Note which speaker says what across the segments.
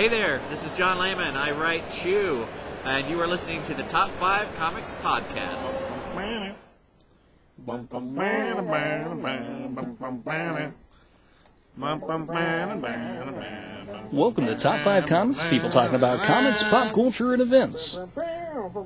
Speaker 1: Hey there, this is John Layman. I write Chew, and you are listening to the Top 5 Comics Podcast.
Speaker 2: Welcome to Top 5 Comics, people talking about comics, pop culture, and events.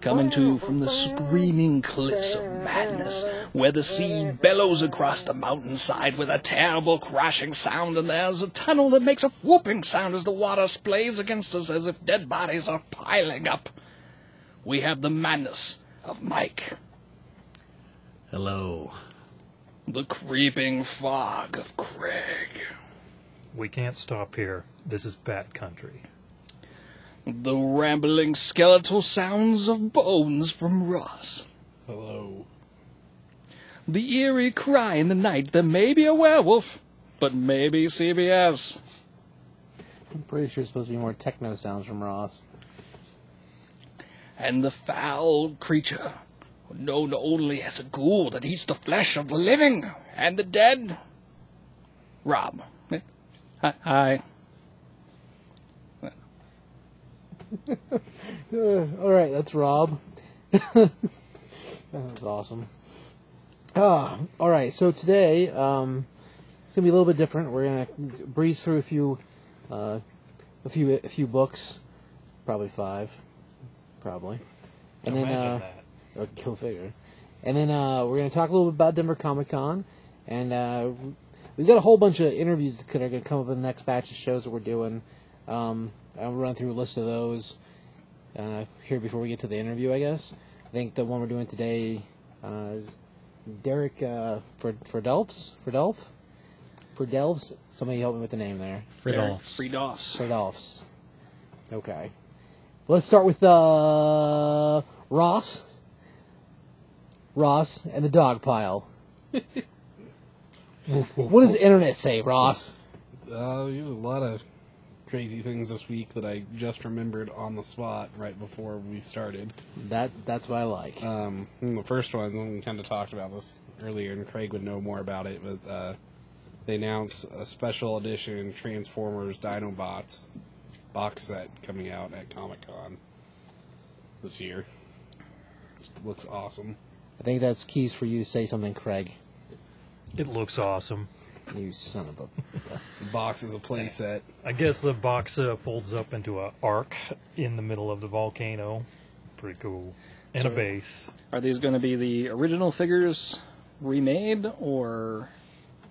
Speaker 2: Coming to you from the screaming cliffs of madness, where the sea bellows across the mountainside with a terrible crashing sound, and there's a tunnel that makes a whooping sound as the water splays against us as if dead bodies are piling up. We have the madness of Mike,
Speaker 1: Hello.
Speaker 2: the creeping fog of Craig,
Speaker 3: We can't stop here. This is Bat Country.
Speaker 2: The rambling skeletal sounds of bones from Ross.
Speaker 4: Hello.
Speaker 2: The eerie cry in the night that may be a werewolf, but maybe CBS.
Speaker 5: I'm pretty sure it's supposed to be more techno sounds from Ross.
Speaker 2: And the foul creature, known only as a ghoul that eats the flesh of the living and the dead. Rob. Hi. Hi.
Speaker 5: all right, that's Rob. that was awesome. Ah, all right. So today, um, it's gonna be a little bit different. We're gonna breeze through a few, uh, a few, a few books, probably five, probably, and then uh, uh, go figure. And then uh, we're gonna talk a little bit about Denver Comic Con, and uh, we've got a whole bunch of interviews that are gonna come up in the next batch of shows that we're doing. Um, I'll run through a list of those uh, here before we get to the interview, I guess. I think the one we're doing today uh, is Derek uh, for for Delphs for Delph for Delphs. Somebody help me with the name there.
Speaker 2: Fridolfs. Fridolfs.
Speaker 5: For Delphs. Okay. Let's start with uh, Ross. Ross and the dog pile. what does the internet say, Ross?
Speaker 4: Uh, you have a lot of crazy things this week that I just remembered on the spot right before we started.
Speaker 5: That that's what I like.
Speaker 4: Um, the first one, we kind of talked about this earlier, and Craig would know more about it, but uh, they announced a special edition Transformers Dinobots box set coming out at Comic Con this year. looks awesome.
Speaker 5: I think that's keys for you say something, Craig.
Speaker 3: It looks awesome.
Speaker 5: You son of a.
Speaker 4: Box is a playset.
Speaker 3: I guess the box uh, folds up into a arc in the middle of the volcano. Pretty cool. And a base.
Speaker 2: Are these going to be the original figures remade, or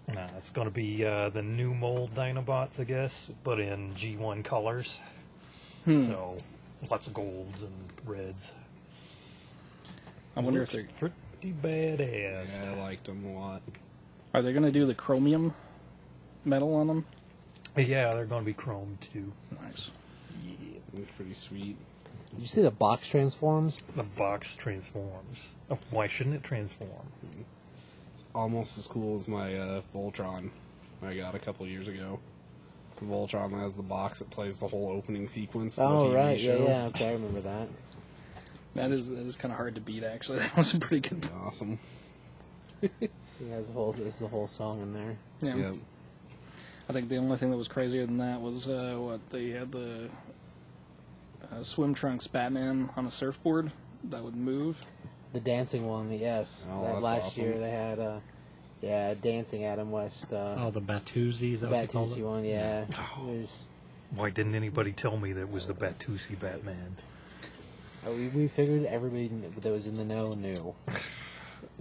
Speaker 3: Nah, it's going to be uh, the new mold Dinobots, I guess, but in G1 colors. So lots of golds and reds.
Speaker 2: I wonder if they're
Speaker 3: pretty badass.
Speaker 4: Yeah, I liked them a lot.
Speaker 2: Are they going to do the chromium metal on them?
Speaker 3: Yeah, they're going to be chromed too.
Speaker 2: Nice.
Speaker 4: Looks pretty sweet.
Speaker 5: Did you see the box transforms?
Speaker 3: The box transforms. Oh, why shouldn't it transform?
Speaker 4: It's almost as cool as my uh, Voltron I got a couple years ago. The Voltron has the box that plays the whole opening sequence. of the
Speaker 5: Oh
Speaker 4: TV
Speaker 5: right, yeah, yeah. Okay, I remember that.
Speaker 2: That is that is kind of hard to beat. Actually, that was a pretty good.
Speaker 4: Awesome.
Speaker 5: He has a whole. There's the whole song in there.
Speaker 2: Yeah.
Speaker 4: Yep.
Speaker 2: I think the only thing that was crazier than that was uh, what they had the uh, swim trunks Batman on a surfboard that would move.
Speaker 5: The dancing one, yes.
Speaker 4: Oh,
Speaker 5: that
Speaker 4: that's
Speaker 5: last
Speaker 4: awesome.
Speaker 5: year they had, uh, yeah, dancing Adam West. Uh,
Speaker 6: Oh, the Batusi, is that what they call
Speaker 5: Batusi
Speaker 6: it?
Speaker 5: one, yeah. It was-
Speaker 3: Why didn't anybody tell me that it was the Batusi Batman?
Speaker 5: uh, we, we figured everybody kn- that was in the know knew.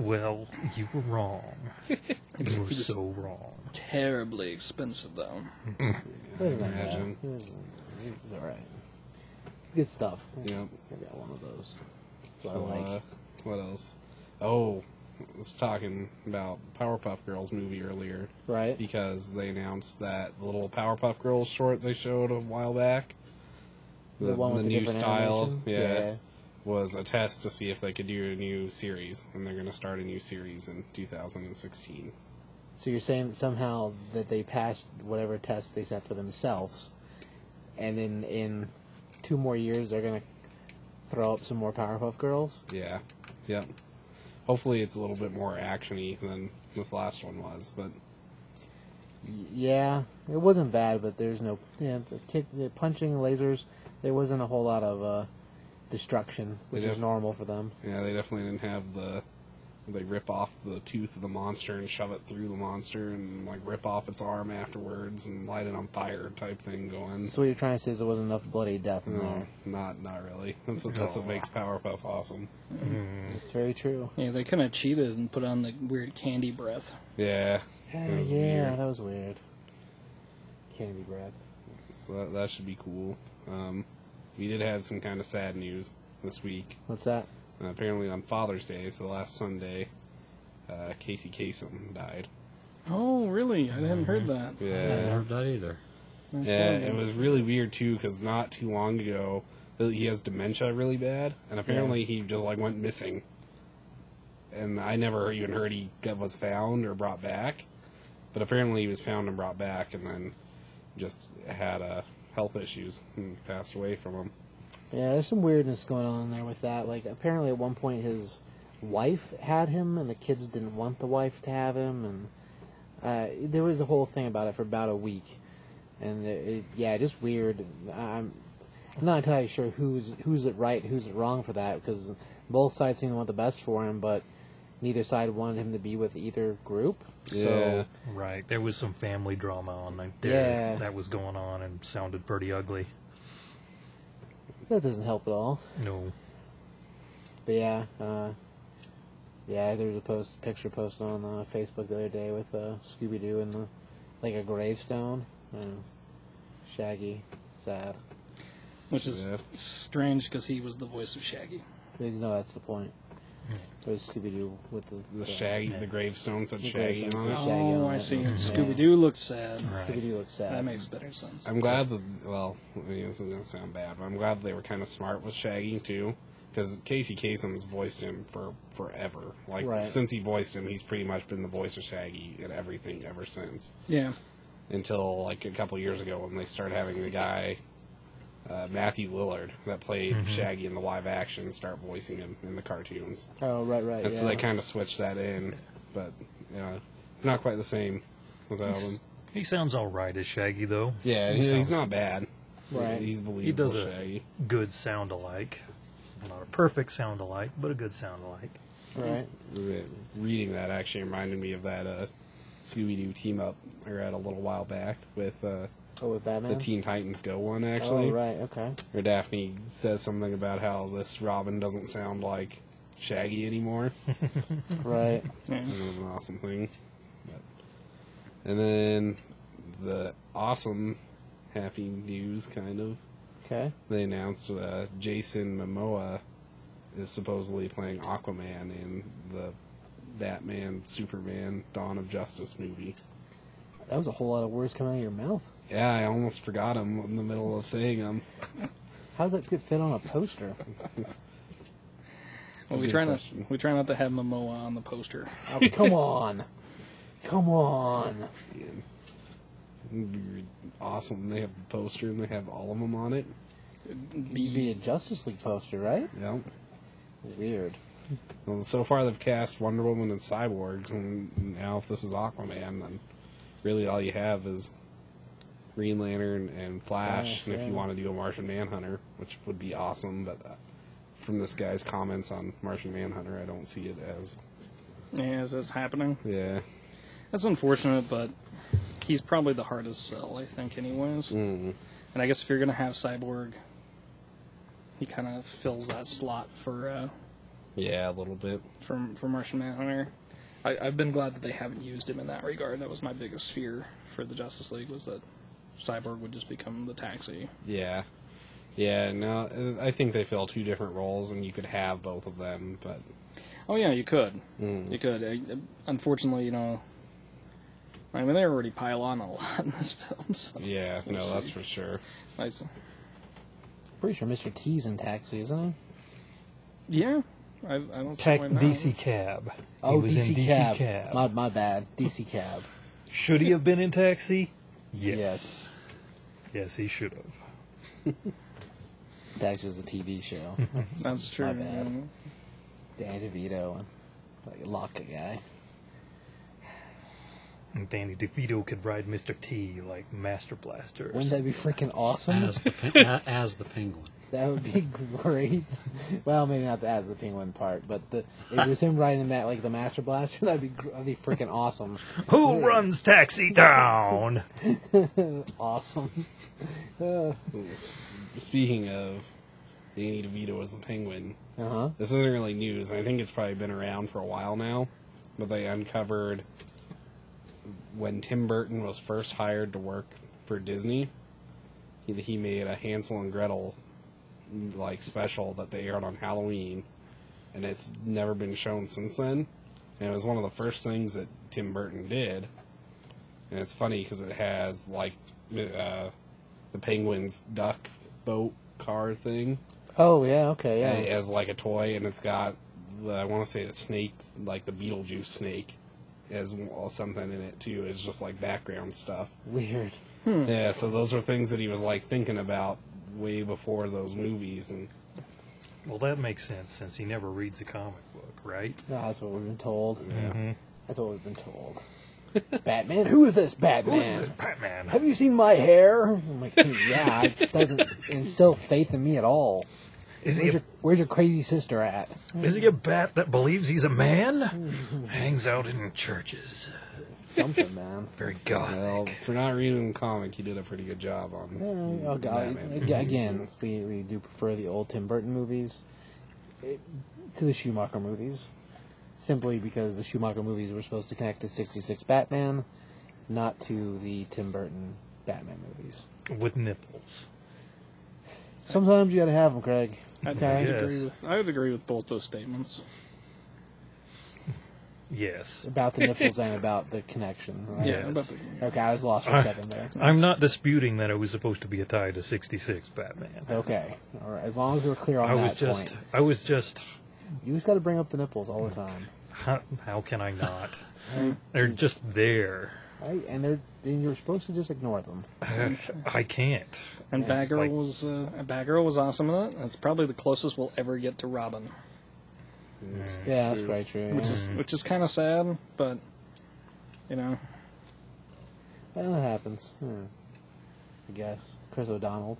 Speaker 3: Well, you were wrong. You were so wrong.
Speaker 2: Terribly expensive though.
Speaker 5: It wasn't bad.
Speaker 4: Imagine.
Speaker 5: It was, it was all right. Good stuff.
Speaker 4: Yep.
Speaker 5: I got one of those. That's
Speaker 4: So,
Speaker 5: what I like.
Speaker 4: uh, what else? Oh, I was talking about Powerpuff Girls movie earlier
Speaker 5: right?
Speaker 4: because they announced that the little Powerpuff Girls short they showed a while back,
Speaker 5: The, one with the,
Speaker 4: new
Speaker 5: different
Speaker 4: style,
Speaker 5: animation?
Speaker 4: yeah, was a test to see if they could do a new series, and they're going to start a new series in 2016.
Speaker 5: So you're saying somehow that they passed whatever test they set for themselves, and then in two more years they're gonna throw up some more Powerpuff Girls.
Speaker 4: Yeah, yep. Hopefully, it's a little bit more actiony than this last one was, but
Speaker 5: Yeah, it wasn't bad, but there's no yeah the kick, the punching lasers. There wasn't a whole lot of uh, destruction, which
Speaker 4: They
Speaker 5: is normal for them.
Speaker 4: Yeah, they definitely didn't have the. They rip off the tooth of the monster and shove it through the monster and like rip off its arm afterwards and light it on fire type thing going.
Speaker 5: So what you're trying to say is there wasn't enough bloody death in
Speaker 4: No,
Speaker 5: there.
Speaker 4: not not really. That's what that's what makes Powerpuff awesome.
Speaker 5: It's very true.
Speaker 7: Yeah, they kind of cheated and put on the weird candy breath.
Speaker 4: Yeah,
Speaker 5: Yeah,
Speaker 4: That was
Speaker 5: yeah,
Speaker 4: weird.
Speaker 5: that was weird. Candy breath.
Speaker 4: so that, that should be cool. Um, we did have some kind of sad news this week.
Speaker 5: What's that?
Speaker 4: Uh, apparently on Father's Day, so last Sunday, uh, Casey Kasem died.
Speaker 7: Oh, really? I hadn't heard that.
Speaker 6: I
Speaker 4: Yeah,
Speaker 6: haven't heard that either.
Speaker 7: That's
Speaker 4: yeah,
Speaker 7: funny.
Speaker 4: it was really weird too because not too long ago uh, he has dementia really bad, and apparently he just like went missing. And I never even heard he got, was found or brought back, but apparently he was found and brought back, and then just had uh, health issues and passed away from them.
Speaker 5: Yeah, there's some weirdness going on there with that. Like, apparently at one point his wife had him, and the kids didn't want the wife to have him, and uh, there was a whole thing about it for about a week. And it, it, yeah, just weird. I'm, I'm not entirely sure who's who's it right, who's it wrong for that, because both sides seem to want the best for him, but neither side wanted him to be with either group. So
Speaker 3: Right. There was some family drama on there
Speaker 5: Yeah.
Speaker 3: that was going on and sounded pretty ugly.
Speaker 5: that doesn't help at all.
Speaker 3: No.
Speaker 5: But yeah, uh, yeah, there was a post picture posted on uh, Facebook the other day with uh, Scooby Doo and the like a gravestone. Uh, Shaggy, sad.
Speaker 7: Which is
Speaker 4: sad.
Speaker 7: strange because he was the voice of Shaggy.
Speaker 5: No, that's the point. It Scooby Doo with the
Speaker 4: The Shaggy, the gravestone said
Speaker 5: The
Speaker 4: Shaggy
Speaker 5: gravestone.
Speaker 4: on it.
Speaker 5: Oh, Shaggy
Speaker 7: oh,
Speaker 5: on
Speaker 7: I
Speaker 5: it.
Speaker 7: see.
Speaker 5: Yeah.
Speaker 7: Scooby Doo looks sad.
Speaker 3: Right.
Speaker 5: Scooby Doo looks sad.
Speaker 7: That makes better sense.
Speaker 4: I'm glad that well, I mean, this is gonna sound bad, but I'm glad they were kind of smart with Shaggy too, because Casey Kasem's voiced him for forever. Like
Speaker 5: Right.
Speaker 4: since he voiced him, he's pretty much been the voice of Shaggy and everything ever since.
Speaker 7: Yeah.
Speaker 4: Until like a couple years ago when they started having the guy uh, Matthew Lillard that played Shaggy in the live action start voicing him in the cartoons,
Speaker 5: oh, right, right.
Speaker 4: and
Speaker 5: yeah.
Speaker 4: so they kind of switched that in, but yeah, it's not quite the same without him.
Speaker 3: He sounds all right as Shaggy though.
Speaker 4: Yeah,
Speaker 3: He
Speaker 4: he's, he's not bad.
Speaker 5: Right.
Speaker 4: He's believable.
Speaker 3: He does a
Speaker 4: Shaggy.
Speaker 3: good sound alike. Not a perfect sound alike, but a good sound alike.
Speaker 5: right.
Speaker 4: Reading that actually reminded me of that uh, Scooby Doo team up I read a little while back with uh,
Speaker 5: Oh, with Batman.
Speaker 4: the Teen Titans Go one actually.
Speaker 5: Oh, right. Okay.
Speaker 4: Where Daphne says something about how this Robin doesn't sound like Shaggy anymore.
Speaker 5: Right.
Speaker 7: yeah.
Speaker 4: That was an awesome thing. But, and then the awesome happy news kind of
Speaker 5: Okay.
Speaker 4: they announced uh, Jason Momoa is supposedly playing Aquaman in the Batman Superman Dawn of Justice movie.
Speaker 5: That was a whole lot of words coming out of your mouth.
Speaker 4: Yeah, I almost forgot him in the middle of saying them.
Speaker 5: How does that get fit on a poster?
Speaker 7: Well, we
Speaker 4: good
Speaker 7: try not we try not to have Momoa on the poster.
Speaker 5: Oh, come on. Come on.
Speaker 4: And awesome. They have the poster and they have all of them on it.
Speaker 5: Be a Justice League poster, right?
Speaker 4: Yeah.
Speaker 5: Weird.
Speaker 4: Well, so far they've cast Wonder Woman and Cyborg, and now if this is Aquaman, then really all you have is Green Lantern and Flash.
Speaker 5: Flash,
Speaker 4: and if you want to do a Martian Manhunter, which would be awesome, but uh, from this guy's comments on Martian Manhunter, I don't see it as
Speaker 7: Yeah, is this happening?
Speaker 4: yeah.
Speaker 7: That's unfortunate, but he's probably the hardest sell, I think, anyways.
Speaker 4: Mm.
Speaker 7: And I guess if you're gonna have Cyborg, he kind of fills that slot for uh,
Speaker 4: Yeah, a little bit.
Speaker 7: from for Martian Manhunter. I, I've been glad that they haven't used him in that regard. That was my biggest fear for the Justice League was that Cyborg would just become the taxi.
Speaker 4: Yeah. Yeah, no, I think they fill two different roles, and you could have both of them, but
Speaker 7: Oh yeah, you could.
Speaker 4: Mm.
Speaker 7: You could. Uh, Unfortunately, you know. I mean, they already pile on a lot in this film. So
Speaker 4: yeah, no,
Speaker 7: see.
Speaker 4: that's for sure.
Speaker 7: Nice.
Speaker 5: Pretty sure Mr. T's in Taxi, isn't he?
Speaker 7: Yeah, I, I don't see
Speaker 3: Tech
Speaker 7: why not.
Speaker 3: DC Cab.
Speaker 5: he?
Speaker 3: He
Speaker 5: Oh,
Speaker 3: was
Speaker 5: DC,
Speaker 3: in DC
Speaker 5: Cab.
Speaker 3: Cab.
Speaker 5: My, my bad. DC Cab.
Speaker 3: Should he have been in Taxi? Yes.
Speaker 5: Yes.
Speaker 3: Yes, he should have.
Speaker 5: Dax was a TV show.
Speaker 7: That's true.
Speaker 5: My bad. Danny DeVito and like Locke guy.
Speaker 3: And Danny DeVito could ride Mr. T like Master Blaster.
Speaker 5: Wouldn't that be freaking awesome?
Speaker 6: as the pe- as the penguin.
Speaker 5: That would be great. well, maybe not the, as the penguin part, but the if it was him riding the mat like the Master Blaster, that'd be gr- that'd be freaking awesome.
Speaker 3: Who runs Taxi Town?
Speaker 5: Awesome. Uh
Speaker 4: S- Speaking of Danny DeVito as the penguin,
Speaker 5: uh-huh.
Speaker 4: this isn't really news. I think it's probably been around for a while now, but they uncovered when Tim Burton was first hired to work for Disney. He, he made a Hansel and Gretel like special that they aired on Halloween, and it's never been shown since then. And it was one of the first things that Tim Burton did. And it's funny because it has like uh, the penguin's duck boat car thing
Speaker 5: Oh yeah. Okay. Yeah.
Speaker 4: as like a toy, and it's got the, I want to say the snake, like the Beetlejuice snake, as something in it too. It's just like background stuff.
Speaker 5: Weird.
Speaker 4: Yeah, so those were things that he was like thinking about way before those movies, and
Speaker 3: Well, that makes sense since he never reads a comic book, right?
Speaker 5: No, that's what we've been told.
Speaker 3: Mhm.
Speaker 5: That's what we've been told. Batman? Who is this Batman?
Speaker 3: Batman.
Speaker 5: Have you seen my hair? I'm like, "Hmm, yeah, it doesn't instill faith in me at all.
Speaker 3: Is he
Speaker 5: Where's
Speaker 3: a,
Speaker 5: your, where's your crazy sister at?
Speaker 3: is he a bat that believes he's a man? Hangs out in churches.
Speaker 5: Something, man.
Speaker 3: Very
Speaker 4: well, for not reading the comic, he did a pretty good job on.
Speaker 5: Yeah, oh, God.
Speaker 4: Batman.
Speaker 5: Again, we, we do prefer the old Tim Burton movies eh, to the Schumacher movies, simply because the Schumacher movies were supposed to connect to '66 Batman, not to the Tim Burton Batman movies.
Speaker 3: With nipples.
Speaker 5: Sometimes you got to have them, Craig. Okay.
Speaker 2: I'd agree with I would agree with both those statements.
Speaker 3: Yes.
Speaker 5: About the nipples and about the connection. Right?
Speaker 3: Yes.
Speaker 2: about the-
Speaker 5: Okay, I was lost for a second there.
Speaker 3: I'm not disputing that it was supposed to be a tie to 66 Batman.
Speaker 5: Okay, all right. As long as we're clear on
Speaker 3: I
Speaker 5: that
Speaker 3: was just,
Speaker 5: point,
Speaker 3: I was just,
Speaker 5: you just got to bring up the nipples all the time,
Speaker 3: how, how can I not? They're just there.
Speaker 5: right? And they're and you're supposed to just ignore them.
Speaker 3: I can't.
Speaker 2: And
Speaker 3: It's
Speaker 2: Batgirl
Speaker 3: like-
Speaker 2: was uh, Batgirl was awesome in it. It's probably the closest we'll ever get to Robin,
Speaker 5: Yeah, that's quite true.
Speaker 2: which
Speaker 5: yeah.
Speaker 2: is which is kind of sad, but you know,
Speaker 5: Well, that happens. Hmm. I guess Chris O'Donnell.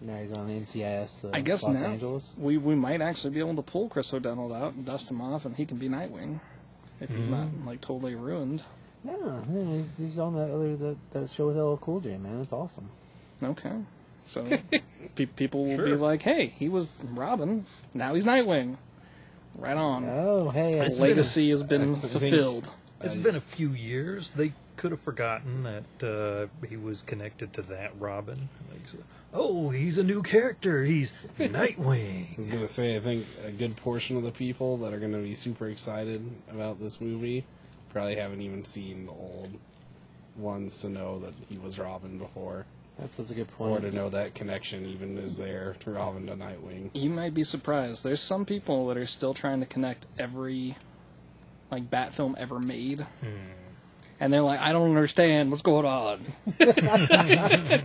Speaker 5: Now he's on NCIS, the
Speaker 2: I guess
Speaker 5: Los
Speaker 2: now
Speaker 5: Angeles.
Speaker 2: we we might actually be able to pull Chris O'Donnell out and dust him off, and he can be Nightwing if he's not like totally ruined.
Speaker 5: Yeah, yeah, he's, he's on that other that, that show with LL Cool J, man. It's awesome.
Speaker 2: Okay, so pe- people will be like, "Hey, he was Robin, now he's Nightwing." Right on.
Speaker 5: Oh, hey,
Speaker 3: It's
Speaker 5: I-
Speaker 2: Legacy has been
Speaker 4: I
Speaker 2: fulfilled.
Speaker 3: It's been a few years. They could have forgotten that uh, he was connected to that Robin. Like, oh, he's a new character. He's Nightwing.
Speaker 4: I was gonna say, I think a good portion of the people that are gonna be super excited about this movie probably haven't even seen the old ones to know that he was Robin before,
Speaker 5: that's, that's a good point.
Speaker 4: or
Speaker 5: point.
Speaker 4: to know that connection even is there to Robin to Nightwing.
Speaker 2: You might be surprised. There's some people that are still trying to connect every like bat film ever made. Hmm. And they're like, I don't understand what's going on.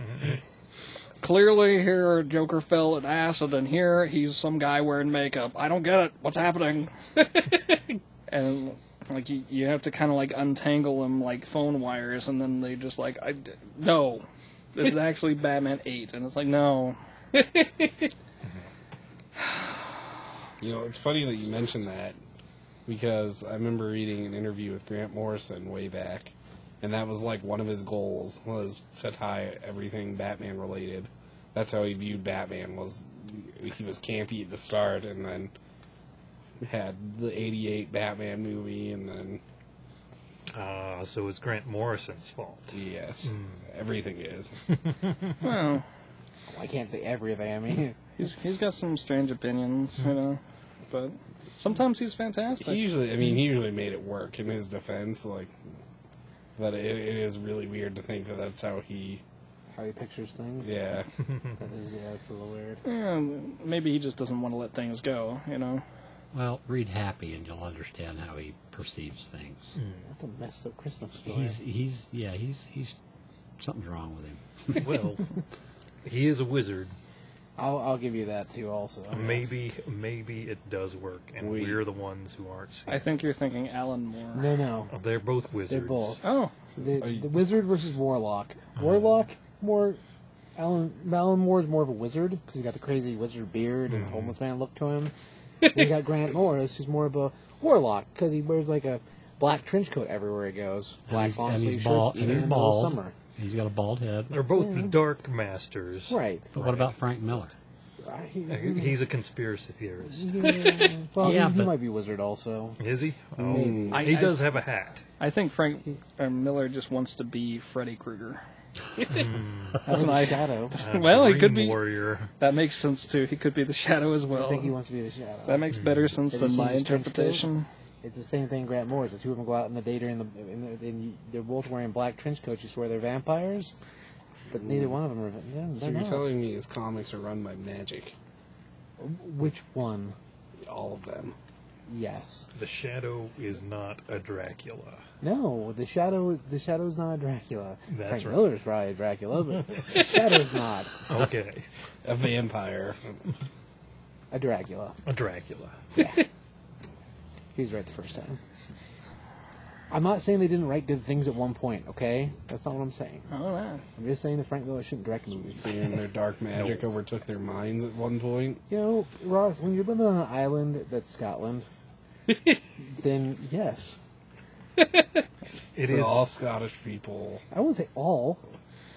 Speaker 2: Clearly here Joker fell at acid and here he's some guy wearing makeup. I don't get it. What's happening? and like you, you have to kind of like untangle them like phone wires and then they just like I d- no. This is actually Batman 8 and it's like no.
Speaker 4: You know, it's funny that you mentioned that because I remember reading an interview with Grant Morrison way back, and that was like one of his goals was to tie everything Batman related. That's how he viewed Batman was he was campy at the start, and then had the '88 Batman movie, and then
Speaker 3: Ah, so it's Grant Morrison's fault.
Speaker 4: yes, everything is.
Speaker 2: Well,
Speaker 5: I can't say everything. I mean,
Speaker 2: He's he's got some strange opinions, you know, but sometimes he's fantastic.
Speaker 4: He usually, I mean, he usually made it work in his defense, like. But it, it is really weird to think that that's how he,
Speaker 5: how he pictures things.
Speaker 4: yeah.
Speaker 5: That is, yeah, that's a little weird.
Speaker 2: Yeah, maybe he just doesn't want to let things go, you know.
Speaker 6: Well, read Happy and you'll understand how he perceives things.
Speaker 5: That's a messed up Christmas story.
Speaker 6: He's he's yeah he's he's something's wrong with him.
Speaker 3: Well, he is a wizard.
Speaker 5: I'll, I'll give you that too. Also,
Speaker 3: Maybe, maybe it does work, and
Speaker 4: We-
Speaker 3: we, are the ones who aren't seeing.
Speaker 2: I think you're thinking Alan Moore.
Speaker 5: No, no,
Speaker 3: it. They're both wizards.
Speaker 5: they're both.
Speaker 2: Oh,
Speaker 5: The,
Speaker 4: Are you-
Speaker 5: the wizard versus warlock. Hmm. Warlock more. Alan Alan Moore is more of a wizard because he's got the crazy wizard beard and hmm. homeless man look to him. then you got Grant Morris, who's more of a warlock because he wears like a black trench coat everywhere he goes, black
Speaker 6: he's-
Speaker 5: long
Speaker 6: and
Speaker 5: sleeve
Speaker 6: he's
Speaker 5: shirts,
Speaker 6: bald-
Speaker 5: even
Speaker 6: and
Speaker 5: in
Speaker 6: he's
Speaker 5: the middle of
Speaker 6: bald.
Speaker 5: summer.
Speaker 6: He's got a bald head.
Speaker 3: They're both
Speaker 5: Yeah.
Speaker 3: dark masters.
Speaker 5: Right.
Speaker 6: But what about Frank Miller?
Speaker 5: I-
Speaker 3: He's a conspiracy theorist.
Speaker 5: yeah. Well,
Speaker 6: Yeah,
Speaker 5: he, he
Speaker 6: but-
Speaker 5: might be wizard also.
Speaker 3: Is he? Oh,
Speaker 5: Maybe.
Speaker 2: I-
Speaker 3: he
Speaker 2: I-
Speaker 3: does have a hat.
Speaker 2: I think Frank uh, Miller just wants to be Freddy Krueger.
Speaker 5: That's
Speaker 2: my-
Speaker 5: my shadow.
Speaker 2: Well, he
Speaker 3: Green
Speaker 2: could be-
Speaker 3: Warrior.
Speaker 2: That makes sense too. He could be the Shadow as well.
Speaker 5: I
Speaker 2: well.
Speaker 5: think he wants to be the shadow.
Speaker 2: That makes better sense
Speaker 5: Have
Speaker 2: than
Speaker 5: seen
Speaker 2: my
Speaker 5: his trench
Speaker 2: interpretation.
Speaker 5: It's the same thing Grant Morris. The two of them go out in the day during the, in the and they're both wearing black trench coats. You swear they're vampires, but neither one of them are. They're,
Speaker 4: So
Speaker 5: they're
Speaker 4: you're
Speaker 5: not.
Speaker 4: telling me his comics are run by magic?
Speaker 5: Which one?
Speaker 4: All of them.
Speaker 5: Yes.
Speaker 3: The Shadow is not a Dracula.
Speaker 5: No. The shadow. The shadow's not a Dracula.
Speaker 3: That's
Speaker 5: Frank
Speaker 3: right.
Speaker 5: Miller's probably a Dracula, but the shadow's not
Speaker 3: Okay,
Speaker 4: A vampire.
Speaker 5: a Dracula.
Speaker 3: a Dracula.
Speaker 5: He was right the first time. I'm not saying they didn't write good things at one point. Okay, that's not what I'm saying.
Speaker 2: Oh man.
Speaker 5: I'm just saying that Frank Miller shouldn't direct movies.
Speaker 4: Seeing their dark magic overtook their minds at one point.
Speaker 5: You know, Ross, when you're living on an island that's Scotland, then yes.
Speaker 3: It is.
Speaker 4: so all Scottish people.
Speaker 5: I wouldn't say all.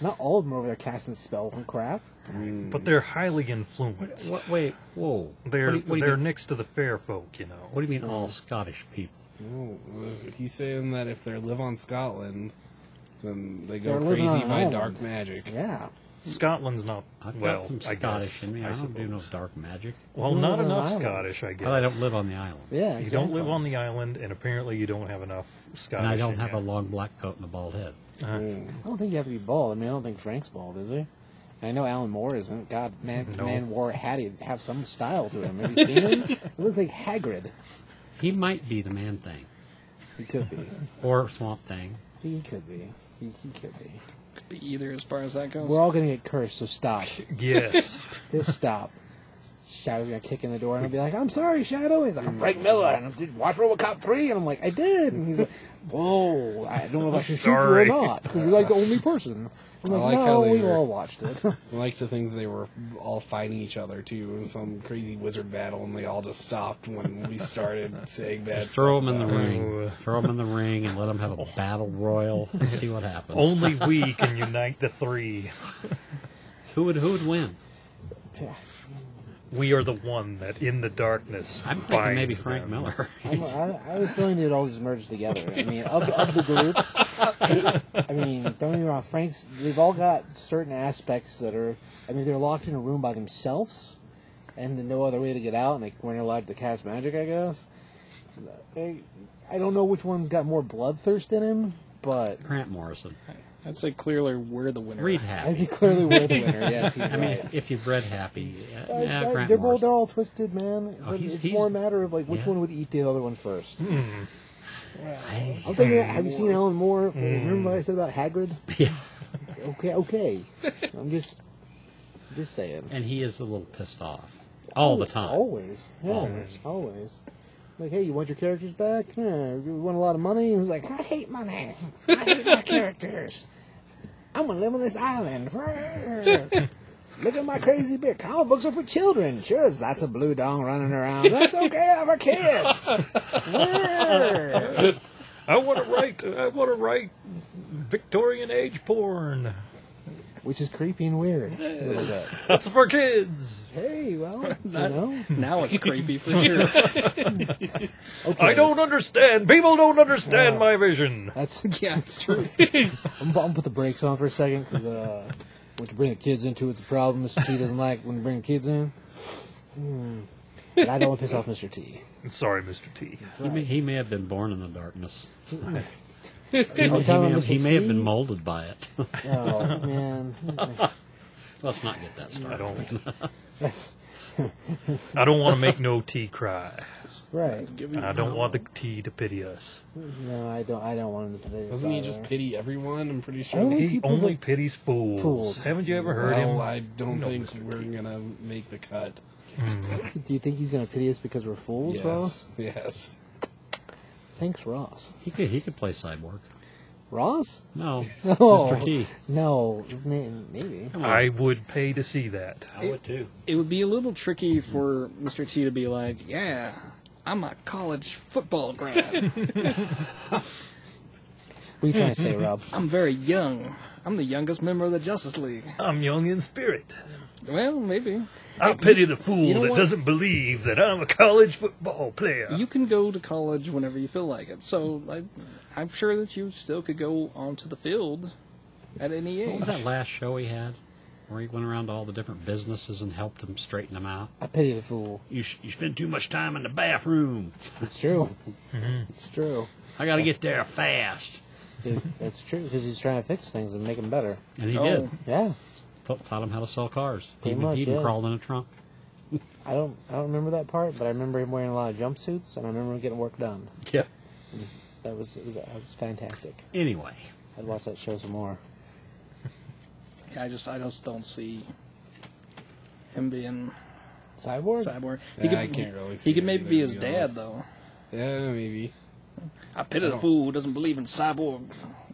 Speaker 5: Not all of them are over there casting spells and crap.
Speaker 3: But they're highly influenced.
Speaker 6: What, wait, whoa.
Speaker 3: They're
Speaker 6: what do what do
Speaker 3: they're
Speaker 6: mean,
Speaker 3: next to the fair folk, you know.
Speaker 6: what do you mean all Scottish people?
Speaker 4: No, he's saying that if they live on Scotland, then they
Speaker 5: They're
Speaker 4: go crazy by
Speaker 5: island.
Speaker 4: dark magic.
Speaker 5: Yeah.
Speaker 3: Scotland's not
Speaker 6: I've got
Speaker 3: well.
Speaker 6: some
Speaker 3: I
Speaker 6: Scottish
Speaker 3: guess.
Speaker 6: in me. I,
Speaker 3: I
Speaker 6: don't do no dark magic.
Speaker 3: Well, not
Speaker 5: live on
Speaker 3: enough
Speaker 5: island.
Speaker 3: Scottish, I guess.
Speaker 6: But I don't live on the island.
Speaker 5: Yeah.
Speaker 3: You don't live on the island, and apparently you don't have enough Scottish.
Speaker 6: And I don't
Speaker 3: in
Speaker 6: have
Speaker 3: you.
Speaker 6: a long black coat and a bald head.
Speaker 3: Uh,
Speaker 5: I don't think you have to be bald. I mean, I don't think Frank's bald, is he? I know Alan Moore isn't. God, man,
Speaker 3: No.
Speaker 5: man wore a hat. He'd have some style to him. Have you seen him? It looks like Hagrid.
Speaker 6: He might be the man thing.
Speaker 5: He could be.
Speaker 6: Or Swamp Thing.
Speaker 5: He could be. He, he could be.
Speaker 2: Could be either as far as that goes.
Speaker 5: We're all gonna get cursed, so stop.
Speaker 3: yes.
Speaker 5: Just stop. Shadow's gonna kick in the door and I'll be like, "I'm sorry, Shadow." He's like, "I'm Frank mm. Miller," and I'm, "Did you watch RoboCop 3? And I'm like, "I did." And he's like, "Whoa, I don't know if I should shoot you or
Speaker 3: Sorry.
Speaker 5: not because you're like the only person." I'm
Speaker 4: I
Speaker 5: like,
Speaker 4: like how
Speaker 5: "No,
Speaker 4: they
Speaker 5: we've
Speaker 4: were-
Speaker 5: all watched it."
Speaker 4: I like to think they were all fighting each other too in some crazy wizard battle, and they all just stopped when we started saying bad
Speaker 6: Throw
Speaker 4: stuff
Speaker 6: him in the
Speaker 4: about
Speaker 6: ring. Throw him in the ring and let him have a oh. battle royal and see what happens.
Speaker 3: Only we can unite the three.
Speaker 6: Who would who would win?
Speaker 3: We are the one that, in the darkness,
Speaker 6: I'm thinking maybe Frank
Speaker 3: them.
Speaker 6: Miller.
Speaker 5: I'm, I, I was feeling it all just merged together. I mean, of, of the group, I mean, don't get me wrong, Frank's, they've all got certain aspects that are, I mean, they're locked in a room by themselves, and then no other way to get out, and they weren't allowed to cast magic, I guess. I, I don't know which one's got more bloodthirst in him, but
Speaker 6: Grant Morrison.
Speaker 2: I'd say clearly we're the winner.
Speaker 6: Read
Speaker 5: I
Speaker 6: Happy.
Speaker 5: think clearly we're the winner. Yes, he's
Speaker 6: I mean,
Speaker 5: right.
Speaker 6: if you've read Happy, uh, yeah, Grant
Speaker 5: they're, all,
Speaker 6: Morrison.
Speaker 5: they're all twisted, man.
Speaker 6: Oh,
Speaker 5: But
Speaker 6: he's-
Speaker 5: it's
Speaker 6: he's-
Speaker 5: more a matter of like which
Speaker 6: yeah.
Speaker 5: one would eat the other one first.
Speaker 6: I-
Speaker 5: I'm thinking, have you seen Alan Moore? Remember what I said about Hagrid?
Speaker 6: yeah.
Speaker 5: Okay, okay. I'm just, just saying.
Speaker 6: And he is a little pissed off all the time.
Speaker 5: Always, yeah,
Speaker 6: Always.
Speaker 5: Like, hey, you want your characters back? Yeah, you want a lot of money? He's like, I hate money. I hate my characters. I'm gonna live on this island. Look at my crazy beard. Comic books are for children. Sure, that's a blue dong running around. That's okay for kids.
Speaker 3: I want to write. I want to write Victorian age porn.
Speaker 5: Which is creepy and weird. a little bit.
Speaker 3: That's for kids.
Speaker 5: Hey, well, you know.
Speaker 2: Now it's creepy for sure.
Speaker 5: Okay.
Speaker 3: I don't understand. People don't understand
Speaker 5: Uh,
Speaker 3: my vision.
Speaker 5: That's
Speaker 2: yeah, it's true.
Speaker 5: I'm, I'm gonna put the brakes on for a second because uh, when you bring the kids into it, it's a problem. Mr. T doesn't like when you bring the kids in. Hmm. But I don't want to piss off Mr. T.
Speaker 3: Sorry, Mr. T.
Speaker 6: He, may, he may have been born in the darkness. He,
Speaker 5: Are
Speaker 6: may, he may have, he may have been molded by it.
Speaker 5: Oh man,
Speaker 6: Let's not get that started.
Speaker 3: I don't.
Speaker 5: That's
Speaker 3: I don't want to make no tea cry.
Speaker 5: right.
Speaker 3: I don't want the tea to pity us.
Speaker 5: No, I don't. I don't want him to put it.
Speaker 4: Doesn't he just pity everyone? I'm pretty sure.
Speaker 5: Only
Speaker 3: He only pities fools.
Speaker 5: Fools.
Speaker 3: Haven't you ever heard
Speaker 4: well,
Speaker 3: him?
Speaker 4: I don't
Speaker 3: No,
Speaker 4: think
Speaker 3: Mr.
Speaker 4: we're
Speaker 3: T.
Speaker 4: gonna make the cut. Mm-hmm.
Speaker 5: Do you think he's going to pity us because we're fools, Ross?
Speaker 4: Yes. Yes.
Speaker 5: Thanks, Ross.
Speaker 6: He could he could play cyborg.
Speaker 5: Ross?
Speaker 6: No,
Speaker 5: No.
Speaker 6: Mr. T.
Speaker 5: No, may- maybe.
Speaker 3: I would pay to see that.
Speaker 6: I would too.
Speaker 2: It would be a little tricky for Mr. T to be like, "Yeah, I'm a college football grad.
Speaker 5: What are you trying to say, Rob?
Speaker 2: I'm very young. I'm the youngest member of the Justice League."
Speaker 3: I'm young in spirit.
Speaker 2: Well, maybe
Speaker 3: I pity the fool
Speaker 2: you know
Speaker 3: that
Speaker 2: what?
Speaker 3: doesn't believe that I'm a college football player.
Speaker 2: you can go to college whenever you feel like it. So I, I'm sure that you still could go onto the field at any age.
Speaker 6: What was that last show he had, where he went around to all the different businesses and helped them straighten them out?
Speaker 5: I pity the fool.
Speaker 6: You sh- you spend too much time in the bathroom.
Speaker 5: It's true. It's true.
Speaker 6: I got to get there fast.
Speaker 5: Dude, that's true because he's trying to fix things and make them better.
Speaker 6: And he
Speaker 2: Oh.
Speaker 6: did.
Speaker 5: Yeah.
Speaker 6: Ta- taught him how to sell cars. He
Speaker 5: Pretty
Speaker 6: even,
Speaker 5: much,
Speaker 6: he even
Speaker 5: yeah.
Speaker 6: crawled in a trunk.
Speaker 5: I don't. I don't remember that part, but I remember him wearing a lot of jumpsuits, and I remember him getting work done.
Speaker 6: Yep.
Speaker 5: That was it was, that was fantastic.
Speaker 6: Anyway,
Speaker 5: I'd watch that show some more.
Speaker 2: Yeah, I just I just don't see him being
Speaker 5: Cyborg.
Speaker 2: cyborg.
Speaker 4: Yeah, I can't really see
Speaker 2: He could
Speaker 4: it
Speaker 2: maybe
Speaker 4: either,
Speaker 2: be
Speaker 4: to
Speaker 2: his
Speaker 4: be
Speaker 2: dad
Speaker 4: honest.
Speaker 2: though.
Speaker 4: Yeah, maybe.
Speaker 2: I pity the fool who doesn't believe in cyborg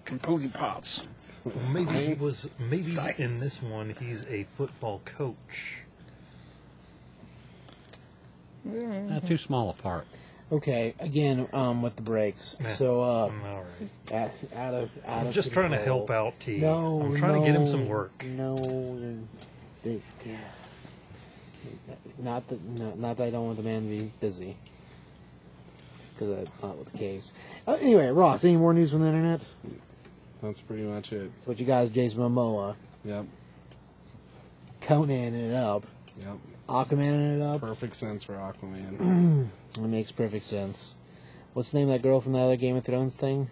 Speaker 2: computing parts.
Speaker 3: Well, maybe he was. Maybe in this one he's a football coach.
Speaker 6: not too small a part.
Speaker 5: Okay, again, um, with the breaks.
Speaker 3: Yeah.
Speaker 5: So, uh,
Speaker 3: Mm, All right.
Speaker 5: out, out of out
Speaker 3: I'm
Speaker 5: of
Speaker 3: just trying to
Speaker 5: control.
Speaker 3: help out T.
Speaker 5: No,
Speaker 3: I'm trying to get him some work.
Speaker 5: No, they, yeah. Not that, not, not that I don't want the man to be busy, because that's not the case. Uh, anyway, Ross, any more news from the internet?
Speaker 4: That's pretty much it.
Speaker 5: So what you guys, Jason Momoa,
Speaker 4: Yep.
Speaker 5: Conan in it up,
Speaker 4: Yep.
Speaker 5: Aquaman it up.
Speaker 4: Perfect sense for Aquaman.
Speaker 5: It makes perfect sense. What's the name of that girl from the other Game of Thrones thing?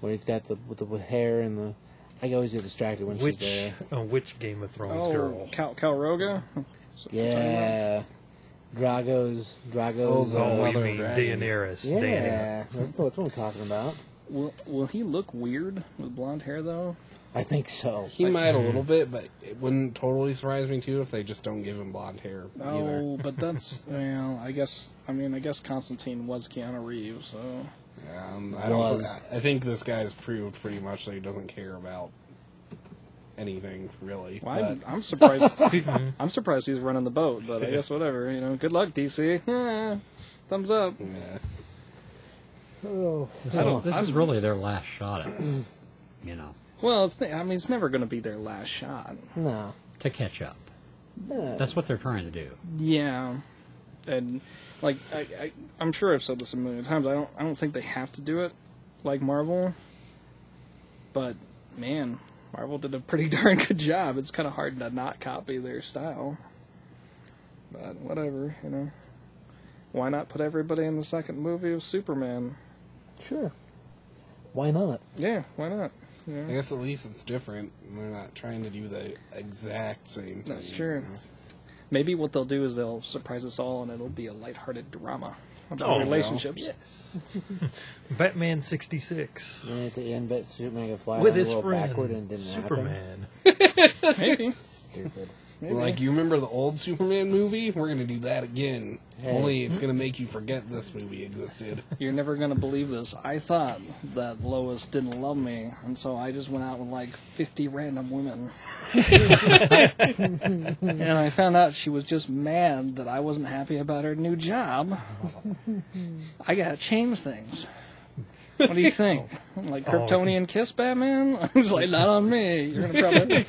Speaker 5: Where he's got the with the with hair and the. I always get distracted when
Speaker 3: Which
Speaker 5: she's there.
Speaker 3: uh, which Game of Thrones
Speaker 2: Oh,
Speaker 3: girl?
Speaker 2: Cal Calroga.
Speaker 5: Yeah, Drogo's Drogo's.
Speaker 3: Oh,
Speaker 5: uh,
Speaker 3: you
Speaker 4: Mother
Speaker 3: mean
Speaker 4: of Dragons.
Speaker 3: Daenerys?
Speaker 5: yeah,
Speaker 3: Daenerys.
Speaker 5: that's, that's what I'm talking about.
Speaker 2: Will Will he look weird with blonde hair though?
Speaker 5: I think so.
Speaker 4: He might a little bit, but it wouldn't totally surprise me too if they just don't give him blonde hair either.
Speaker 2: Oh, but that's well. I guess I mean I guess Constantine was Keanu Reeves, so
Speaker 4: Um, I don't.
Speaker 5: Was.
Speaker 4: I think this guy's proved pretty much that he doesn't care about anything really.
Speaker 2: well, I'm, I'm surprised. I'm surprised he's running the boat, but I guess whatever. You know, good luck, DC. Thumbs up.
Speaker 4: yeah.
Speaker 5: Oh,
Speaker 6: This, is, this is really their last shot at, you know,
Speaker 2: Well, it's I mean it's never going to be their last shot.
Speaker 5: no.
Speaker 6: to catch up.
Speaker 5: no.
Speaker 6: That's what they're trying to do.
Speaker 2: Yeah, and like I, I I'm sure I've said this a million times. I don't I don't think they have to do it like Marvel, but man, Marvel did a pretty darn good job. It's kind of hard to not copy their style. But whatever, you know. Why not put everybody in the second movie of Superman?
Speaker 5: Sure. Why not?
Speaker 2: Yeah, why not?
Speaker 4: I guess at least it's different. They're not trying to do the exact same thing.
Speaker 2: That's true.
Speaker 4: It's-
Speaker 2: Maybe what they'll do is they'll surprise us all, and it'll be a lighthearted drama about
Speaker 3: Oh,
Speaker 2: relationships.
Speaker 3: Yes. Batman 66
Speaker 5: And at the end, bet Superman could fly
Speaker 3: with his friend
Speaker 5: backward and didn't
Speaker 3: Superman.
Speaker 2: Maybe.
Speaker 5: Stupid.
Speaker 2: Maybe.
Speaker 4: Like you remember the old Superman movie? We're gonna do that again.
Speaker 5: Hey.
Speaker 4: Only it's gonna make you forget this movie existed.
Speaker 2: You're never gonna believe this. I thought that Lois didn't love me, and so I just went out with like 50 random women. and I found out she was just mad that I wasn't happy about her new job. I gotta change things. What do you think? Like Kryptonian kiss Batman? I was like, not on me. You're gonna probably,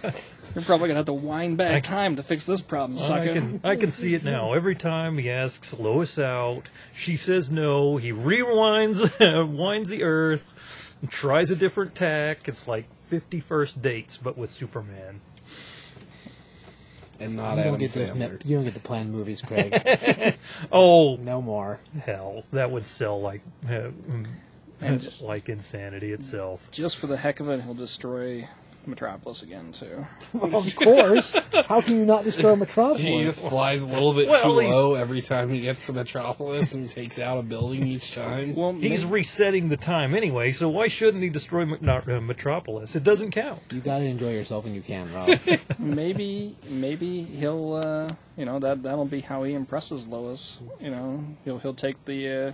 Speaker 2: you're probably gonna have to wind back time to fix this problem,
Speaker 3: I can I can see it now. Every time he asks Lois out, she says no. He rewinds winds the earth, and tries a different tack. It's like 51st dates, but with Superman.
Speaker 4: And not
Speaker 5: You don't,
Speaker 4: Adam
Speaker 5: get to,
Speaker 4: Sandler.
Speaker 5: you don't get to plan movies, Craig.
Speaker 3: Oh
Speaker 5: no more.
Speaker 3: hell, that would sell like uh,
Speaker 2: And just-
Speaker 3: like insanity itself.
Speaker 2: just for the heck of it, he'll destroy Metropolis again too.
Speaker 5: of course. How can you not destroy Metropolis?
Speaker 4: He just flies a little bit
Speaker 3: Well,
Speaker 4: too
Speaker 3: he's-
Speaker 4: low every time he gets to Metropolis and takes out a building each time.
Speaker 2: Well,
Speaker 3: He's
Speaker 2: may-
Speaker 3: resetting the time anyway, so why shouldn't he destroy Met- not, uh, Metropolis? It doesn't count.
Speaker 5: You gotta enjoy yourself when you can, Rob.
Speaker 2: maybe maybe he'll uh, you know that that'll be how he impresses Lois. You know, he'll he'll take the uh,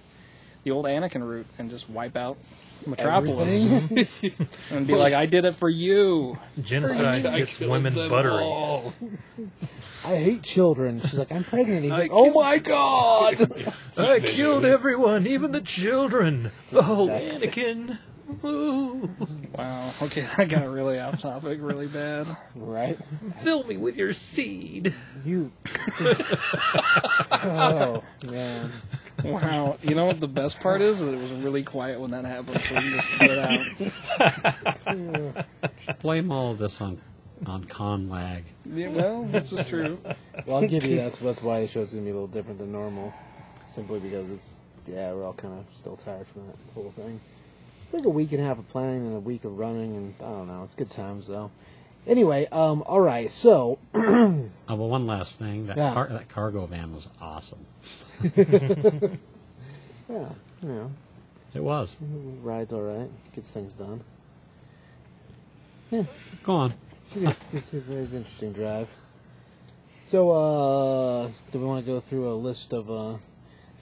Speaker 2: the old Anakin route and just wipe out Metropolis and be like, "I did it for you."
Speaker 3: Genocide
Speaker 4: I
Speaker 3: gets
Speaker 4: killed
Speaker 3: women
Speaker 4: them
Speaker 3: buttery.
Speaker 4: all.
Speaker 5: I hate children. She's like, I'm pregnant. He's like, oh my god!
Speaker 3: I killed everyone, even the children. Oh,
Speaker 5: Exactly.
Speaker 3: Anakin. Ooh.
Speaker 2: Wow. Okay, that got really off topic, really bad.
Speaker 5: right?
Speaker 3: Fill me with your seed.
Speaker 5: You. oh man.
Speaker 2: Wow. You know what the best part is? It was really quiet when that happened, so we can just cut it out.
Speaker 6: Blame all of this on on con lag.
Speaker 2: Yeah, well, this is true.
Speaker 5: Well, I'll give you that's that's why the show's gonna be a little different than normal, simply because it's yeah we're all kind of still tired from that whole thing. It's like a week and a half of planning and a week of running, and I don't know. It's good times though. Anyway, um, all right, so
Speaker 6: Oh, well, one last thing. That,
Speaker 5: Yeah.
Speaker 6: car, that cargo van was awesome.
Speaker 5: yeah, know,
Speaker 6: It was.
Speaker 5: rides all right, gets things done.
Speaker 6: Yeah, Go on.
Speaker 5: It's, it's a very interesting drive. So, uh, do we want to go through a list of, uh, do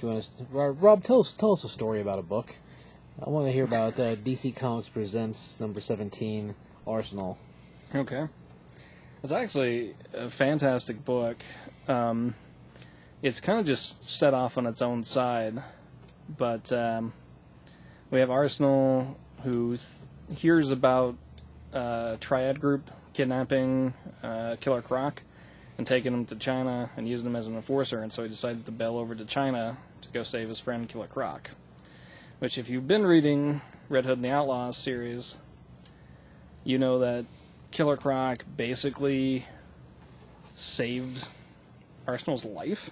Speaker 5: you want us Rob, Rob, tell us, tell us a story about a book. I want to hear about uh, DC Comics Presents number 17, Arsenal.
Speaker 2: Okay. It's actually a fantastic book. Um, it's kind of just set off on its own side, but um, we have Arsenal who th- hears about uh, Triad Group kidnapping uh, Killer Croc and taking him to China and using him as an enforcer, and so he decides to bail over to China to go save his friend Killer Croc. Which, if you've been reading Red Hood and the Outlaws series, you know that Killer Croc basically saved Arsenal's life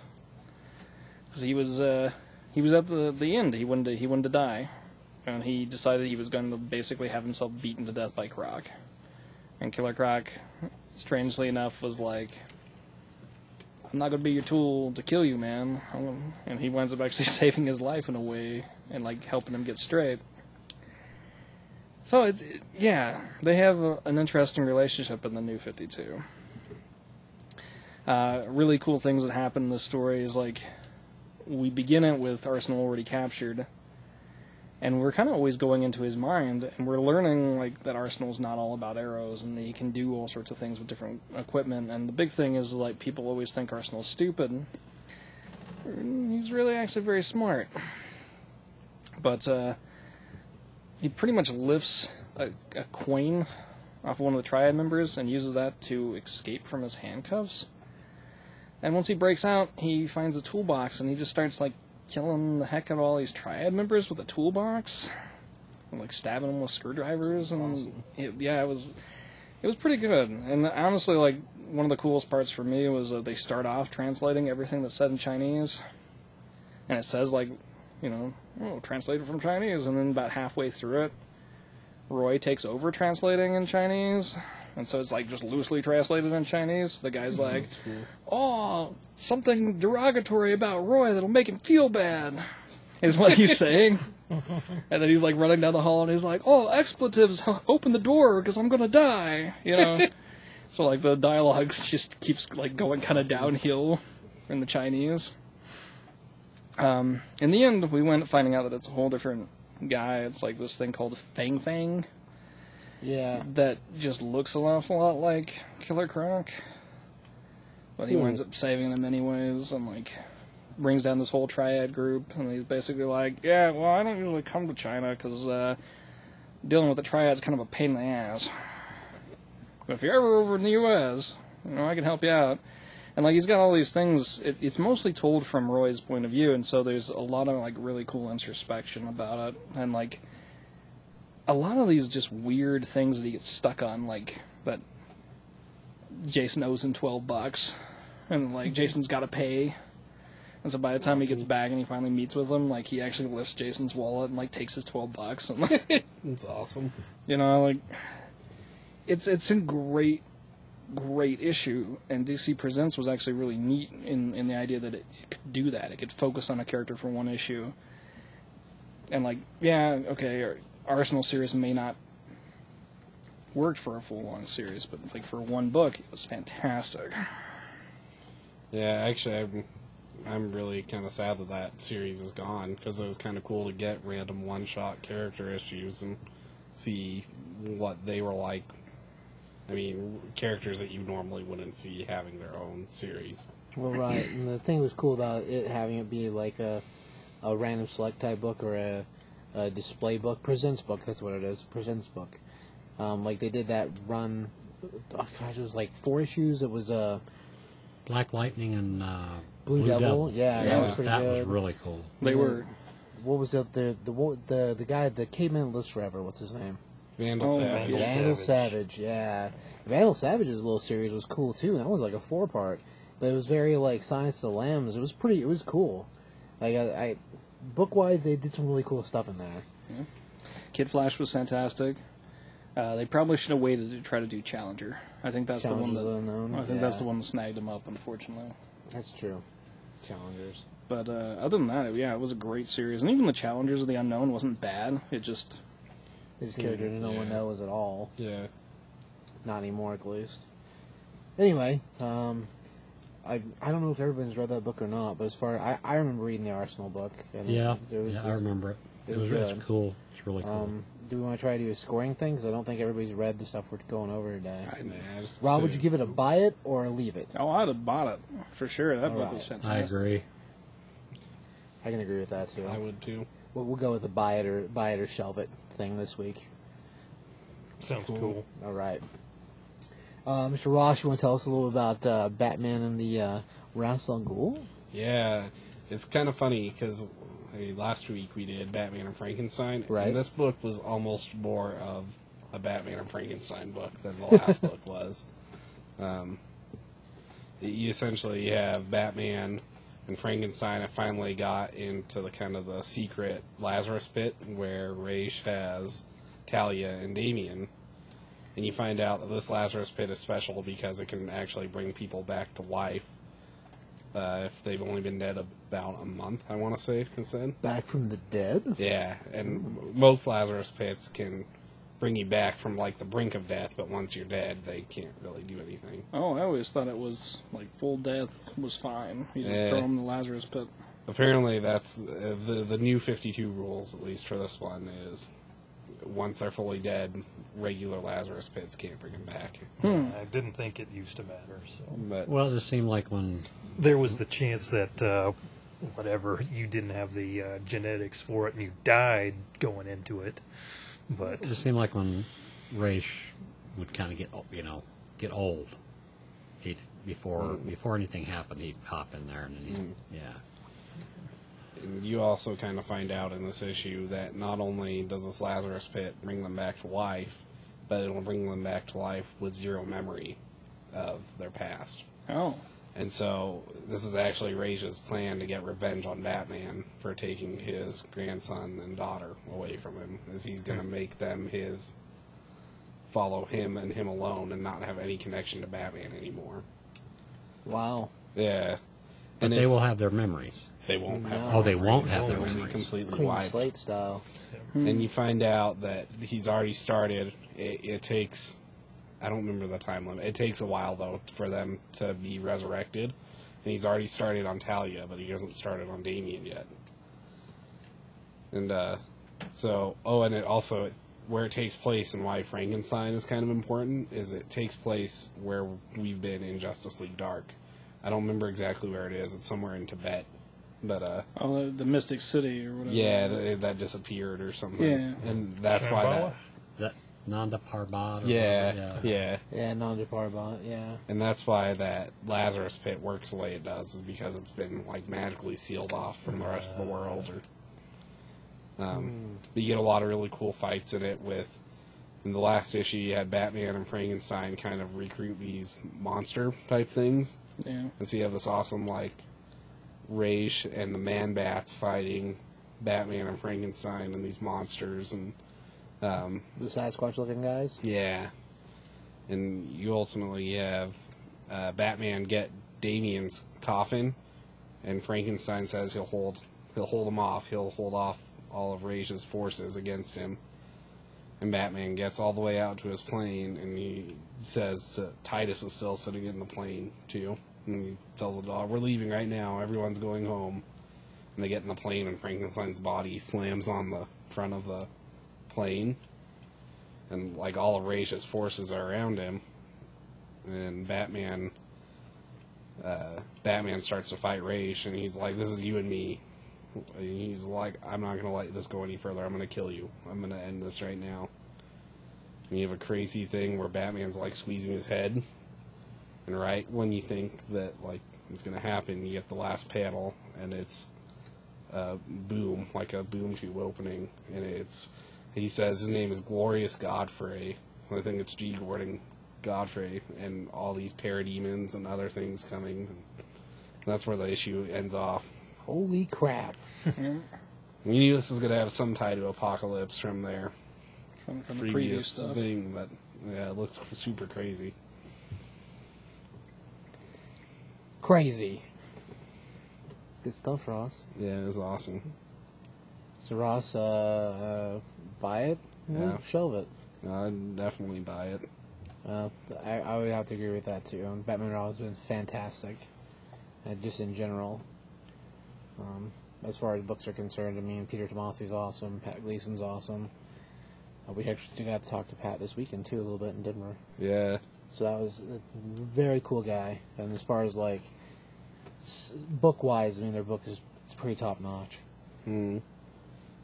Speaker 2: because he was uh, he was at the the end. He wanted to, he wanted to die, and he decided he was going to basically have himself beaten to death by Croc. And Killer Croc, strangely enough, was like, "I'm not going to be your tool to kill you, man." And he winds up actually saving his life in a way and like helping him get straight. So it, it- yeah, they have a, an interesting relationship in the New Fifty Two. Uh, really cool things that happen in this story is like we begin it with Arsenal already captured, and we're kind of always going into his mind, and we're learning like that Arsenal's not all about arrows, and he can do all sorts of things with different equipment. And the big thing is like people always think Arsenal's stupid. He's really actually very smart, but uh, he pretty much lifts a, a coin off of one of the triad members and uses that to escape from his handcuffs. And once he breaks out, he finds a toolbox and he just starts like killing the heck out of all these triad members with a toolbox, and, like stabbing them with screwdrivers. And it, yeah, it was it was pretty good. And honestly, like one of the coolest parts for me was that they start off translating everything that's said in Chinese, and it says like, you know, oh, translated from Chinese, and then about halfway through it, Roy takes over translating in Chinese. And so it's like just loosely translated in Chinese. The guy's mm-hmm. like, "Oh, something derogatory about Roy that'll make him feel bad," is what he's saying. and then he's like running down the hall, and he's like, "Oh, expletives! Open the door, because I'm gonna die." You know. so like the dialogue just keeps like going kind of downhill in the Chinese. Um, in the end, we went finding out that it's a whole different guy. It's like this thing called Fang Fang
Speaker 5: Yeah.
Speaker 2: that just looks an awful lot like Killer Croc. But he
Speaker 5: Hmm.
Speaker 2: winds up saving them anyways and like brings down this whole triad group and he's basically like, yeah, well, I don't usually come to China because uh, dealing with the triad's kind of a pain in the ass. But if you're ever over in the U.S., you know, I can help you out. And like he's got all these things. It, it's mostly told from Roy's point of view, and so there's a lot of like really cool introspection about it, and like a lot of these just weird things that he gets stuck on, like that Jason owes him twelve bucks, and like mm-hmm. Jason's got to pay. And so by the time he gets back and he finally meets with him, like he actually lifts Jason's wallet and like takes his twelve bucks, and like
Speaker 4: That's awesome.
Speaker 2: you know, like it's it's a great great issue and DC Presents was actually really neat in in the idea that it, it could do that. It could focus on a character for one issue. And like, yeah, okay, Arsenal series may not worked for a full long series, but like for one book, it was fantastic.
Speaker 4: Yeah, actually, I'm, I'm really kind of sad that that series is gone because it was kind of cool to get random one shot character issues and see what they were like. I mean, characters that you normally wouldn't see having their own series.
Speaker 5: Well, right. And the thing was cool about it having it be like a, a random select type book or a, a display book, presents book. That's what it is, presents book. Um, like they did that run. Oh gosh, it was like four issues. It was uh,
Speaker 6: Black Lightning and uh,
Speaker 5: Blue, Devil. Yeah,
Speaker 4: Yeah,
Speaker 5: that was pretty
Speaker 6: that
Speaker 5: good.
Speaker 6: was really cool.
Speaker 2: They were
Speaker 5: What was it? The the wo- the the guy the caveman lives forever. What's his name?
Speaker 4: Vandal
Speaker 2: Oh,
Speaker 4: Savage.
Speaker 3: Vandal
Speaker 5: Vandal
Speaker 3: Savage.
Speaker 5: Savage. Yeah, Vandal Savage's little series was cool too. That was like a four part, but it was very like Silence of the Lambs. It was pretty. It was cool. Like I, I book wise, they did some really cool stuff in there.
Speaker 2: Kid Flash was fantastic. Uh, they probably should have waited to try to do Challenger. I think that's
Speaker 5: Challenges
Speaker 2: the one that
Speaker 5: unknown.
Speaker 2: I think that's the one that snagged him up, unfortunately.
Speaker 5: That's true. Challengers.
Speaker 2: But uh, other than that, yeah, it was a great series, and even the Challengers of the Unknown wasn't bad. It just
Speaker 5: These characters no one
Speaker 4: yeah.
Speaker 5: knows at all.
Speaker 4: Yeah.
Speaker 5: Not anymore, at least. Anyway, um, I I don't know if everybody's read that book or not, but as far I, I remember reading the Arsenal book. And
Speaker 6: Yeah,
Speaker 5: there was
Speaker 6: yeah, I remember it.
Speaker 5: it
Speaker 6: It
Speaker 5: was
Speaker 6: was, really
Speaker 5: good.
Speaker 6: cool. It's really cool.
Speaker 5: Um, do we want to try to do a scoring thing? Because I don't think everybody's read the stuff we're going over today.
Speaker 4: I, nah, I just-
Speaker 5: Rob, would you give it a buy it or a leave it?
Speaker 2: oh, I'd have bought it for sure. That book
Speaker 5: Alright.
Speaker 2: was
Speaker 6: I agree.
Speaker 5: I can agree with that too.
Speaker 4: I would too.
Speaker 5: We'll, we'll go with the buy it or buy it or shelve it thing this week.
Speaker 3: Sounds cool.
Speaker 5: All right. Uh, Mr. Ross, you want to tell us a little about uh, Batman and the uh, Ra's al Ghul?
Speaker 4: Yeah, it's kind of funny because I mean, last week we did Batman and Frankenstein,
Speaker 5: Right.
Speaker 4: and this book was almost more of a Batman and Frankenstein book than the last book was. Um, you essentially have Batman and Frankenstein have finally got into the kind of the secret Lazarus pit where Ra's has Talia and Damian. And you find out that this Lazarus pit is special because it can actually bring people back to life uh, if they've only been dead about a month, I want to say, said.
Speaker 5: Back from the dead?
Speaker 4: Yeah, and most Lazarus pits can bring you back from like the brink of death, but once you're dead, they can't really do anything.
Speaker 2: Oh, I always thought it was like full death was fine. You just
Speaker 4: Yeah.
Speaker 2: throw them in the Lazarus pit.
Speaker 4: Apparently, that's uh, the the new 52 rules, at least for this one, is once they're fully dead, regular Lazarus pits can't bring them back.
Speaker 3: I didn't think it used to matter. So
Speaker 4: But
Speaker 6: Well, it just seemed like when
Speaker 3: there was the chance that uh, whatever you didn't have the uh, genetics for it and you died going into it. But
Speaker 6: it just seemed like when Ra's would kind of get you know get old, he before mm-hmm. before anything happened, he'd hop in there and then he's mm-hmm. yeah.
Speaker 4: And you also kind of find out in this issue that not only does this Lazarus pit bring them back to life, but it'll bring them back to life with zero memory of their past.
Speaker 2: Oh,
Speaker 4: And so this is actually Raja's plan to get revenge on Batman for taking his grandson and daughter away from him. Is he's going to hmm. make them his follow him and him alone and not have any connection to Batman anymore.
Speaker 5: Wow.
Speaker 4: Yeah.
Speaker 6: But
Speaker 4: And
Speaker 6: they will have their memories.
Speaker 4: They won't have.
Speaker 5: No.
Speaker 6: Oh, they won't have their
Speaker 4: They
Speaker 6: memories.
Speaker 4: completely
Speaker 5: Clean
Speaker 4: wiped.
Speaker 5: slate style.
Speaker 4: and hmm. you find out that he's already started. It, it takes, I don't remember the time limit. It takes a while though for them to be resurrected, and he's already started on Talia, but he hasn't started on Damian yet. And uh, so, oh, and it also where it takes place and why Frankenstein is kind of important is it takes place where we've been in Justice League Dark. I don't remember exactly where it is. It's somewhere in Tibet, but uh,
Speaker 2: oh, the, the Mystic City or whatever.
Speaker 4: yeah, that, that disappeared or something.
Speaker 2: Yeah.
Speaker 4: and that's why that.
Speaker 3: Shambhala?
Speaker 6: Nanda Parbat. Or
Speaker 4: Yeah,
Speaker 6: whatever,
Speaker 4: yeah,
Speaker 5: Yeah, Nanda Parbat, yeah.
Speaker 4: and that's why that Lazarus pit works the way it does, is because it's been like magically sealed off from the rest of the world. Or, um, but you get a lot of really cool fights in it. With in the last issue, you had Batman and Frankenstein kind of recruit these monster type things,
Speaker 2: Yeah.
Speaker 4: and so you have this awesome like Ra's and the Man Bats fighting Batman and Frankenstein and these monsters and. Um,
Speaker 5: The Sasquatch looking guys?
Speaker 4: Yeah. and you ultimately have uh, Batman get Damian's coffin, and Frankenstein says he'll hold he'll hold him off. He'll hold off all of Rage's forces against him. And Batman gets all the way out to his plane, and he says to Titus is still sitting in the plane too. And he tells the dog, "We're leaving right now. Everyone's going home." And they get in the plane, and Frankenstein's body slams on the front of the plane, and like all of Rage's forces are around him. And Batman, uh, Batman starts to fight Ra's, and he's like, "This is you and me." And he's like, "I'm not gonna let this go any further. I'm gonna kill you. I'm gonna end this right now." And you have a crazy thing where Batman's like squeezing his head, and right when you think that like it's gonna happen, you get the last panel, and it's a boom, like a boom tube opening, and it's he says his name is Glorious Godfrey. So I think it's G. Gordon Godfrey, and all these parademons and other things coming. That's where the issue ends off.
Speaker 5: Holy crap!
Speaker 4: We knew this was gonna have some tie to Apokolips from their
Speaker 2: From, from the previous
Speaker 4: previous
Speaker 2: stuff.
Speaker 4: thing, but yeah, it looks super crazy.
Speaker 5: Crazy. It's good stuff, Ross.
Speaker 4: Yeah, it was awesome.
Speaker 5: So Ross, uh, uh buy it,
Speaker 4: Yeah.
Speaker 5: shelve it.
Speaker 4: I'd definitely buy it.
Speaker 5: Uh, I, I would have to agree with that too. And Batman Robin's been fantastic, uh, just in general. Um, as far as books are concerned, I mean, Peter Tomasi's awesome. Pat Gleason's awesome. Uh, we actually got to talk to Pat this weekend too, a little bit in Denver.
Speaker 4: Yeah,
Speaker 5: So that was a very cool guy. And as far as like book wise, I mean, their book is pretty top notch.
Speaker 4: mm.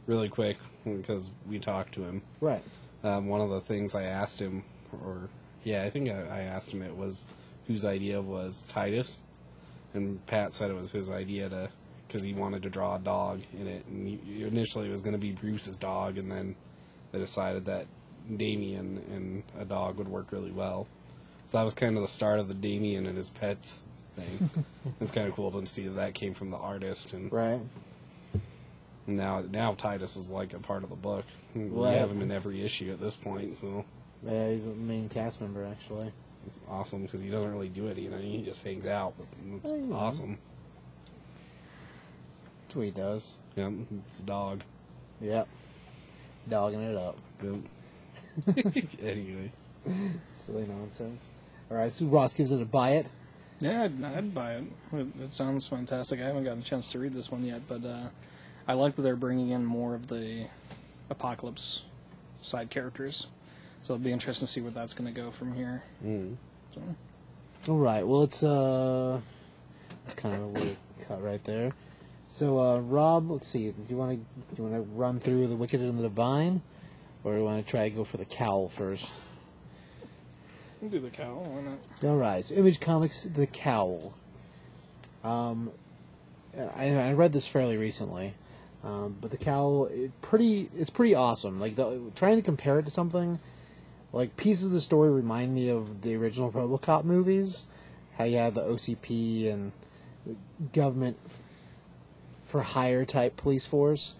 Speaker 4: Really quick because we talked to him.
Speaker 5: Right.
Speaker 4: Um, one of the things I asked him, or yeah, I think I, I asked him it was whose idea was Titus, and Pat said it was his idea to because he wanted to draw a dog in it, and he, initially it was going to be Bruce's dog, and then they decided that Damian and a dog would work really well. So that was kind of the start of the Damian and his pets thing. it's kind of cool to see that that came from the artist, and
Speaker 5: Right.
Speaker 4: Now now Titus is like a part of the book. We
Speaker 5: Right.
Speaker 4: have him in every issue at this point, so.
Speaker 5: Yeah, he's a main cast member actually.
Speaker 4: It's awesome because he doesn't really do it. You know, he just hangs out. But it's
Speaker 5: Oh, yeah.
Speaker 4: awesome.
Speaker 5: That's what he does.
Speaker 4: Yeah, it's a dog.
Speaker 5: Yep. Dogging it up.
Speaker 4: Yep. anyway,
Speaker 5: Silly nonsense. All right, so Ross gives it a buy it.
Speaker 2: Yeah, I'd, I'd buy it. it. It sounds fantastic. I haven't gotten a chance to read this one yet, but uh, I like that they're bringing in more of the Apokolips side characters. So it'll be interesting to see where that's going to go from here.
Speaker 4: mm.
Speaker 2: So,
Speaker 5: All right. Well, it's uh, it's kind of a weird cut right there. So, uh, Rob, let's see. Do you want to do you want to run through the Wicked and the Divine, or do you want to try to go for the cowl first?
Speaker 2: we'll do the cowl. Why not?
Speaker 5: All right. So, Image Comics, the cowl. Um, I, I read this fairly recently, um, but the cowl, it pretty, it's pretty awesome. Like the, trying to compare it to something, like pieces of the story remind me of the original RoboCop movies. How you had the OCP and government for hire type police force.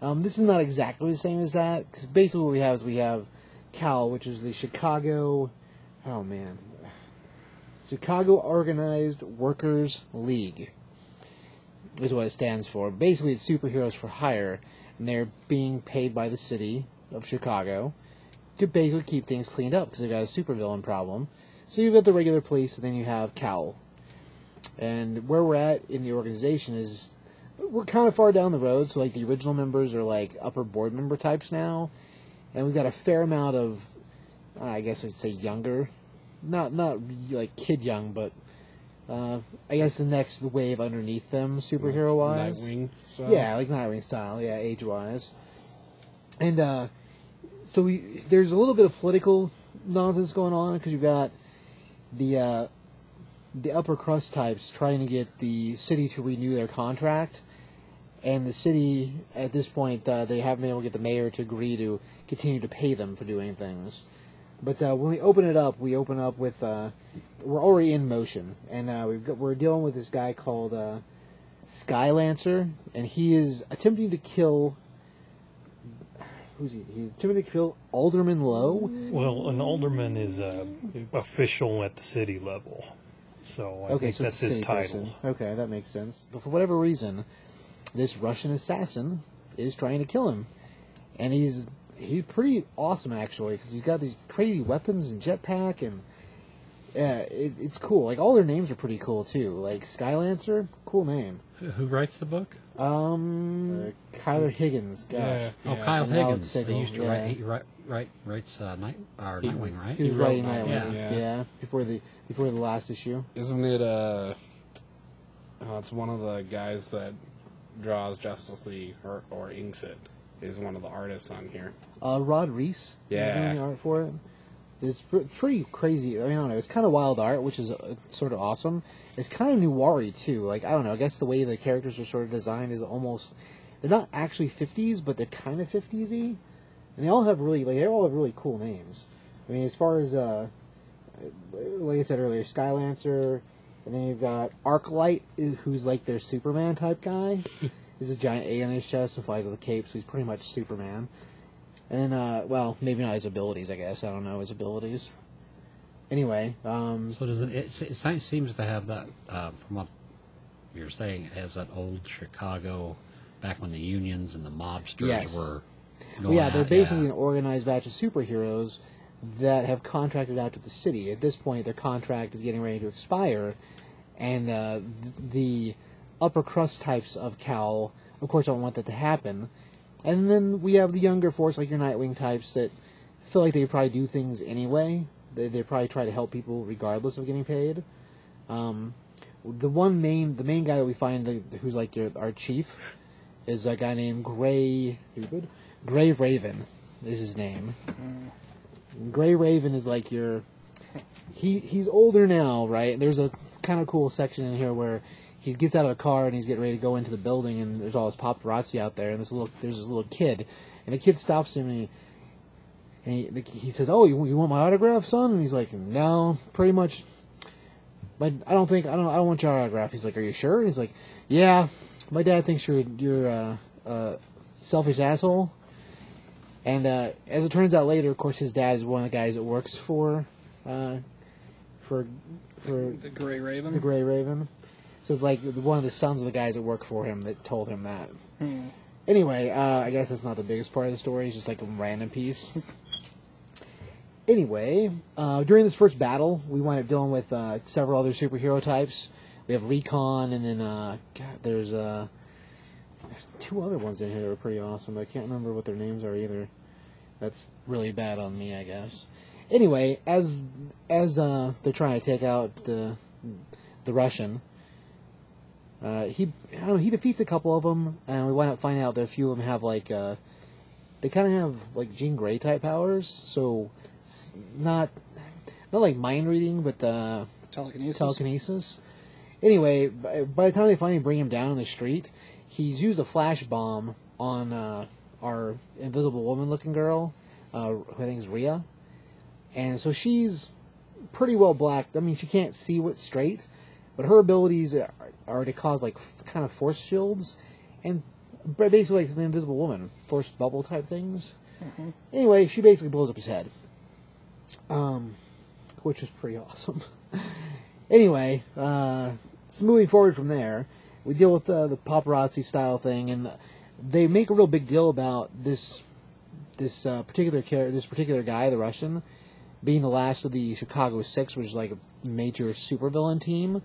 Speaker 5: Um, this is not exactly the same as that because basically what we have is we have Cowl, which is the Chicago. Oh man, Chicago Organized Workers League is what it stands for. Basically, it's superheroes for hire, and they're being paid by the city of Chicago to basically keep things cleaned up because they've got a supervillain problem. So you've got the regular police, and then you have Cowl. And where we're at in the organization is we're kind of far down the road. So like the original members are like upper board member types now, and we've got a fair amount of, I guess I'd say younger, not not like kid young, but uh, I guess the next wave underneath them, superhero wise.
Speaker 4: Nightwing. So.
Speaker 5: Yeah, like Nightwing style. Yeah, age wise. And uh, so we there's a little bit of political nonsense going on because you've got the uh, the upper crust types trying to get the city to renew their contract, and the city at this point uh, they haven't been able to get the mayor to agree to continue to pay them for doing things. But uh, when we open it up, we open up with uh, we're already in motion, and uh, we've got, we're dealing with this guy called uh, Skylancer, and he is attempting to kill. who's he? He's attempted to kill Alderman Lowe.
Speaker 3: Well, an alderman is uh, official at the city level, so I
Speaker 5: Okay,
Speaker 3: think
Speaker 5: so
Speaker 3: that's his title.
Speaker 5: person. Okay, that makes sense. But for whatever reason, this Russian assassin is trying to kill him, and he's he's pretty awesome actually because he's got these crazy weapons and jetpack and. Uh, it, it's cool. Like all their names are pretty cool too. Like Skylancer, cool name.
Speaker 6: Who- Who writes the book?
Speaker 5: Um, Kyle Higgins. Gosh,
Speaker 4: Yeah.
Speaker 6: Oh,
Speaker 4: Yeah.
Speaker 6: Kyle
Speaker 5: And Alex
Speaker 6: Higgins. He used to
Speaker 5: yeah.
Speaker 6: write. He write, write writes uh, Night or
Speaker 4: He-
Speaker 6: Nightwing, right?
Speaker 5: he was
Speaker 4: He
Speaker 5: writing
Speaker 4: Nightwing,
Speaker 5: Nightwing.
Speaker 4: yeah.
Speaker 5: Yeah. before the before the last issue.
Speaker 4: Isn't it? Uh, oh, it's one of the guys that draws Justice League or, or inks it. Is one of the artists on here.
Speaker 5: Uh, Rod Reis.
Speaker 4: Yeah.
Speaker 5: doing the art for it. It's pretty crazy. I mean, I don't know. It's kind of wild art, which is uh, sort of awesome. It's kind of noir too. Like I don't know. I guess the way the characters are sort of designed is almost they're not actually fifties, but they're kind of fiftiesy, and they all have really like they all have really cool names. I mean, as far as uh, like I said earlier, Skylancer, and then you've got Arclight, who's like their Superman type guy. He's a giant A on his chest and flies with a cape, so he's pretty much Superman. And uh, well, maybe not his abilities, I guess. I don't know his abilities. Anyway, um,
Speaker 6: So does it? It, se- it seems to have that. Uh, from what you're saying, it has that old Chicago, back when the unions and the mobsters
Speaker 5: Yes.
Speaker 6: were.
Speaker 5: well,
Speaker 6: Going
Speaker 5: yeah, they're
Speaker 6: at-
Speaker 5: basically
Speaker 6: yeah.
Speaker 5: an organized batch of superheroes that have contracted out to the city. At this point, their contract is getting ready to expire, and uh, the upper crust types of Cowl, of course, don't want that to happen. And then we have the younger force, like your Nightwing types, that feel like they probably do things anyway. They, they probably try to help people regardless of getting paid. Um, the one main, the main guy that we find that, who's like your, our chief, is a guy named Gray. Stupid. Gray Raven is his name. Gray Raven is like your. He he's older now, right? There's a kind of cool section in here where he gets out of a car and he's getting ready to go into the building, and there's all this paparazzi out there, and this little there's this little kid, and the kid stops him and he. And he, he says, "Oh, you, you want my autograph, son?" And he's like, "No, pretty much. But I don't think I don't I don't want your autograph." He's like, "Are you sure?" And he's like, "Yeah, my dad thinks you're you're a, a selfish asshole." And uh, as it turns out later, of course, his dad is one of the guys that works for uh, for for
Speaker 2: The Gray Raven.
Speaker 5: the Gray Raven. So it's like one of the sons of the guys that work for him that told him that. Anyway, uh, I guess that's not the biggest part of the story. It's just like a random piece. anyway, uh, during this first battle, we wind up dealing with uh, several other superhero types. We have Recon, and then uh, God, there's uh, there's two other ones in here that are pretty awesome. But I can't remember what their names are either. That's really bad on me, I guess. Anyway, as as uh, they're trying to take out the the Russian, uh, he I don't know, he defeats a couple of them, and we wind up finding out that a few of them have like uh, they kind of have like Jean Grey type powers. So not not like mind reading, but uh,
Speaker 2: Telekinesis.
Speaker 5: telekinesis. Anyway, by, by the time they finally bring him down on the street, he's used a flash bomb on uh, our invisible woman-looking girl, uh, who I think is Rhea, and so she's pretty well blacked. I mean, she can't see what's straight, but her abilities are to cause like f- kind of force shields, and basically like the Invisible Woman, force bubble type things. Anyway, she basically blows up his head, um, which is pretty awesome. anyway, uh, so moving forward from there, we deal with uh, the paparazzi style thing, and they make a real big deal about this this uh, particular char- this particular guy, the Russian, being the last of the Chicago Six, which is like a major supervillain team.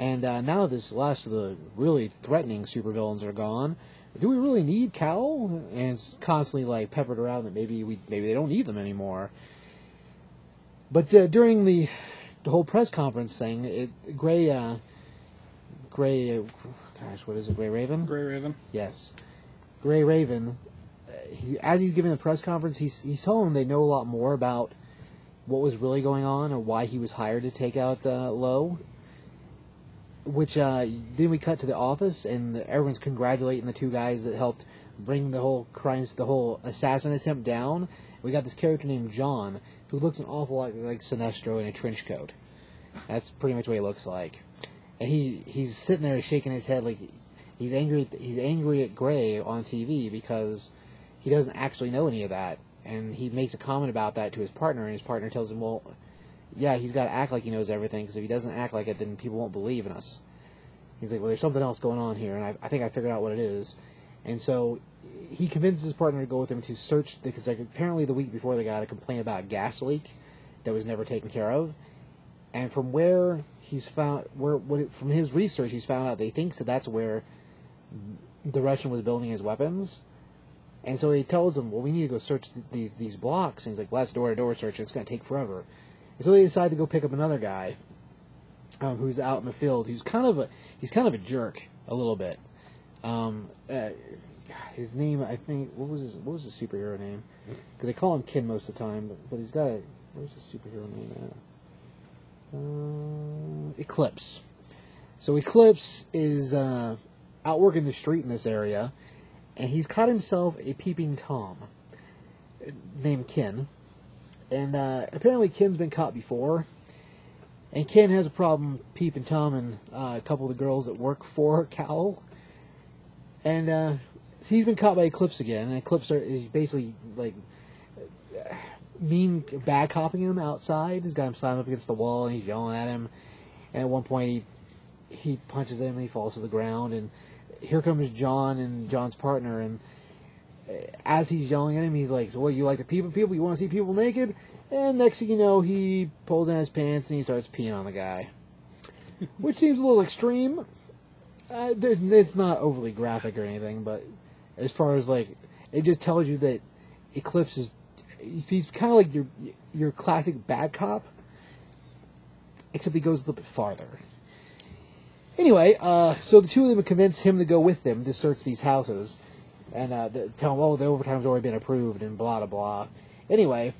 Speaker 5: And uh, now this last of the really threatening supervillains are gone. Do we really need Cowl? And it's constantly like peppered around that maybe we maybe they don't need them anymore. But uh, during the the whole press conference thing, it Gray uh, Gray, uh, gosh, what is it? Gray Raven.
Speaker 2: Gray Raven.
Speaker 5: Yes, Gray Raven. uh, He, as he's giving the press conference, he's he's telling them they know a lot more about what was really going on or why he was hired to take out uh, Lowe. Which uh, then we cut to the office and everyone's congratulating the two guys that helped bring the whole crimes, the whole assassin attempt down. We got this character named John who looks an awful lot like Sinestro in a trench coat. That's pretty much what he looks like, and he he's sitting there shaking his head like he's angry. He's angry at Gray on TV because he doesn't actually know any of that. And he makes a comment about that to his partner, and his partner tells him, well, yeah, he's got to act like he knows everything, because if he doesn't act like it, then people won't believe in us. He's like, well, there's something else going on here, and I, I think I figured out what it is. And so he convinces his partner to go with him to search, because like, apparently the week before they got a complaint about a gas leak that was never taken care of. And from where he's found, where it, from his research, he's found out they think that that's where the Russian was building his weapons. And so he tells them, well, we need to go search th- these these blocks. And he's like, well, that's door to door search. It's going to take forever. So they decide to go pick up another guy um, who's out in the field. Who's kind of a he's kind of a jerk a little bit. Um, uh, his name, I think, what was his what was his superhero name? Because they call him Ken most of the time, but, but he's got a where's his superhero name at? Uh, Eclipse. So Eclipse is uh, out working the street in this area, and he's caught himself a peeping tom uh, named Ken. And uh, apparently Ken's been caught before, and Ken has a problem peeping Tom and uh, a couple of the girls that work for Cowl. And uh, he's been caught by Eclipse again, and Eclipse are, is basically like mean bad copying him outside. He's got him slammed up against the wall, and he's yelling at him. And at one point, he he punches him, and he falls to the ground. And here comes John and John's partner, and as he's yelling at him, he's like, "Well, you like to people people? You want to see people naked?" And next thing you know, he pulls down his pants and he starts peeing on the guy, which seems a little extreme. Uh, there's, it's not overly graphic or anything, but as far as like, it just tells you that Eclipse is he's kind of like your your classic bad cop, except he goes a little bit farther. Anyway, uh, so the two of them convince him to go with them to search these houses, and uh, tell him, "Oh, the overtime's already been approved," and blah blah blah. Anyway,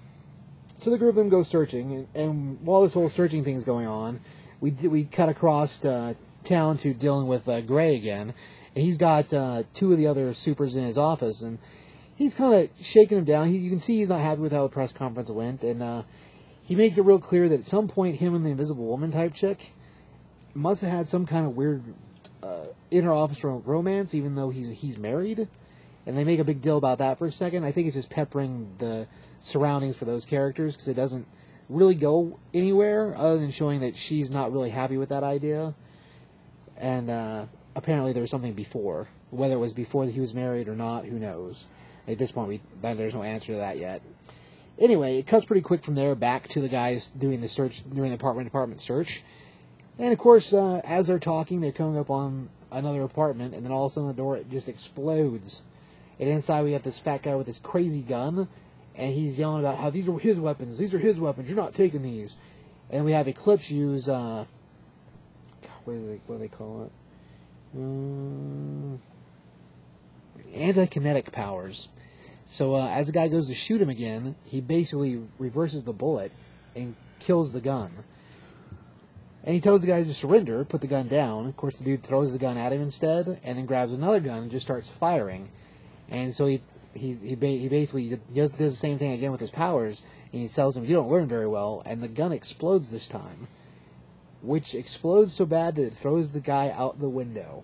Speaker 5: so the group of them go searching, and, and while this whole searching thing is going on, we we cut across uh, town to dealing with uh, Gray again, and he's got uh, two of the other supers in his office, and he's kind of shaking him down. He, you can see he's not happy with how the press conference went, and uh, he makes it real clear that at some point, him and the Invisible Woman type chick must have had some kind of weird uh, inter office romance, even though he's he's married. And they make a big deal about that for a second. I think it's just peppering the surroundings for those characters because it doesn't really go anywhere other than showing that she's not really happy with that idea. And uh, apparently there was something before, whether it was before he was married or not, who knows. At this point, we there's no answer to that yet. Anyway, it cuts pretty quick from there back to the guys doing the search, doing the apartment department search. And of course, uh, as they're talking, they're coming up on another apartment, and then all of a sudden the door just explodes. And inside we have this fat guy with this crazy gun, and he's yelling about how these are his weapons. These are his weapons. You're not taking these. And we have Eclipse use uh, God, what do they what do they call it? Um, anti-kinetic powers. So uh, as the guy goes to shoot him again, he basically reverses the bullet and kills the gun. And he tells the guy to surrender, put the gun down. Of course, the dude throws the gun at him instead, and then grabs another gun and just starts firing. And so he he he, ba- he basically does, does the same thing again with his powers, and he tells him, "You don't learn very well." And the gun explodes this time, which explodes so bad that it throws the guy out the window.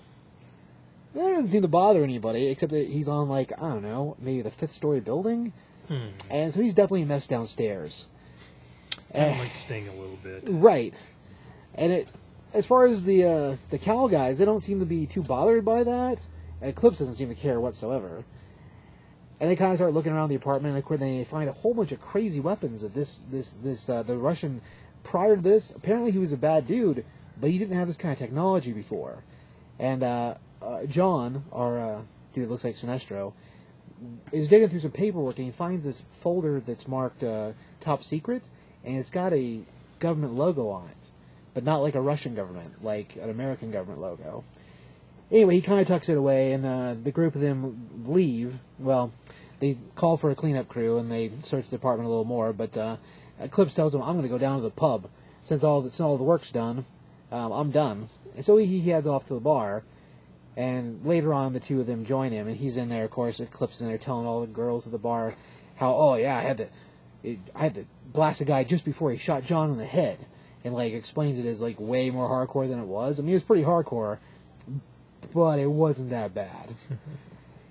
Speaker 5: That doesn't seem to bother anybody, except that he's on like I don't know, maybe the fifth story building, and so he's definitely messed downstairs.
Speaker 3: That
Speaker 5: Eh.
Speaker 3: might sting a little bit.
Speaker 5: Right. And it, as far as the uh, the Cowl guys, they don't seem to be too bothered by that. Eclipse doesn't seem to care whatsoever. And they kind of start looking around the apartment, and of course they find a whole bunch of crazy weapons. That this this this uh, the Russian prior to this, apparently he was a bad dude, but he didn't have this kind of technology before. And uh, uh, John, our uh, dude, that looks like Sinestro, is digging through some paperwork, and he finds this folder that's marked uh, "Top Secret," and it's got a government logo on it, but not like a Russian government, like an American government logo. Anyway, he kind of tucks it away, and uh, the group of them leave. Well, they call for a cleanup crew, and they search the apartment a little more. But uh, Eclipse tells them, "I'm going to go down to the pub since all the, since all the work's done. Um, I'm done." And so he, he heads off to the bar. And later on, the two of them join him, and he's in there. Of course, Eclipse is in there telling all the girls at the bar how, "Oh yeah, I had to, it, I had to blast a guy just before he shot John in the head," and like explains it as like way more hardcore than it was. I mean, it was pretty hardcore, but it wasn't that bad.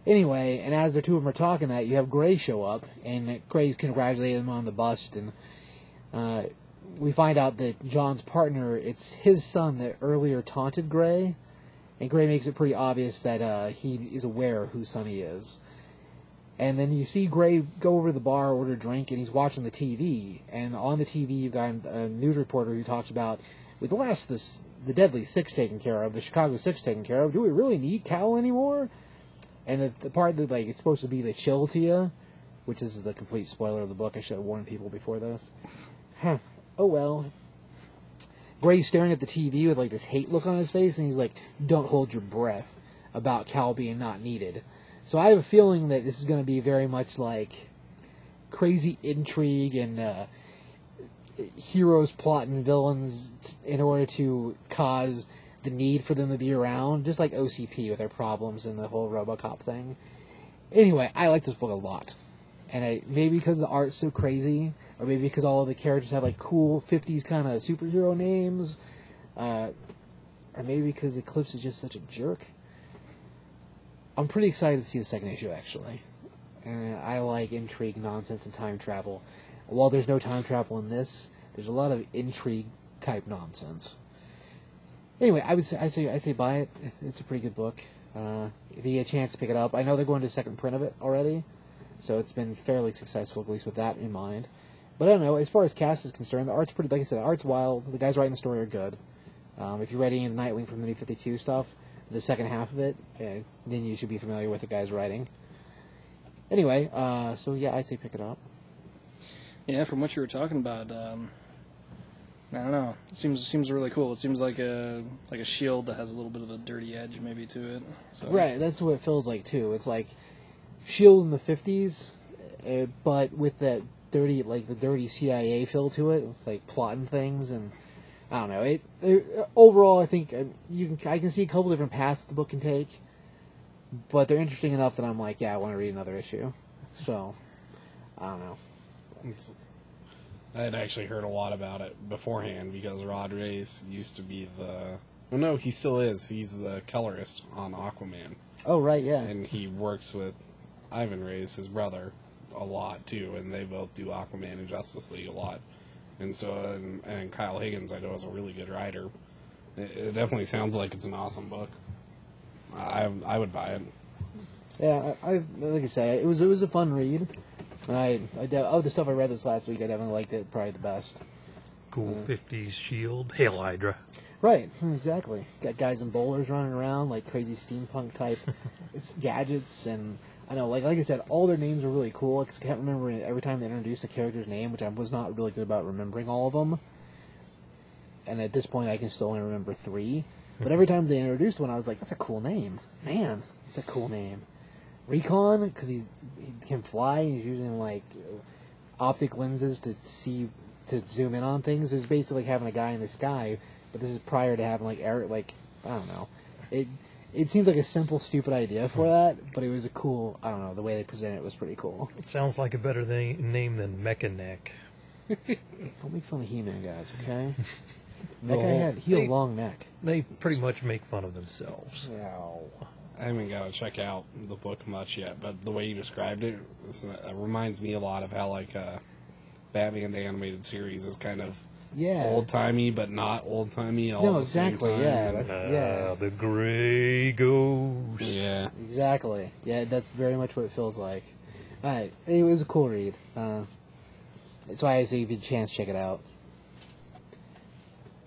Speaker 5: Anyway, and as the two of them are talking that, you have Gray show up, and Gray's congratulating them on the bust, and uh, we find out that John's partner, it's his son that earlier taunted Gray, and Gray makes it pretty obvious that uh, he is aware whose son he is. And then you see Gray go over to the bar, order a drink, and he's watching the TV. And on the TV, you've got a news reporter who talks about, with the last this the Deadly Six taken care of, the Chicago Six taken care of, do we really need Cowl anymore? And the, the part that like it's supposed to be the chill to you, which is the complete spoiler of the book. I should have warned people before this. Huh. Oh well. Gray's staring at the TV with like this hate look on his face, and he's like, "Don't hold your breath about Cowl being not needed." So I have a feeling that this is going to be very much like crazy intrigue and uh, heroes plotting villains in order to cause the need for them to be around, just like OCP with their problems and the whole RoboCop thing. Anyway, I like this book a lot, and I, maybe because the art's so crazy, or maybe because all of the characters have like cool '50s kind of superhero names, uh, or maybe because Eclipse is just such a jerk. I'm pretty excited to see the second issue actually, and I like intrigue, nonsense, and time travel. While there's no time travel in this, there's a lot of intrigue type nonsense. Anyway, I would say I say I say buy it. It's a pretty good book. Uh, if you get a chance to pick it up, I know they're going to a second print of it already, so it's been fairly successful at least with that in mind. But I don't know. As far as cast is concerned, the art's pretty. Like I said, the art's wild. The guys writing the story are good. Um, if you're read any of the Nightwing from the New Fifty Two stuff, the second half of it, uh, then you should be familiar with the guy's writing. Anyway, uh, so yeah, I'd say pick it up.
Speaker 2: Yeah, from what you were talking about, um, I don't know. It seems it seems really cool. It seems like a like a shield that has a little bit of a dirty edge maybe to it. So.
Speaker 5: Right, that's what it feels like too. It's like Shield in the fifties, uh, but with that dirty, like the dirty CIA feel to it, like plotting things, and I don't know. It, it overall, I think you can I can see a couple different paths the book can take, but they're interesting enough that I'm like, yeah, I want to read another issue. So I don't know.
Speaker 4: It's, I had actually heard a lot about it beforehand because Rod Reis used to be the. Well, no, he still is. He's the colorist on Aquaman,
Speaker 5: Oh right, yeah.
Speaker 4: and he works with Ivan Reis, his brother, a lot too, and they both do Aquaman and Justice League a lot. And so, and, and Kyle Higgins, I know, is a really good writer. It, it definitely sounds like it's an awesome book. I I would buy it.
Speaker 5: Yeah, I, I like I say, it was it was a fun read. I, I de- of the stuff I read this last week, I definitely liked it probably the best.
Speaker 3: Cool 50s shield. Hail Hydra.
Speaker 5: Right, hmm, exactly. Got guys in bowlers running around like crazy steampunk type it's gadgets, and I know, like like I said, all their names are really cool. I can't remember every time they introduced a character's name, which I was not really good about remembering all of them. And at this point, I can still only remember three. But every time they introduced one, I was like, "That's a cool name, man. It's a cool name." Recon, because he's he can fly. He's using like optic lenses to see to zoom in on things. Is basically like having a guy in the sky, but this is prior to having like air. Like I don't know. It it seems like a simple, stupid idea for that, but it was a cool. I don't know. The way they presented it was pretty cool.
Speaker 3: It sounds like a better th- name than Mekaneck.
Speaker 5: Don't make fun of He-Man guys, okay? That guy had he
Speaker 3: they-
Speaker 5: a long neck.
Speaker 3: They pretty much make fun of themselves.
Speaker 4: I haven't got to check out the book much yet, but the way you described it, it's, uh, reminds me a lot of how like uh, Batman the animated series is kind of
Speaker 5: Yeah.
Speaker 4: old timey, but not old timey. All
Speaker 5: No,
Speaker 4: at the same
Speaker 5: exactly,
Speaker 4: time.
Speaker 5: yeah, that's- yeah.
Speaker 3: Ah, the gray ghost.
Speaker 4: yeah.
Speaker 5: Exactly. Yeah, that's very much what it feels like. Alright, it was a cool read. Uh, that's why I say if you get a chance, check it out.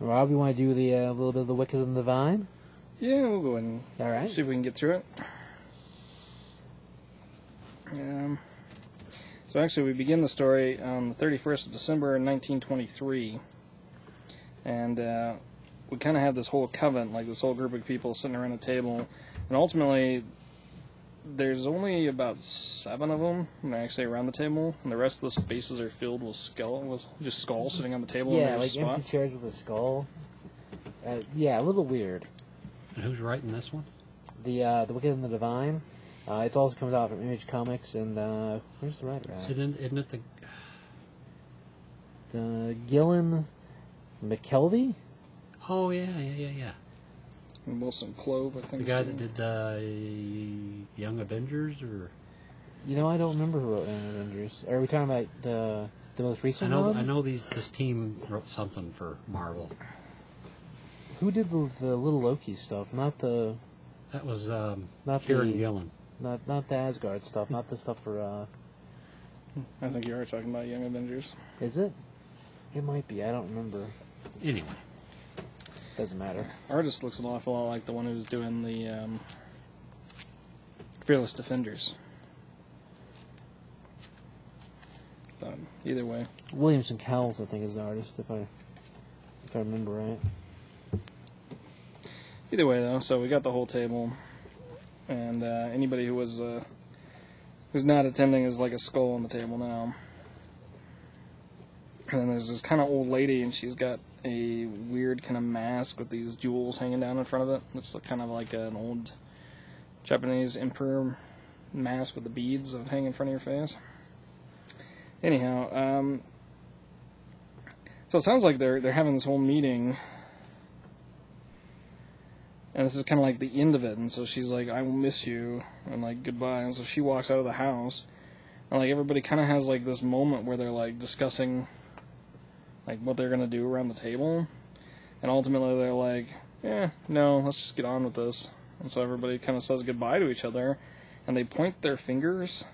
Speaker 5: Rob, you want to do the uh, little bit of the Wicked and the Vine?
Speaker 2: Yeah, we'll go ahead and
Speaker 5: All right.
Speaker 2: see if we can get through it. Um, so actually, we begin the story on the 31st of December, 1923, and uh, we kind of have this whole coven, like this whole group of people sitting around a table, and ultimately, there's only about seven of them actually around the table, and the rest of the spaces are filled with skull, with just skulls sitting on the table in
Speaker 5: Yeah, like
Speaker 2: spot.
Speaker 5: empty chairs with a skull. Uh, yeah, a little weird.
Speaker 6: And who's writing this one?
Speaker 5: The uh, the Wicked and the Divine. Uh, it also comes out from Image Comics, and uh, where's the writer at?
Speaker 6: Isn't, isn't it the
Speaker 5: Uh, Gillen McKelvie.
Speaker 6: Oh yeah, yeah, yeah, yeah.
Speaker 2: And Wilson Cowles, I think.
Speaker 6: The
Speaker 2: think.
Speaker 6: guy that
Speaker 2: doing-
Speaker 6: did uh, Young Avengers, or
Speaker 5: You know, I don't remember who wrote Young Avengers. Are we talking about the the most recent
Speaker 6: I
Speaker 5: recent
Speaker 6: know
Speaker 5: one?
Speaker 6: I know these this team wrote something for Marvel.
Speaker 5: Who did the, the little Loki stuff? Not the
Speaker 6: That was um,
Speaker 5: Not
Speaker 6: Kieron
Speaker 5: the-
Speaker 6: Gillen.
Speaker 5: not not the Asgard stuff. Not the stuff for. uh
Speaker 2: I think you are talking about Young Avengers.
Speaker 5: Is it? It might be. I don't remember.
Speaker 6: Anyway,
Speaker 5: Doesn't matter.
Speaker 2: Artist looks an awful lot like the one who's doing the um, Fearless Defenders. But either way,
Speaker 5: Williamson Cowles, I think, is the artist. If I if I remember right.
Speaker 2: Either way though. So we got the whole table, and uh, anybody who was uh, who's not attending is like a skull on the table now. And then there's this kind of old lady, and she's got a weird kind of mask with these jewels hanging down in front of it. It's kind of like an old Japanese emperor mask with the beads that hang in front of your face. Anyhow, um, so it sounds like they're they're having this whole meeting, and this is kind of like the end of it. And so she's like, "I will miss you," and like goodbye. And so she walks out of the house, and like everybody kind of has like this moment where they're like discussing like what they're gonna do around the table, and ultimately they're like, "Yeah, no, let's just get on with this." And so everybody kind of says goodbye to each other, and they point their fingers,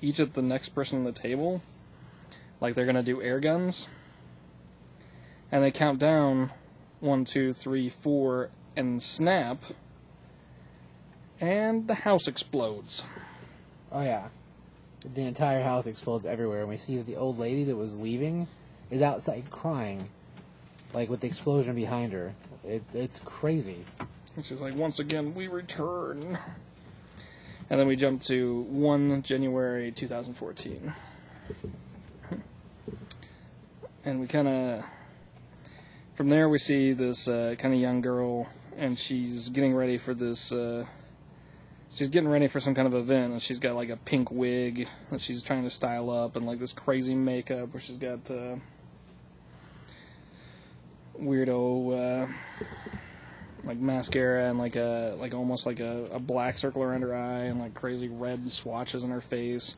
Speaker 2: each at the next person on the table, like they're gonna do air guns, and they count down, one, two, three, four, and snap, and the house explodes.
Speaker 5: Oh yeah, the entire house explodes everywhere, and we see that the old lady that was leaving is outside crying, like with the explosion behind her. It, it's crazy.
Speaker 2: And she's like, once again, we return. And then we jump to 1 January 2014. And we kind of. From there, we see this uh, kind of young girl, and she's getting ready for this. Uh, she's getting ready for some kind of event, and she's got like a pink wig that she's trying to style up, and like this crazy makeup where she's got uh, weirdo. Uh, like mascara and like a like almost like a, a black circle around her eye and like crazy red swatches in her face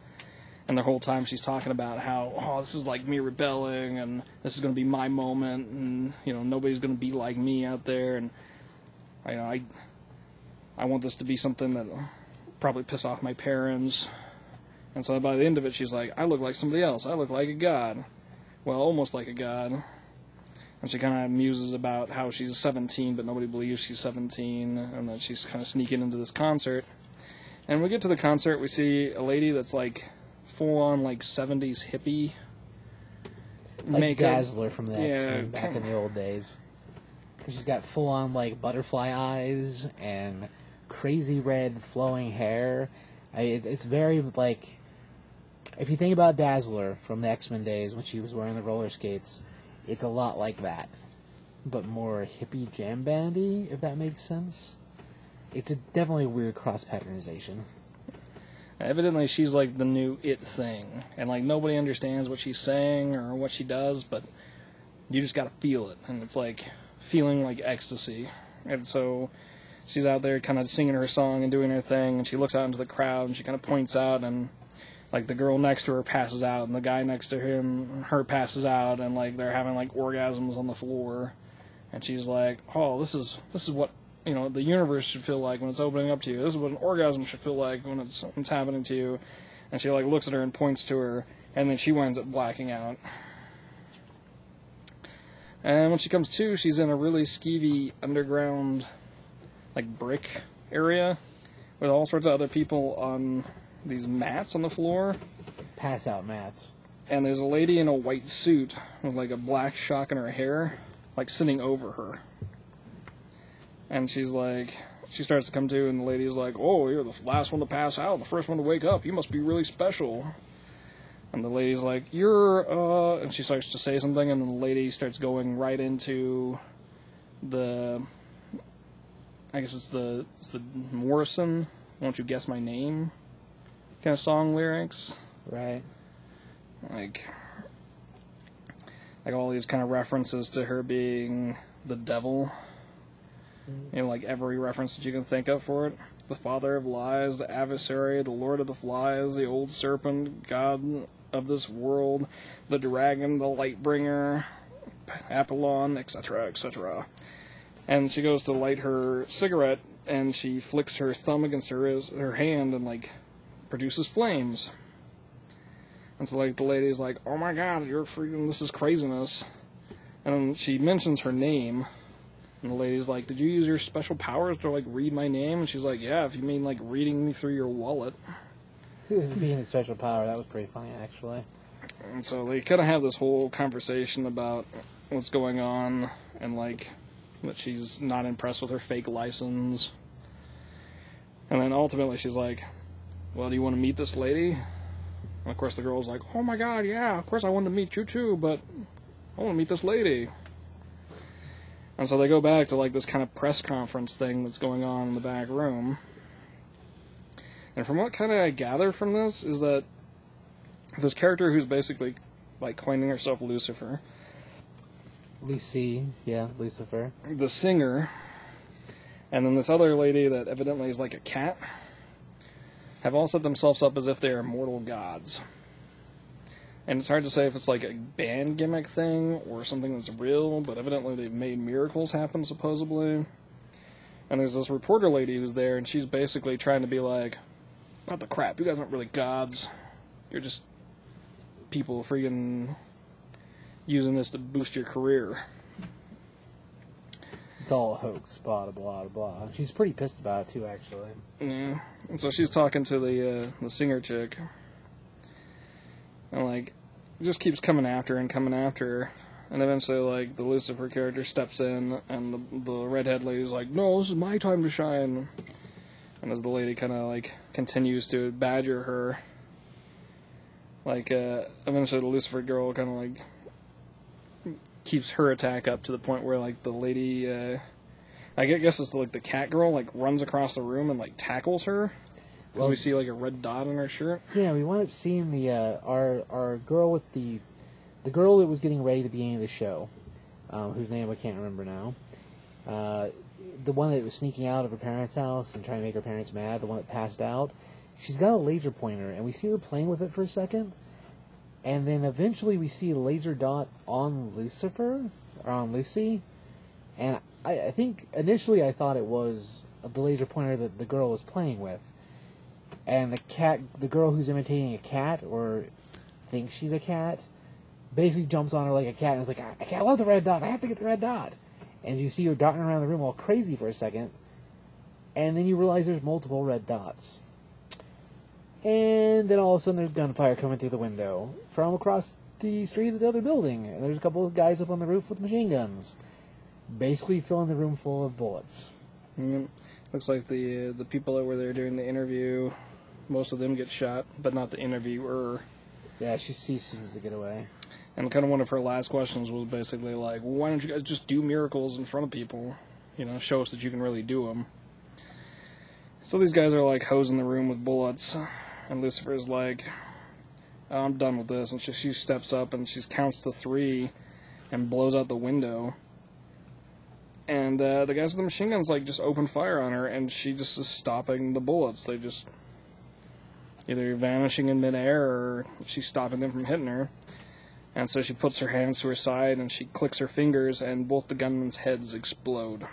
Speaker 2: and the whole time she's talking about how oh this is like me rebelling and this is going to be my moment and you know nobody's going to be like me out there and I know I I want this to be something that'll probably piss off my parents and so by the end of it she's like I look like somebody else I look like a god well almost like a god and she kind of muses about how she's 17, but nobody believes she's 17, and that she's kind of sneaking into this concert. And we get to the concert, we see a lady that's like full on like 70s hippie
Speaker 5: Like
Speaker 2: makeup.
Speaker 5: Dazzler from the
Speaker 2: Yeah,
Speaker 5: X-Men back in the old days. She's got full on like butterfly eyes and crazy red flowing hair. I, it, it's very like if you think about Dazzler from the X Men days when she was wearing the roller skates, it's a lot like that, but more hippie jam bandy. If that makes sense. It's a definitely a weird cross patternization.
Speaker 2: Evidently, she's like the new it thing, and like nobody understands what she's saying or what she does, but you just gotta feel it, and it's like feeling like ecstasy. And so she's out there kind of singing her song and doing her thing, and she looks out into the crowd and she kind of points out, and like the girl next to her passes out, and the guy next to him, her passes out, and like they're having like orgasms on the floor, and she's like, "Oh, this is this is what you know the universe should feel like when it's opening up to you. This is what an orgasm should feel like when it's when it's happening to you." And she like looks at her and points to her, and then she winds up blacking out. And when she comes to, she's in a really skeevy underground, like brick area, with all sorts of other people on these mats on the floor.
Speaker 5: Pass out mats.
Speaker 2: And there's a lady in a white suit with like a black shock in her hair, like sitting over her. And she's like, she starts to come to, and the lady's like, "Oh, you're the last one to pass out, the first one to wake up. You must be really special." And the lady's like, "You're," uh," and she starts to say something, and then the lady starts going right into the, I guess it's the it's the Morrison. Won't you guess my name? Kind of song lyrics
Speaker 5: Right.
Speaker 2: like like all these kind of references to her being the devil You know, like every reference that you can think of for it. The father of lies, the adversary, the lord of the flies, the old serpent, god of this world, the dragon, the light bringer, Apollyon, etc., etc. And she goes to light her cigarette, and she flicks her thumb against her her hand, and like produces flames. And so like the lady's like, "Oh my god, you're freaking! This is craziness." And she mentions her name, and the lady's like, "Did you use your special powers to like read my name?" And she's like, "Yeah, if you mean like reading me through your wallet."
Speaker 5: Being a special power, that was pretty funny, actually.
Speaker 2: And so they kind of have this whole conversation about what's going on and like that she's not impressed with her fake license. And then ultimately she's like, Well, do you want to meet this lady? And of course the girl's like, Oh my god, yeah, of course I want to meet you too, but I want to meet this lady. And so they go back to like this kind of press conference thing that's going on in the back room. And from what kind of I gather from this is that this character who's basically like coining herself Lucifer,
Speaker 5: Lucy, yeah, Lucifer.
Speaker 2: the singer, and then this other lady that evidently is like a cat, have all set themselves up as if they are mortal gods. And it's hard to say if it's like a band gimmick thing or something that's real, but evidently they've made miracles happen, supposedly. And there's this reporter lady who's there, and she's basically trying to be like, What the crap? You guys aren't really gods. You're just people freaking using this to boost your career.
Speaker 5: It's all a hoax, blah, blah, blah, blah. She's pretty pissed about it, too, actually.
Speaker 2: Yeah. And so she's talking to the uh, the singer chick, and like, just keeps coming after her and coming after her, and eventually like the Lucifer character steps in, and the the redhead lady's like, "No, this is my time to shine." And as the lady kind of like continues to badger her, like uh, eventually the Lucifer girl kind of like keeps her attack up to the point where like the lady. Uh, I guess it's like the cat girl like runs across the room and like tackles her. Because
Speaker 5: Well-
Speaker 2: we see like a red dot on her shirt.
Speaker 5: Yeah, we wound up seeing the uh, our our girl with the the girl that was getting ready at the beginning of the show, um, whose name I can't remember now. Uh, the one that was sneaking out of her parents' house and trying to make her parents mad. The one that passed out. She's got a laser pointer, and we see her playing with it for a second, and then eventually we see a laser dot on Lucifer or on Lucy, and I, I think initially I thought it was the laser pointer that the girl was playing with and the cat, the girl who's imitating a cat or thinks she's a cat, basically jumps on her like a cat and is like, I, I love the red dot. I have to get the red dot. And you see her darting around the room all crazy for a second, and then you realize there's multiple red dots. And then all of a sudden there's gunfire coming through the window from across the street of the other building, and there's a couple of guys up on the roof with machine guns, basically filling the room full of bullets.
Speaker 2: Mm, looks like the uh, the people that were there during the interview, most of them get shot, but not the interviewer.
Speaker 5: Yeah, she she seems to get away.
Speaker 2: And kind of one of her last questions was basically like, well, "Why don't you guys just do miracles in front of people? You know, show us that you can really do them." So these guys are like hosing the room with bullets, and Lucifer's like, "I'm done with this," and she, she steps up and she counts to three, and blows out the window. And uh, the guys with the machine guns like just open fire on her, and she just is stopping the bullets. They just either vanishing in midair or she's stopping them from hitting her. And so she puts her hands to her side and she clicks her fingers, and both the gunmen's heads explode.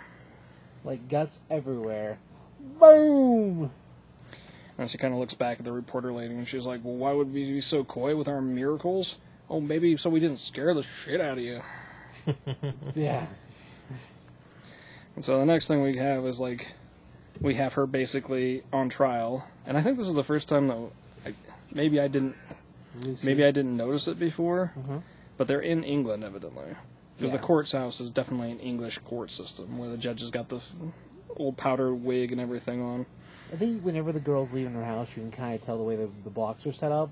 Speaker 5: Like guts everywhere. Boom!
Speaker 2: And she kind of looks back at the reporter lady and she's like, Well, why would we be so coy with our miracles? Oh, maybe so we didn't scare the shit out of you.
Speaker 5: Yeah.
Speaker 2: And so the next thing we have is like, we have her basically on trial. And I think this is the first time that I, maybe I didn't. Maybe I didn't notice it before,
Speaker 5: Mhm.
Speaker 2: but they're in England evidently. Because
Speaker 5: Yeah.
Speaker 2: the court's house is definitely an English court system where the judges got the f- old powder wig and everything on.
Speaker 5: I think whenever the girl's leaving her house, you can kind of tell the way the, the blocks are set up,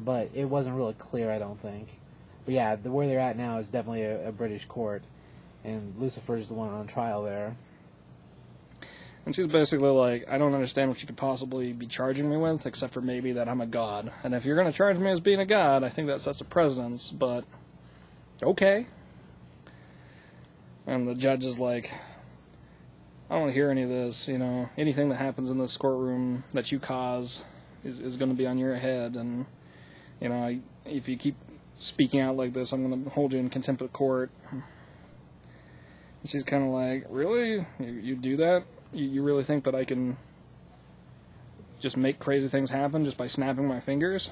Speaker 5: but it wasn't really clear, I don't think. But yeah, the, where they're at now is definitely a, a British court, and Lucifer's the one on trial there.
Speaker 2: And she's basically like, I don't understand what you could possibly be charging me with, except for maybe that I'm a god. And if you're going to charge me as being a god, I think that sets a precedence, but okay. And the judge is like, I don't want to hear any of this. You know, anything that happens in this courtroom that you cause is, is going to be on your head. And, you know, I, if you keep speaking out like this, I'm going to hold you in contempt of court. And she's kind of like, Really? You, you do that? You, really think that I can just make crazy things happen just by snapping my fingers?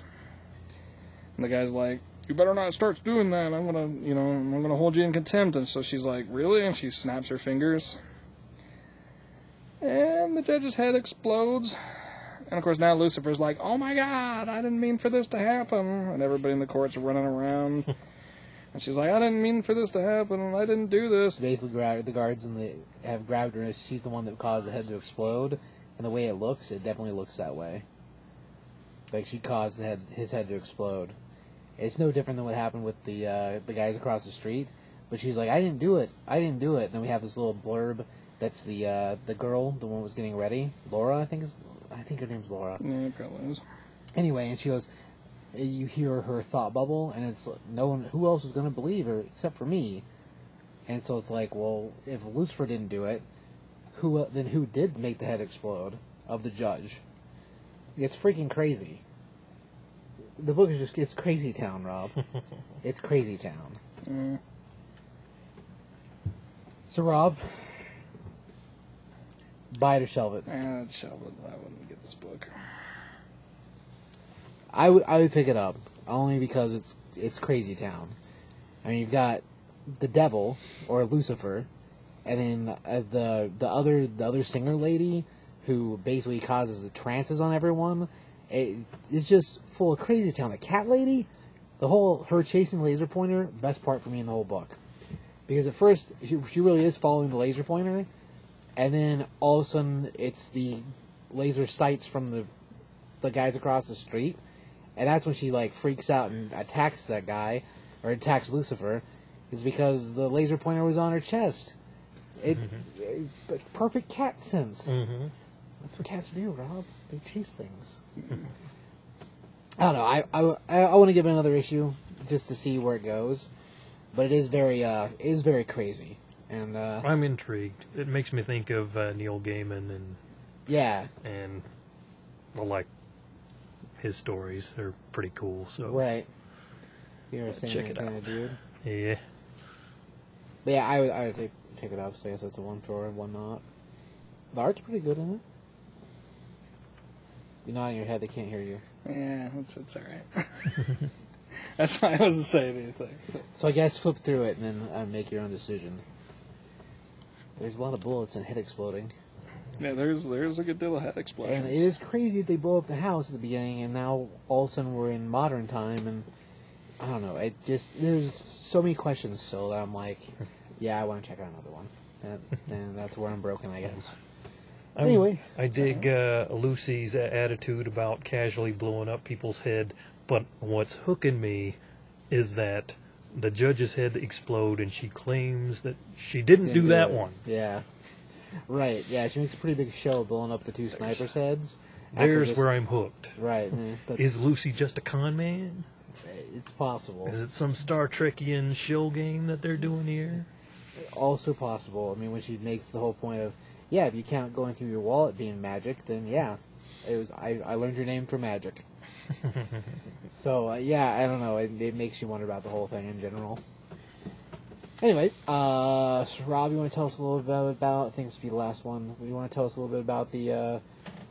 Speaker 2: And the guy's like, You better not start doing that. I'm to, you know, I'm to hold you in contempt. And so she's like, Really? And she snaps her fingers. And the judge's head explodes. And of course, now Lucifer's like, oh my god, I didn't mean for this to happen. And everybody in the court's running around. and she's like, I didn't mean for this to happen. I didn't do this.
Speaker 5: Basically, gra- the guards and the have grabbed her. She's the one that caused the head to explode, and the way it looks, it definitely looks that way. Like she caused the head, his head to explode. It's no different than what happened with the uh, the guys across the street. But she's like, I didn't do it. I didn't do it. then we have this little blurb. That's the uh, the girl, the one who was getting ready. Laura, I think is. I think her name's Laura.
Speaker 2: Yeah, it probably is.
Speaker 5: Anyway, and she goes, you hear her thought bubble, and it's no one, who else is going to believe her except for me? And so it's like, well, if Lucifer didn't do it, who then who did make the head explode of the judge? It's freaking crazy. The book is just it's crazy town, Rob. it's crazy town.
Speaker 2: Mm.
Speaker 5: So Rob, buy it or shelve it.
Speaker 2: Eh, shall I wouldn't get this book.
Speaker 5: I would I would pick it up only because it's it's crazy town. I mean, you've got the devil or Lucifer, and then uh, the the other the other singer lady who basically causes the trances on everyone. It, it's just full of crazy town. The cat lady, the whole her chasing laser pointer, best part for me in the whole book, because at first she, she really is following the laser pointer, and then all of a sudden it's the laser sights from the the guys across the street and that's when she like freaks out and attacks that guy or attacks Lucifer is because the laser pointer was on her chest. It, it- perfect cat sense.
Speaker 3: Mm-hmm.
Speaker 5: That's what cats do, Rob. They chase things. I don't know. I I, I want to give it another issue just to see where it goes, but it is very uh it is very crazy and uh
Speaker 3: I'm intrigued. It makes me think of uh, Neil Gaiman and
Speaker 5: yeah
Speaker 3: and I like his stories. They're pretty cool. So
Speaker 5: right. You're a
Speaker 3: Check
Speaker 5: same
Speaker 3: it
Speaker 5: kind
Speaker 3: out.
Speaker 5: of dude.
Speaker 3: yeah,
Speaker 5: But yeah, I would I would say pick it up. So I guess that's a one for and one not. The art's pretty good in it. You're nodding your head; they can't hear you.
Speaker 2: Yeah, that's it's all right. that's why I wasn't saying anything.
Speaker 5: So I guess flip through it and then uh, make your own decision. There's a lot of bullets and head exploding,
Speaker 2: Yeah, there's there's a good deal of head explosions.
Speaker 5: and it is crazy that they blow up the house at the beginning, and now all of a sudden we're in modern time, and I don't know. It just there's so many questions still that I'm like, yeah, I want to check out another one, and, and that's where I'm broken, I guess.
Speaker 3: I'm-
Speaker 5: Anyway,
Speaker 3: I dig uh, Lucy's attitude about casually blowing up people's head, but what's hooking me is that the judge's head explode, and she claims that she didn't, do
Speaker 5: Didn't
Speaker 3: that
Speaker 5: it.
Speaker 3: one.
Speaker 5: Yeah. Right. Yeah, she makes a pretty big show of blowing up the two snipers' heads.
Speaker 3: There's
Speaker 5: just-
Speaker 3: where I'm hooked.
Speaker 5: Right.
Speaker 3: Is Lucy just a con man?
Speaker 5: it's possible.
Speaker 3: Is it some Star Trekian shill game that they're doing here?
Speaker 5: Also possible. I mean, when she makes the whole point of, yeah, if you count going through your wallet being magic, then yeah, it was. I, I learned your name for magic. so uh, yeah, I don't know. It, it makes you wonder about the whole thing in general. Anyway, uh, Rob, you want to tell us a little bit about? I think this will be the last one. You want to tell us a little bit about the uh,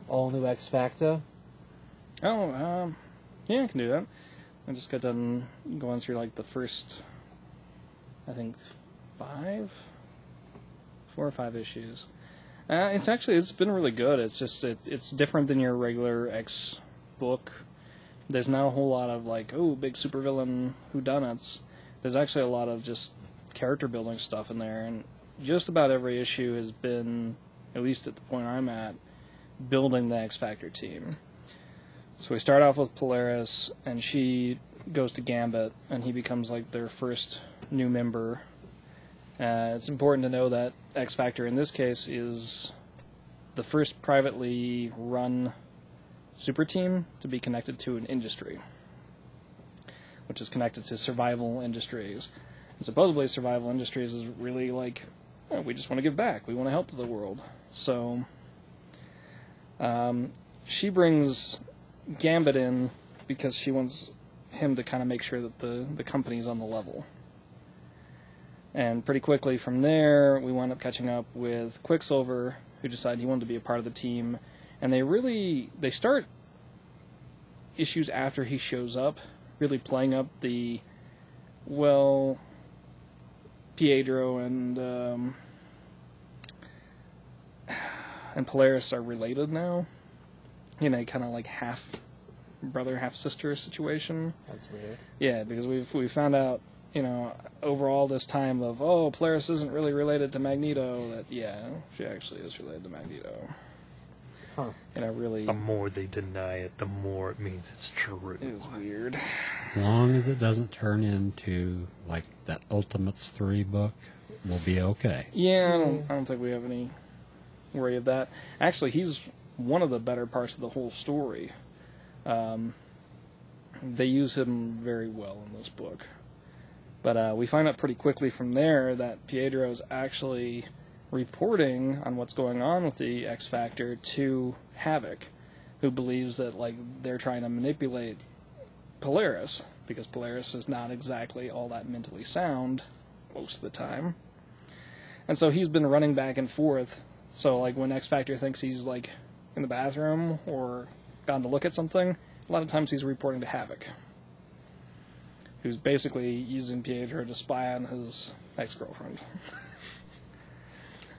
Speaker 5: all new X Factor?
Speaker 2: Oh, um, yeah, I can do that. I just got done going through like the first, I think, five, four or five issues. Uh, it's actually it's been really good. It's just it, it's different than your regular X book. There's not a whole lot of like oh big supervillain whodunits. There's actually a lot of just character building stuff in there, and just about every issue has been, at least at the point I'm at, building the X Factor team. So we start off with Polaris, and she goes to Gambit, and he becomes like their first new member. Uh, it's important to know that X Factor in this case is the first privately run super team to be connected to an industry, which is connected to survival industries. Supposedly, survival industries is really like "Oh, we just want to give back. We want to help the world. So um, she brings Gambit in because she wants him to kind of make sure that the, the company's on the level. And pretty quickly from there, we wind up catching up with Quicksilver, who decided he wanted to be a part of the team. And they really they start issues after he shows up, really playing up the well, Pietro and um, and Polaris are related now. You know, kind of like half brother, half sister situation.
Speaker 5: That's weird.
Speaker 2: Yeah, because we've we found out, you know, over all this time of oh, Polaris isn't really related to Magneto. That yeah, she actually is related to Magneto.
Speaker 5: Huh.
Speaker 2: And I really
Speaker 3: The more they deny it, the more it means it's true.
Speaker 2: it was weird.
Speaker 6: As long as it doesn't turn into like that Ultimates three book, we'll be okay.
Speaker 2: Yeah, I don't, I don't think we have any worry of that. Actually, he's one of the better parts of the whole story. Um, they use him very well in this book. But uh, we find out pretty quickly from there that Pietro is actually reporting on what's going on with the X Factor to Havoc, who believes that like they're trying to manipulate Polaris because Polaris is not exactly all that mentally sound most of the time. And so he's been running back and forth. So like when X Factor thinks he's like in the bathroom or gone to look at something, a lot of times he's reporting to Havoc, who's basically using Pietro to spy on his ex girlfriend.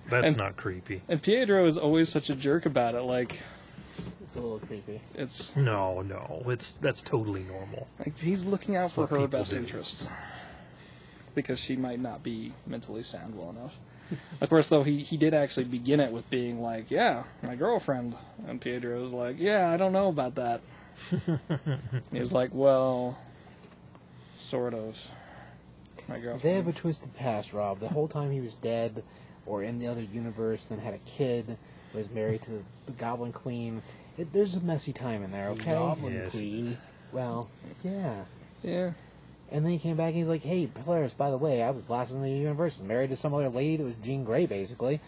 Speaker 3: That's
Speaker 2: And-
Speaker 3: not creepy.
Speaker 2: And Pietro is always such a jerk about it. Like
Speaker 5: It's a little creepy.
Speaker 2: it's
Speaker 3: No, no, it's that's totally normal.
Speaker 2: like he's looking out
Speaker 3: That's
Speaker 2: for her best
Speaker 3: do.
Speaker 2: interests because she might not be mentally sound well enough. of course, though, he, he did actually begin it with being like, "Yeah, my girlfriend," and Pietro was like, "Yeah, I don't know about that." He's like, "Well, sort of." My girlfriend.
Speaker 5: They have a twisted past, Rob. The whole time he was dead, or in the other universe, then had a kid, was married to the Goblin Queen. It, there's a messy time in there, okay?
Speaker 4: Goblin
Speaker 3: Yes.
Speaker 4: Queen.
Speaker 5: Well, yeah.
Speaker 2: yeah.
Speaker 5: And then he came back and he's like, "Hey, Polaris, by the way, I was last in the universe, married to some other lady that was Jean Grey, basically,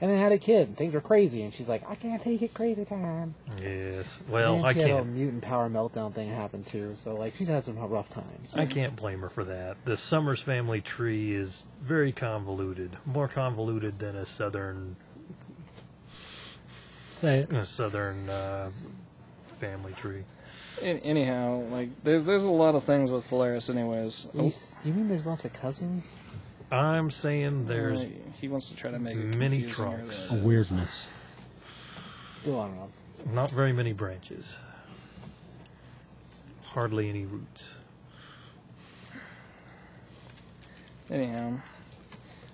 Speaker 5: and then had a kid. And things were crazy." And she's like, "I can't take it, crazy time."
Speaker 3: Yes. Well,
Speaker 5: and
Speaker 3: I
Speaker 5: she had a
Speaker 3: can't.
Speaker 5: mutant power meltdown thing happen too. So like, she's had some rough times.
Speaker 3: I can't blame her for that. The Summers family tree is very convoluted, more convoluted than a southern
Speaker 6: Say it.
Speaker 3: a southern uh, family tree.
Speaker 2: An- anyhow, like there's there's a lot of things with Polaris, anyways.
Speaker 5: You, you mean there's lots of cousins?
Speaker 3: I'm saying there's
Speaker 2: Uh, he wants to try to make it
Speaker 3: many
Speaker 2: confusing or
Speaker 3: trunks.
Speaker 6: A
Speaker 2: that-
Speaker 6: weirdness.
Speaker 5: Go on, Rob.
Speaker 3: not very many branches, hardly any roots.
Speaker 2: Anyhow,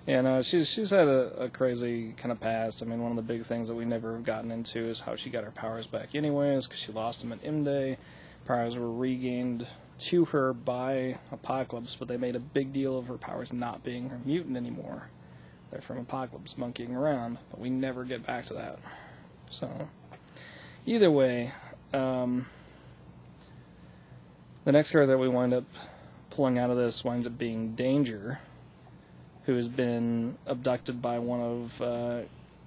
Speaker 2: yeah, no, she's she's had a, a crazy kind of past. I mean, one of the big things that we never have gotten into is how she got her powers back, anyways, because she lost them at M Day. Powers were regained to her by Apocalypse, but they made a big deal of her powers not being her mutant anymore. They're from Apocalypse, monkeying around, but we never get back to that. So, either way, um, the next card that we wind up pulling out of this winds up being Danger, who has been abducted by one of uh,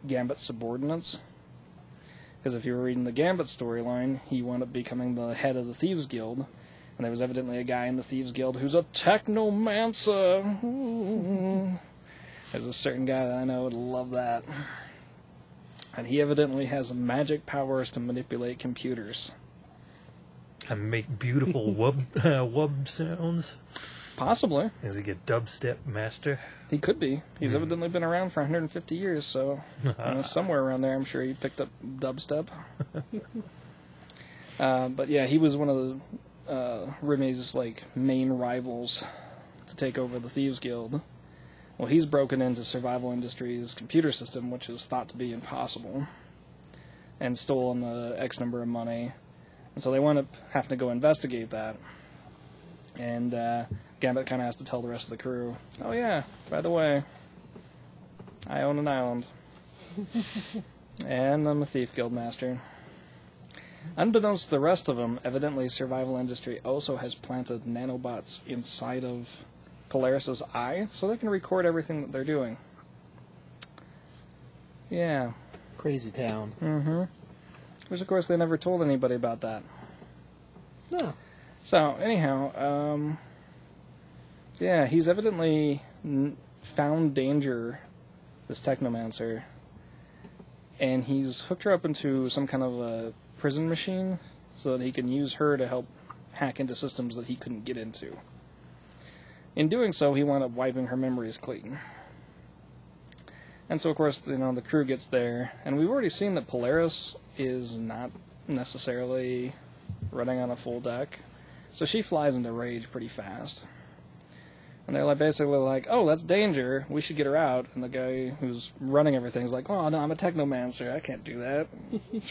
Speaker 2: Gambit's subordinates. Because if you were reading the Gambit storyline, he wound up becoming the head of the Thieves Guild, and there was evidently a guy in the Thieves Guild who's a technomancer. Ooh. There's a certain guy that I know would love that. And he evidently has magic powers to manipulate computers.
Speaker 3: And make beautiful wub uh, wub sounds.
Speaker 2: Possibly.
Speaker 3: Is he a dubstep master?
Speaker 2: He could be. He's
Speaker 3: Hmm.
Speaker 2: evidently been around for 150 years, so you know, somewhere around there, I'm sure he picked up dubstep. uh, but yeah, he was one of the uh, Remy's like main rivals to take over the Thieves Guild. Well, he's broken into Survival Industries' computer system, which is thought to be impossible, and stolen uh, X number of money. And so they wind up having to go investigate that. And uh, Gambit kind of has to tell the rest of the crew, oh yeah, by the way, I own an island. and I'm a thief guild master. Unbeknownst to the rest of them, evidently Survival Industry also has planted nanobots inside of Polaris's eye, so they can record everything that they're doing. Yeah.
Speaker 5: Crazy town.
Speaker 2: Mm-hmm. Which, of course, they never told anybody about that.
Speaker 5: No.
Speaker 2: So, anyhow, um, yeah, he's evidently n- found danger, this technomancer, and he's hooked her up into some kind of a prison machine so that he can use her to help hack into systems that he couldn't get into. In doing so, he wound up wiping her memories clean. And so, of course, you know, the crew gets there, and we've already seen that Polaris is not necessarily running on a full deck. So she flies into rage pretty fast. And they're like basically like, "Oh, that's danger. We should get her out." And the guy who's running everything is like, "Oh no, I'm a technomancer. I can't do that.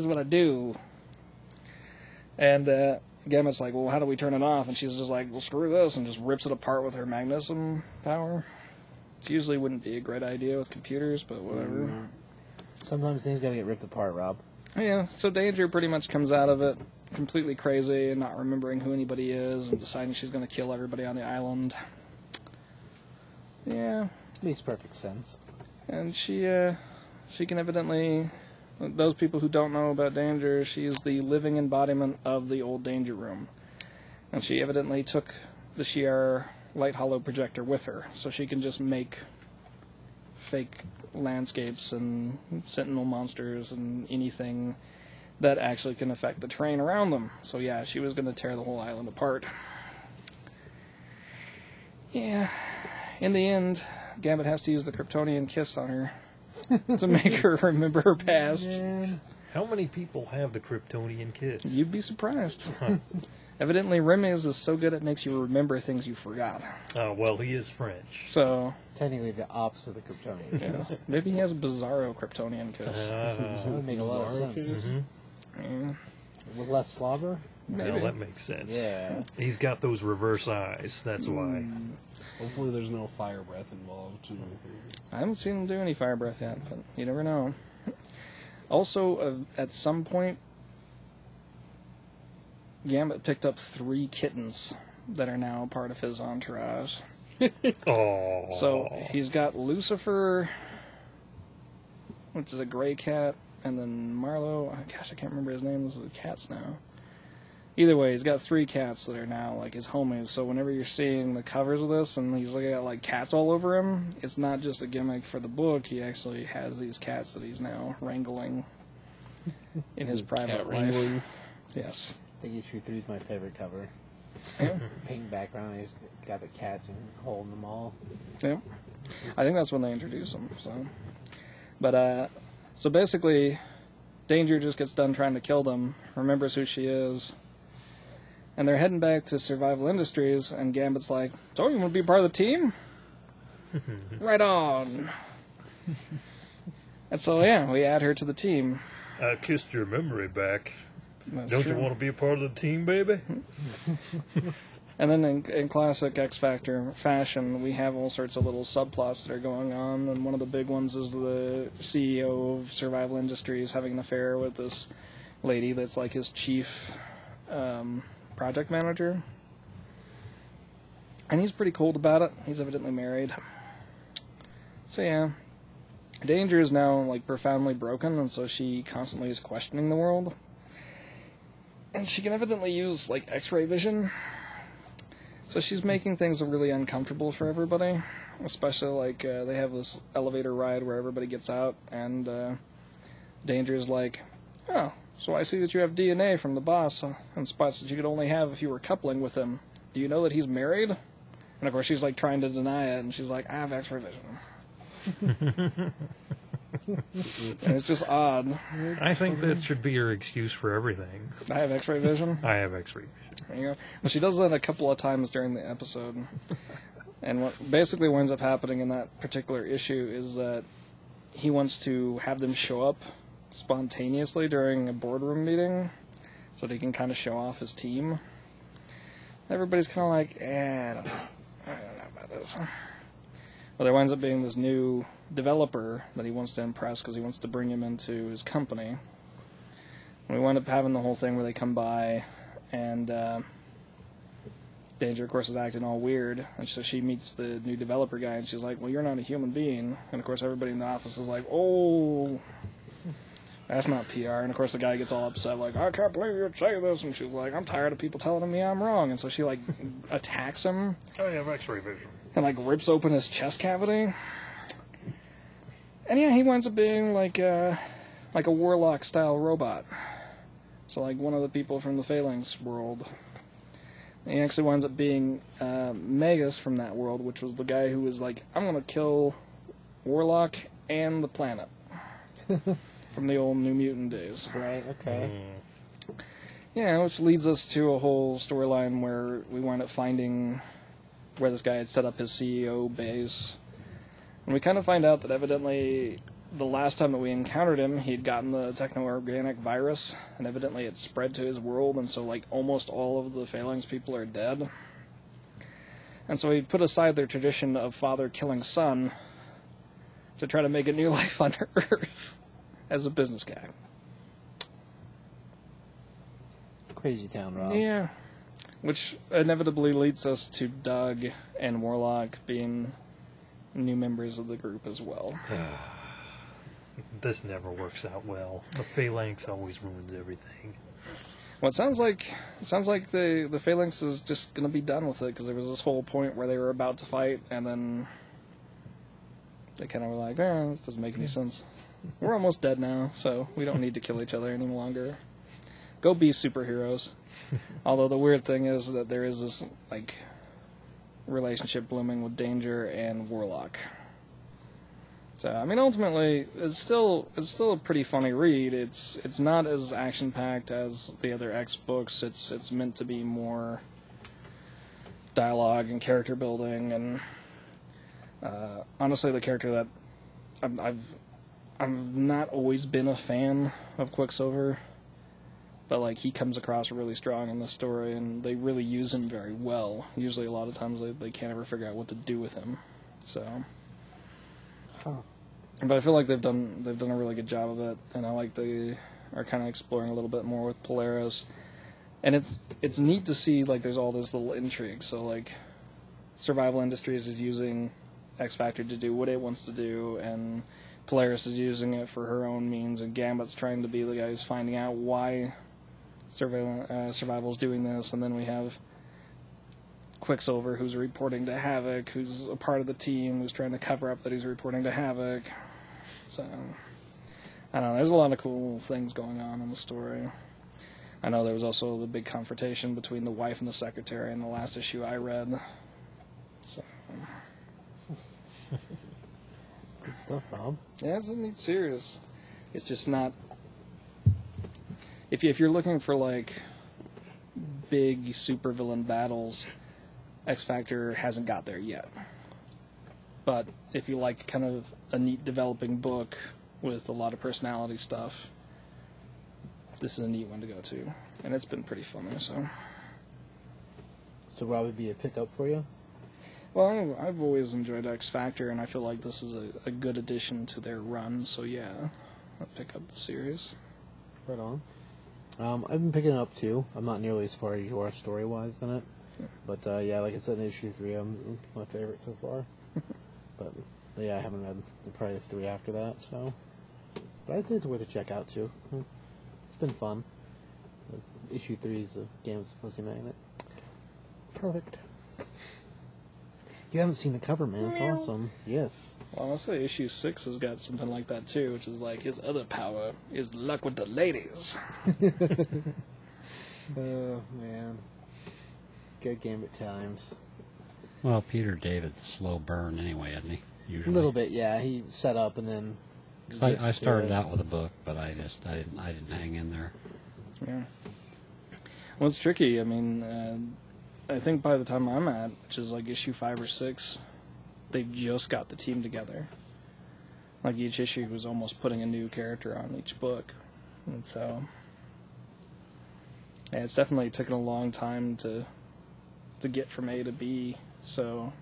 Speaker 2: this is what I do." And uh, Gambit's like, "Well, how do we turn it off?" And she's just like, "Well, screw this," and just rips it apart with her magnetism power. Which usually wouldn't be a great idea with computers, but whatever.
Speaker 5: Sometimes things gotta get ripped apart, Rob.
Speaker 2: Yeah, so Danger pretty much comes out of it completely crazy and not remembering who anybody is and deciding she's to kill everybody on the island. Yeah,
Speaker 5: Makes perfect sense.
Speaker 2: and she uh, she can evidently those people who don't know about Danger, she's the living embodiment of the old Danger Room, and she evidently took the Shi'ar light hollow projector with her, so she can just make fake landscapes and sentinel monsters and anything that actually can affect the terrain around them. So yeah, she was going to tear the whole island apart. Yeah. In the end, Gambit has to use the Kryptonian kiss on her to make her remember her past.
Speaker 3: How many people have the Kryptonian kiss?
Speaker 2: You'd be surprised. Evidently, Remy's is so good it makes you remember things you forgot.
Speaker 3: Oh, well, he is French.
Speaker 2: So,
Speaker 5: Technically, the opposite of the Kryptonian.
Speaker 2: yeah, maybe he has a bizarro Kryptonian kiss.
Speaker 5: That
Speaker 3: Uh,
Speaker 5: would make a lot of sense.
Speaker 3: mhm.
Speaker 2: Yeah.
Speaker 5: With less slobber?
Speaker 2: Maybe.
Speaker 3: Well, that makes sense.
Speaker 5: Yeah.
Speaker 3: He's got those reverse eyes. That's why.
Speaker 2: Mm.
Speaker 4: Hopefully, there's no fire breath involved too.
Speaker 2: I haven't seen him do any fire breath yet, but you never know. Also, uh, at some point, Gambit picked up three kittens that are now part of his entourage.
Speaker 3: Oh.
Speaker 2: So he's got Lucifer, which is a gray cat, and then Marlowe. oh, Gosh, I can't remember his name. Those are the cats now. Either way, he's got three cats that are now like his homies. So whenever you're seeing the covers of this and he's looking at like cats all over him, it's not just a gimmick for the book. He actually has these cats that he's now wrangling in his private
Speaker 4: Cat
Speaker 2: life.
Speaker 4: wrangling.
Speaker 2: Yes.
Speaker 5: I think issue three is my favorite cover.
Speaker 2: Yeah.
Speaker 5: Pink background, he's got the cats and holding them all.
Speaker 2: Yeah. I think that's when they introduce him. So, but uh, so basically, Danger just gets done trying to kill them, remembers who she is, and they're heading back to Survival Industries. And Gambit's like, "So you want to be part of the team? right on." and so yeah, we add her to the team.
Speaker 3: I kissed your memory back.
Speaker 2: That's
Speaker 3: Don't
Speaker 2: true.
Speaker 3: you want to be a part of the team, baby?
Speaker 2: And then in, in classic X Factor fashion, we have all sorts of little subplots that are going on. And one of the big ones is the CEO of Survival Industries having an affair with this lady that's like his chief um, project manager. And he's pretty cold about it. He's evidently married. So yeah. Danger is now like profoundly broken, and so she constantly is questioning the world. And she can evidently use like X-ray vision so she's making things really uncomfortable for everybody, especially like uh, they have this elevator ride where everybody gets out, and uh, Danger is like, "Oh, so I see that you have DNA from the boss uh, and spots that you could only have if you were coupling with him. Do you know that he's married?" And of course, she's like trying to deny it, and she's like, "I have X-ray vision." and it's just odd.
Speaker 3: I think that should be your excuse for everything.
Speaker 2: I have X-ray vision.
Speaker 3: I have X-ray. vision.
Speaker 2: There you go. Well, she does that a couple of times during the episode. And what basically winds up happening in that particular issue is that he wants to have them show up spontaneously during a boardroom meeting so that he can kind of show off his team. Everybody's kind of like, eh, I don't know. I don't know about this. Well, there winds up being this new developer that he wants to impress because he wants to bring him into his company. And we wind up having the whole thing where they come by and uh, Danger, of course, is acting all weird, and so she meets the new developer guy, and she's like, "Well, you're not a human being." And of course, everybody in the office is like, "Oh, that's not PR." And of course, the guy gets all upset, like, "I can't believe you'd say this," and she's like, "I'm tired of people telling me I'm wrong," and so she like attacks him
Speaker 3: I have X-ray vision.
Speaker 2: and like rips open his chest cavity. And yeah, he winds up being like a like a warlock style robot. So like one of the people from the Phalanx world. And he actually winds up being uh, Magus from that world, which was the guy who was like, I'm gonna kill Warlock and the planet. from the old New Mutant days.
Speaker 5: Right. Okay. Mm.
Speaker 2: Yeah, which leads us to a whole storyline where we wind up finding where this guy had set up his CEO base. And we kind of find out that evidently the last time that we encountered him, he'd gotten the techno organic virus, and evidently it spread to his world, and so, like, almost all of the Phalanx people are dead. And so he put aside their tradition of father killing son to try to make a new life on Earth as a business guy.
Speaker 5: Crazy town, Rob.
Speaker 2: Yeah. Which inevitably leads us to Doug and Warlock being new members of the group as well.
Speaker 3: This never works out well. The phalanx always ruins everything.
Speaker 2: Well, it sounds like it sounds like the the Phalanx is just gonna be done with it because there was this whole point where they were about to fight and then they kind of were like, "Eh, this doesn't make any sense. We're almost dead now, so we don't need to kill each other any longer. Go be superheroes." Although the weird thing is that there is this like relationship blooming with Danger and Warlock. So I mean, ultimately, it's still it's still a pretty funny read. It's it's not as action packed as the other X books. It's it's meant to be more dialogue and character building, and uh, honestly, the character that I've, I've I've not always been a fan of Quicksilver, but like he comes across really strong in the story, and they really use him very well. Usually, a lot of times they they can't ever figure out what to do with him. So. But I feel like they've done they've done a really good job of it, and I like they are kind of exploring a little bit more with Polaris, and it's it's neat to see like there's all this little intrigue. So like, Survival Industries is using X Factor to do what it wants to do, and Polaris is using it for her own means, and Gambit's trying to be the guy who's finding out why Survival uh, Survival's doing this, and then we have Quicksilver, who's reporting to Havoc, who's a part of the team, who's trying to cover up that he's reporting to Havoc. So, I don't know. There's a lot of cool things going on in the story. I know there was also the big confrontation between the wife and the secretary in the last issue I read. So,
Speaker 5: Good stuff, Rob.
Speaker 2: Yeah, it's a neat series. It's just not. If, you, if you're looking for, like, big supervillain battles, X Factor hasn't got there yet. But if you like kind of a neat developing book with a lot of personality stuff, this is a neat one to go to. And it's been pretty funny, so.
Speaker 5: So Rob would probably be a pickup for you.
Speaker 2: Well, I've always enjoyed X Factor, and I feel like this is a, a good addition to their run, so yeah, I'll pick up the series.
Speaker 5: Right on. Um, I've been picking it up too. I'm not nearly as far as you are story wise in it, but uh, yeah, like I said in issue three, I'm my favorite so far. but yeah, I haven't read the, probably the three after that. So, but I'd say it's worth a check out too. It's, been fun. Issue three is the Game's Pussy Magnet. Perfect. You haven't seen the cover, man. It's awesome. Yes.
Speaker 2: Well, I'll say issue six has got something like that too, which is like his other power is luck with the ladies.
Speaker 5: Oh man. Good Gambit times.
Speaker 6: Well, Peter David's a slow burn anyway, isn't he? Usually.
Speaker 5: A little bit, yeah. He set up and then.
Speaker 6: 'Cause I, I started out with a book, but I just I didn't I didn't hang in there.
Speaker 2: Yeah. Well, it's tricky. I mean, uh, I think by the time I'm at, which is like issue five or six, they've just got the team together. Like each issue was almost putting a new character on each book, and so yeah, it's definitely taken a long time to to get from A to B. So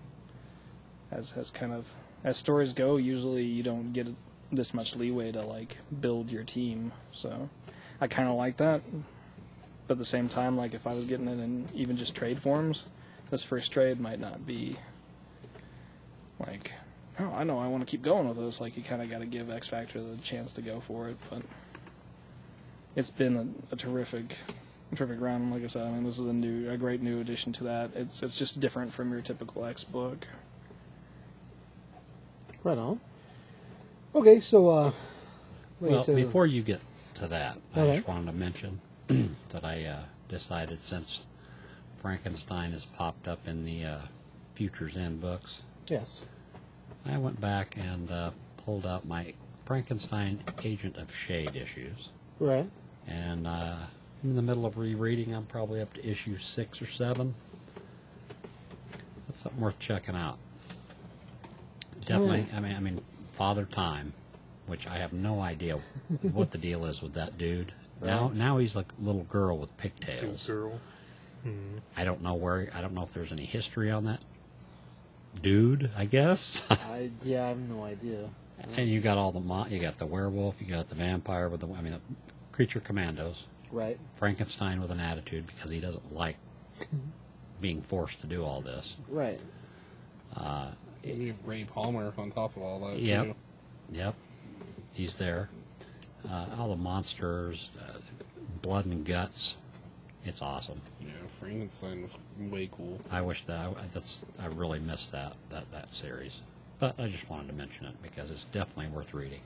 Speaker 2: as as kind of as stories go, usually you don't get this much leeway to like build your team. So I kind of like that but at the same time, like if I was getting it in even just trade forms, this first trade might not be like, oh, I know I want to keep going with this. Like you kind of got to give X Factor the chance to go for it, but it's been a, a terrific, terrific round. Like I said, I mean, this is a new, a great new addition to that. It's it's just different from your typical X book.
Speaker 5: Right on. Okay, so uh,
Speaker 6: Well, before you get to that, I
Speaker 5: Okay.
Speaker 6: just wanted to mention that I uh, decided since Frankenstein has popped up in the uh, Futures End books,
Speaker 5: yes,
Speaker 6: I went back and uh, pulled out my Frankenstein Agent of Shade issues.
Speaker 5: right,
Speaker 6: And uh, I'm in the middle of rereading. I'm probably up to issue six or seven. That's something worth checking out. Definitely. I mean, I mean, Father Time, which I have no idea what the deal is with that dude. Now, now he's like a little girl with
Speaker 3: Good
Speaker 6: pigtails.
Speaker 3: girl. Hmm.
Speaker 6: I don't know where. I don't know if there's any history on that dude. I guess.
Speaker 5: I yeah, I have no idea.
Speaker 6: and you got all the mo- you got the werewolf, you got the vampire with the. I mean, the creature commandos.
Speaker 5: Right,
Speaker 6: Frankenstein with an attitude because he doesn't like being forced to do all this.
Speaker 5: right, uh,
Speaker 4: We have Ray Palmer on top of all that.
Speaker 6: Yep.
Speaker 4: Too.
Speaker 6: Yep, he's there. Uh, all the monsters, uh, blood and guts. It's awesome.
Speaker 4: Yeah, Frankenstein was way cool.
Speaker 6: I wish that I, that's I really missed that, that that series, but I just wanted to mention it because it's definitely worth reading.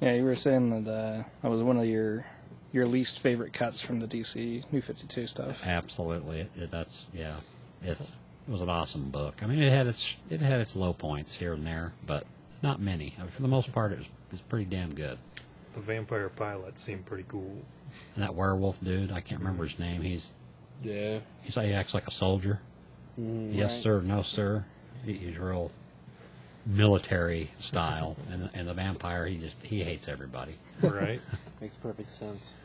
Speaker 2: Yeah, you were saying that uh, that was one of your your least favorite cuts from the DC New Fifty Two stuff.
Speaker 6: Absolutely, it, it- that's yeah. It's it was an awesome book. I mean, it had its it had its low points here and there, but not many. I mean, for the most part, it was it was pretty damn good.
Speaker 3: The vampire pilot seemed pretty cool.
Speaker 6: And that werewolf dude, I can't remember his name. He's
Speaker 4: Yeah.
Speaker 6: he's he acts like a soldier. Mm, yes,
Speaker 5: right.
Speaker 6: sir. No, sir. He, he's real military style, and the, and the vampire, he just he hates everybody.
Speaker 3: Right?
Speaker 5: makes perfect sense.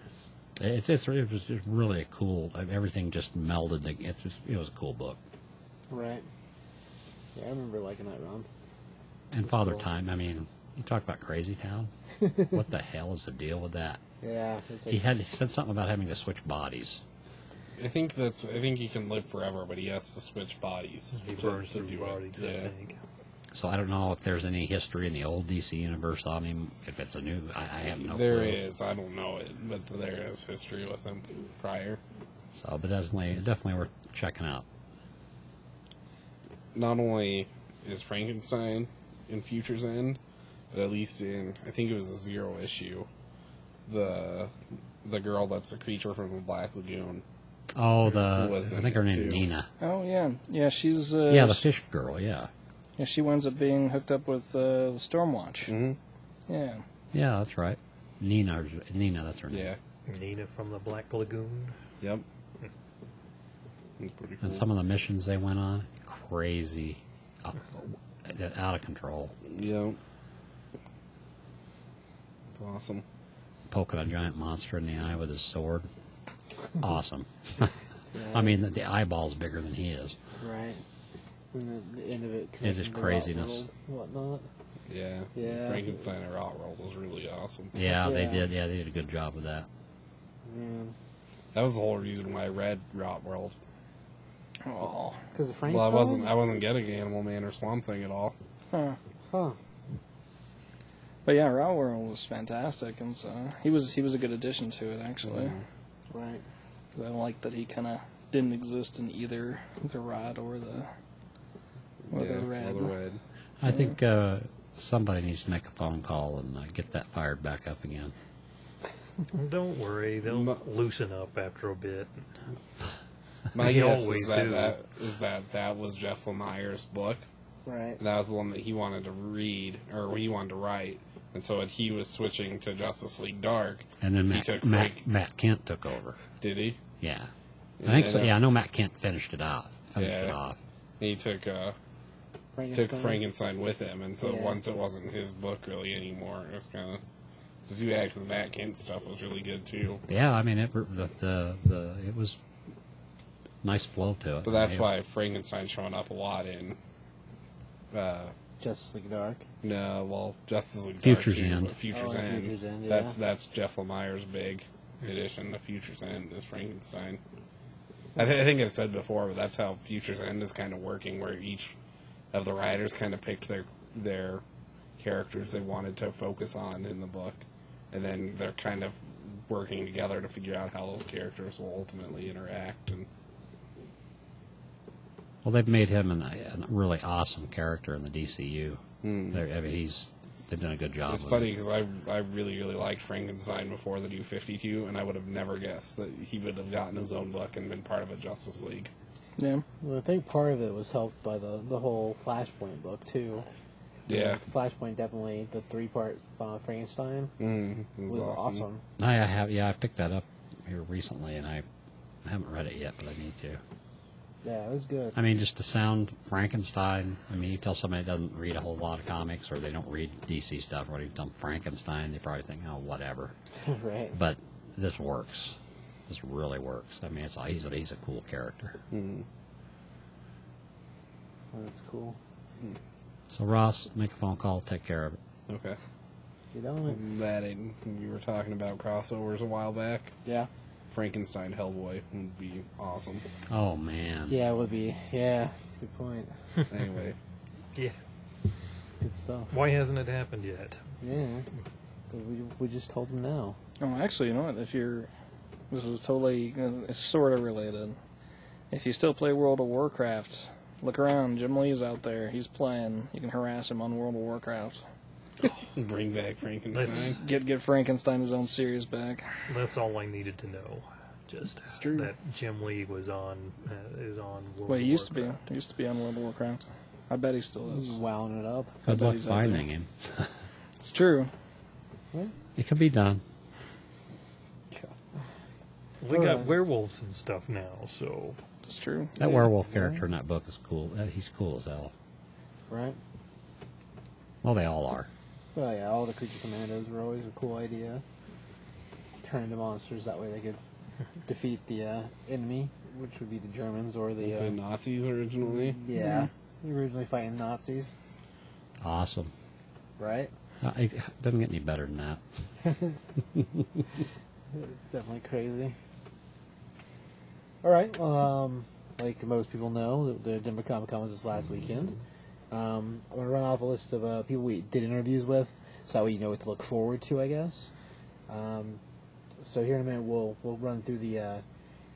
Speaker 6: It's it's it was just really a cool. Everything just melded. the- It was it was a cool book.
Speaker 5: Right. Yeah, I remember liking that round.
Speaker 6: And Father
Speaker 5: cool.
Speaker 6: Time. I mean, you talk about Crazy Town. what the hell is the deal with that?
Speaker 5: Yeah, it's like,
Speaker 6: He had he said something about having to switch bodies.
Speaker 4: I think that's. I think he can live forever, but he has to switch bodies.
Speaker 3: He
Speaker 4: to-
Speaker 3: burns
Speaker 4: to
Speaker 3: through bodies,
Speaker 4: Yeah.
Speaker 3: I think.
Speaker 6: So I don't know if there's any history in the old DC universe on him. If it's a new, I, I have no
Speaker 4: There
Speaker 6: clue.
Speaker 4: is. I don't know it, but there is history with him prior.
Speaker 6: So, but definitely, definitely worth checking out.
Speaker 4: Not only is Frankenstein in Future's End, but at least in I think it was a zero issue. The the girl that's a creature from the Black Lagoon.
Speaker 6: Oh, the
Speaker 4: was
Speaker 6: I think her
Speaker 4: it,
Speaker 6: name's. Nina.
Speaker 2: Oh yeah, yeah. She's uh,
Speaker 6: Yeah, the fish girl. Yeah,
Speaker 2: yeah. She winds up being hooked up with uh, the Stormwatch.
Speaker 4: Mm-hmm.
Speaker 2: Yeah.
Speaker 6: yeah, that's right. Nina, Nina, that's her name.
Speaker 4: Yeah.
Speaker 3: Nina from the Black Lagoon.
Speaker 4: Yep. It's pretty cool.
Speaker 6: And some of the missions they went on, crazy, uh, out of control.
Speaker 4: Yep. It's awesome.
Speaker 6: Poking a giant monster in the eye with his sword. Awesome. I mean, the, the eyeball's bigger than he is.
Speaker 5: right. And then the end of it.
Speaker 6: It's just craziness.
Speaker 5: Whatnot.
Speaker 4: Yeah.
Speaker 5: Yeah.
Speaker 4: Frankenstein and Rotworld was really awesome.
Speaker 6: Yeah, they did. Yeah, they did a good job with that.
Speaker 5: Yeah.
Speaker 4: That was the whole reason why I read Rotworld.
Speaker 2: Oh.
Speaker 5: Because of Frank.
Speaker 4: Well, I wasn't. I wasn't getting Animal Man or Swamp Thing at all.
Speaker 2: Huh.
Speaker 5: Huh.
Speaker 2: But yeah, Rotworld was fantastic, and so he was he was a good addition to it actually.
Speaker 5: Right.
Speaker 2: 'Cause I like that he kind of didn't exist in either the Rot or the or
Speaker 4: yeah,
Speaker 2: the Red.
Speaker 4: or the red.
Speaker 6: I think uh, somebody needs to make a phone call and uh, get that fired back up again.
Speaker 3: Don't worry, they'll
Speaker 4: Ma-
Speaker 3: loosen up after a bit.
Speaker 4: My
Speaker 3: They
Speaker 4: guess
Speaker 3: always
Speaker 4: is that, that is that that was Jeff Lemire's book.
Speaker 5: Right.
Speaker 4: That was the one that he wanted to read or he wanted to write, and so when he was switching to Justice League Dark,
Speaker 6: And then
Speaker 4: He
Speaker 6: Matt,
Speaker 4: took
Speaker 6: Matt,
Speaker 4: Frank-
Speaker 6: Matt Kindt took over.
Speaker 4: did he?
Speaker 6: Yeah,
Speaker 4: Yeah,
Speaker 6: I think so. Yeah, I know Matt Kindt finished it off. Finished it
Speaker 4: Yeah.
Speaker 6: off.
Speaker 4: He took uh,
Speaker 5: Frankenstein.
Speaker 4: took Frankenstein with him, and so
Speaker 5: Yeah.
Speaker 4: once it wasn't his book really anymore, it was kind of. Just you act the Matt Kindt stuff was really good too.
Speaker 6: Yeah, I mean it. The the, the it was nice flow to it.
Speaker 4: But that's
Speaker 6: Yeah.
Speaker 4: why Frankenstein's showing up a lot in. Uh,
Speaker 5: Justice League Dark.
Speaker 4: no, well, Justice League
Speaker 6: Future's
Speaker 4: Dark, too,
Speaker 6: End.
Speaker 4: but Future's
Speaker 5: Oh,
Speaker 4: End.
Speaker 5: Future's End,
Speaker 4: That's
Speaker 5: yeah.
Speaker 4: that's Jeff Lemire's big addition. The Future's End is Frankenstein. I, th- I think I've said before, but that's how Future's End is kind of working, where each of the writers kind of picked their their characters they wanted to focus on in the book, and then they're kind of working together to figure out how those characters will ultimately interact. And
Speaker 6: Well, they've made him an, a really awesome character in the DCU. They're- I mean, he's they've done a good job.
Speaker 4: it's
Speaker 6: with
Speaker 4: funny
Speaker 6: him.
Speaker 4: because I I really really liked Frankenstein before the New Fifty Two, and I would have never guessed that he would have gotten his own book and been part of a Justice League.
Speaker 2: Yeah.
Speaker 5: Well, I think part of it was helped by the the whole Flashpoint book too.
Speaker 4: Yeah,
Speaker 5: Flashpoint definitely the three part uh, Frankenstein
Speaker 4: mm, it
Speaker 5: was awesome.
Speaker 6: I have yeah, I picked that up here recently, and I haven't read it yet, but I need to.
Speaker 5: Yeah, it was good.
Speaker 6: I mean, just to sound Frankenstein. I mean, you tell somebody that doesn't read a whole lot of comics or they don't read DC stuff, or you tell them Frankenstein, they probably think, oh, whatever.
Speaker 5: right.
Speaker 6: But this works. This really works. I mean, it's he's a, he's a cool character. Mm-hmm.
Speaker 5: That's cool.
Speaker 6: So Ross, make a phone call, take care of it.
Speaker 4: okay.
Speaker 5: You know?
Speaker 4: That ain't, you were talking about crossovers a while back.
Speaker 5: Yeah.
Speaker 4: Frankenstein Hellboy would be awesome.
Speaker 6: Oh man.
Speaker 5: Yeah, it would be. Yeah, that's a good point.
Speaker 4: Anyway,
Speaker 3: Yeah.
Speaker 5: Good stuff.
Speaker 3: Why hasn't it happened yet?
Speaker 5: Yeah. We, we just told him now.
Speaker 2: Oh, actually, you know what? If you're, this is totally, it's sort of related. If you still play World of Warcraft, look around. Jim Lee's out there. He's playing. You can harass him on World of Warcraft.
Speaker 4: bring back Frankenstein.
Speaker 2: Get get Frankenstein his own series back.
Speaker 3: That's all I needed to know. Just
Speaker 2: true.
Speaker 3: that Jim Lee was on uh, is on. World
Speaker 2: Well, he
Speaker 3: of
Speaker 2: used to be.
Speaker 3: Warcraft.
Speaker 2: He used to be on World of Warcraft. I bet he still
Speaker 5: He's
Speaker 2: is.
Speaker 5: wowing it up.
Speaker 6: Good
Speaker 2: bet
Speaker 6: luck
Speaker 2: he's out there.
Speaker 6: finding him.
Speaker 2: It's true.
Speaker 6: It could be done.
Speaker 3: We got
Speaker 5: Alright.
Speaker 3: werewolves and stuff now, so
Speaker 2: It's true.
Speaker 6: That werewolf character in that book is cool. Uh, He's cool as hell.
Speaker 5: Right?
Speaker 6: Well, they all are.
Speaker 5: Well, yeah, all the creature commandos were always a cool idea. Turn into monsters, that way they could defeat the uh, enemy, which would be the Germans or the.
Speaker 4: the
Speaker 5: Uh,
Speaker 4: Nazis originally.
Speaker 5: yeah, you're originally fighting Nazis,
Speaker 6: Awesome.
Speaker 5: right?
Speaker 6: Uh, It doesn't get any better than that.
Speaker 5: It's Definitely crazy. All right. Well, um, like most people know, the, the Denver Comic Con was this last weekend. Um, I'm gonna run off a list of uh, people we did interviews with, so that way you know what to look forward to, I guess. Um, so here in a minute, we'll we'll run through the uh,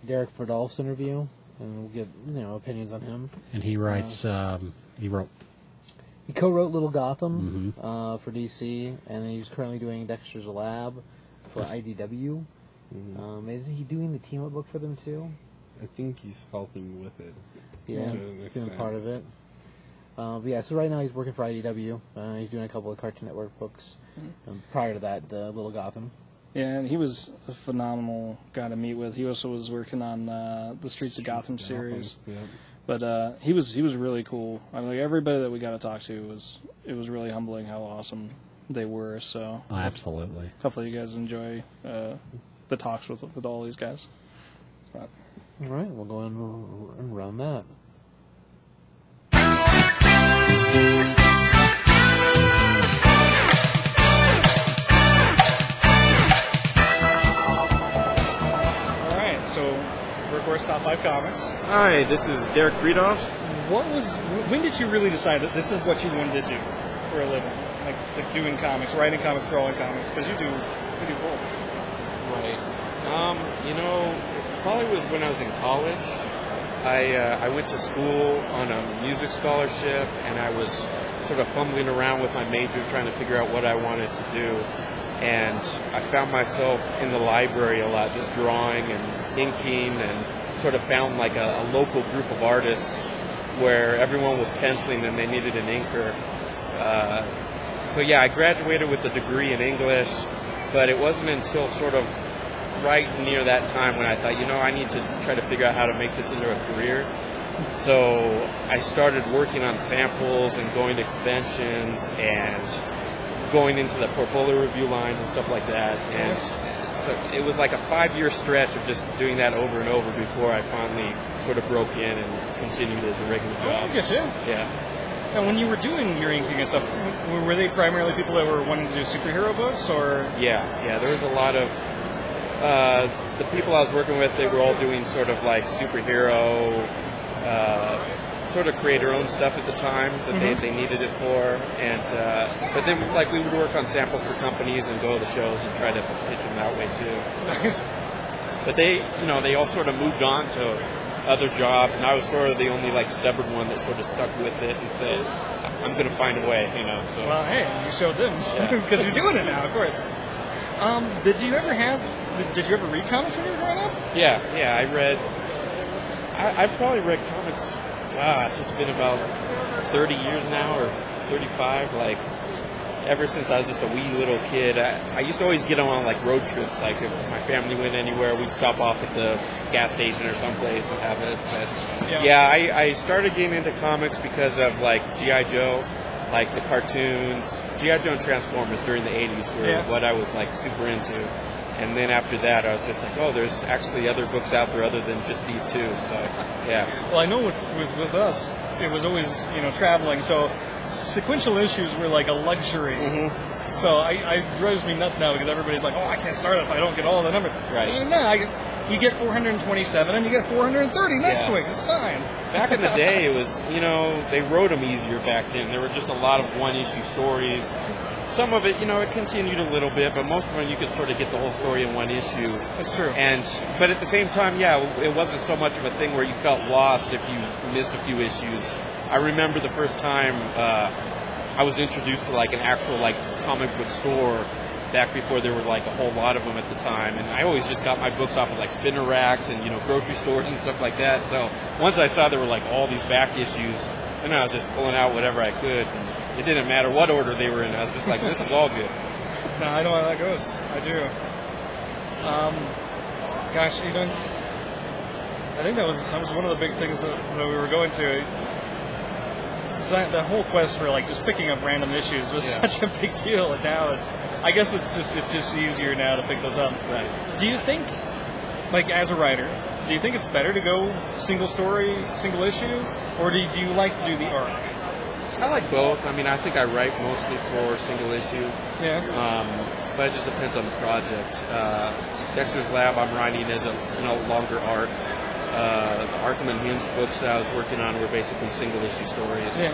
Speaker 5: Derek Fridolfs interview, and we'll get you know opinions on him.
Speaker 6: And he writes. Um, he wrote.
Speaker 5: He co-wrote Little Gotham uh, for DC, and he's currently doing Dexter's Lab for IDW. Um, isn't he doing the team up book for them too?
Speaker 4: I think he's helping with it.
Speaker 5: Yeah,
Speaker 4: To an
Speaker 5: doing part of it. Uh, but yeah, so right now he's working for IDW. Uh, he's doing a couple of Cartoon Network books. Um, prior to that, the Little Gotham.
Speaker 2: Yeah, and he was a phenomenal guy to meet with. He also was working on uh, the Streets of Gotham series.
Speaker 4: Yeah.
Speaker 2: But uh, he was he was really cool. I mean, like everybody that we got to talk to was it was really humbling how awesome they were. So
Speaker 6: Oh, absolutely.
Speaker 2: hopefully you guys enjoy uh, the talks with with all these guys.
Speaker 5: All right, we'll go and, and run that.
Speaker 8: Hi, this is Derek Fridolfs.
Speaker 2: What was when did you really decide that this is what you wanted to do for a living, like, like doing comics, writing comics, drawing comics? Because you do you do both.
Speaker 8: Right. Um, you know, probably was when I was in college. I uh, I went to school on a music scholarship, and I was sort of fumbling around with my major, trying to figure out what I wanted to do. And I found myself in the library a lot, just drawing and inking, and sort of found like a, a local group of artists where everyone was penciling and they needed an inker. Uh, so yeah, I graduated with a degree in English, but it wasn't until sort of right near that time when I thought, you know, I need to try to figure out how to make this into a career. So I started working on samples and going to conventions and going into the portfolio review lines and stuff like that. And so it was like a five year stretch of just doing that over and over before I finally sort of broke in and continued as a regular oh, job. Yeah. Yeah.
Speaker 2: And when you were doing your inking and stuff, were they primarily people that were wanting to do superhero books, or
Speaker 8: Yeah, yeah. There was a lot of uh, the people I was working with, they were all doing sort of like superhero, uh, sort of create their own stuff at the time that
Speaker 9: Mhm.
Speaker 8: they, they needed it for. And uh, but then like we would work on samples for companies and go to the shows and try to pitch them that way too.
Speaker 9: Nice.
Speaker 8: But they, you know, they all sort of moved on to other jobs, and I was sort of the only like stubborn one that sort of stuck with it and said, "I'm going to find a way," you know. So
Speaker 9: Well, hey, you showed them
Speaker 8: Yeah.
Speaker 9: because you're doing it now, of course. Um, did you ever have? Did you ever read comics when you were growing up?
Speaker 8: yeah, yeah, I read. I, I've probably read comics. Gosh, it's been about 30 years now, or 35. Like ever since I was just a wee little kid. I, I used to always get on like road trips. Like if my family went anywhere, we'd stop off at the gas station or someplace and have it. But
Speaker 9: Yeah.
Speaker 8: yeah, I, I started getting into comics because of like GI Joe, like the cartoons. GI Joe and Transformers during the 80s were
Speaker 9: Yeah.
Speaker 8: what I was like super into. And then after that, I was just like, oh, there's actually other books out there other than just these two. So yeah.
Speaker 9: Well, I know with, with with us, it was always you know traveling, so sequential issues were like a luxury.
Speaker 8: Mm-hmm.
Speaker 9: So I, I drives me nuts now because everybody's like, oh, I can't start if I don't get all the numbers.
Speaker 8: Right.
Speaker 9: No, I, you get 427 and you get 430 next
Speaker 8: Yeah.
Speaker 9: week. It's fine.
Speaker 8: Back in the day, it was, you know, they wrote them easier back then. There were just a lot of one issue stories. Some of it, you know, it continued a little bit, but most of them you could sort of get the whole story in one issue.
Speaker 9: That's true.
Speaker 8: And, but at the same time, yeah, it wasn't so much of a thing where you felt lost if you missed a few issues. I remember the first time uh, I was introduced to like an actual like comic book store back before there were like a whole lot of them at the time, and I always just got my books off of like spinner racks and you know grocery stores and stuff like that. So once I saw there were like all these back issues, then I was just pulling out whatever I could. And it didn't matter what order they were in. I was just like, this is all good.
Speaker 9: No, I know how that goes. I do. Um, gosh, you know, I think that was that was one of the big things that, that we were going to. That, that whole quest for like just picking up random issues was
Speaker 8: Yeah.
Speaker 9: such a big deal, and now it's. I guess it's just it's just easier now to pick those up.
Speaker 8: Right.
Speaker 9: Do you think, like as a writer, do you think it's better to go single story, single issue, or do you, do you like to do the arc?
Speaker 8: I like both. I mean, I think I write mostly for single issue.
Speaker 9: Yeah.
Speaker 8: Um, but it just depends on the project. Uh, Dexter's Lab, I'm writing as a you know longer arc. Uh, Arkham Unhinged books that I was working on were basically single issue stories.
Speaker 9: Yeah.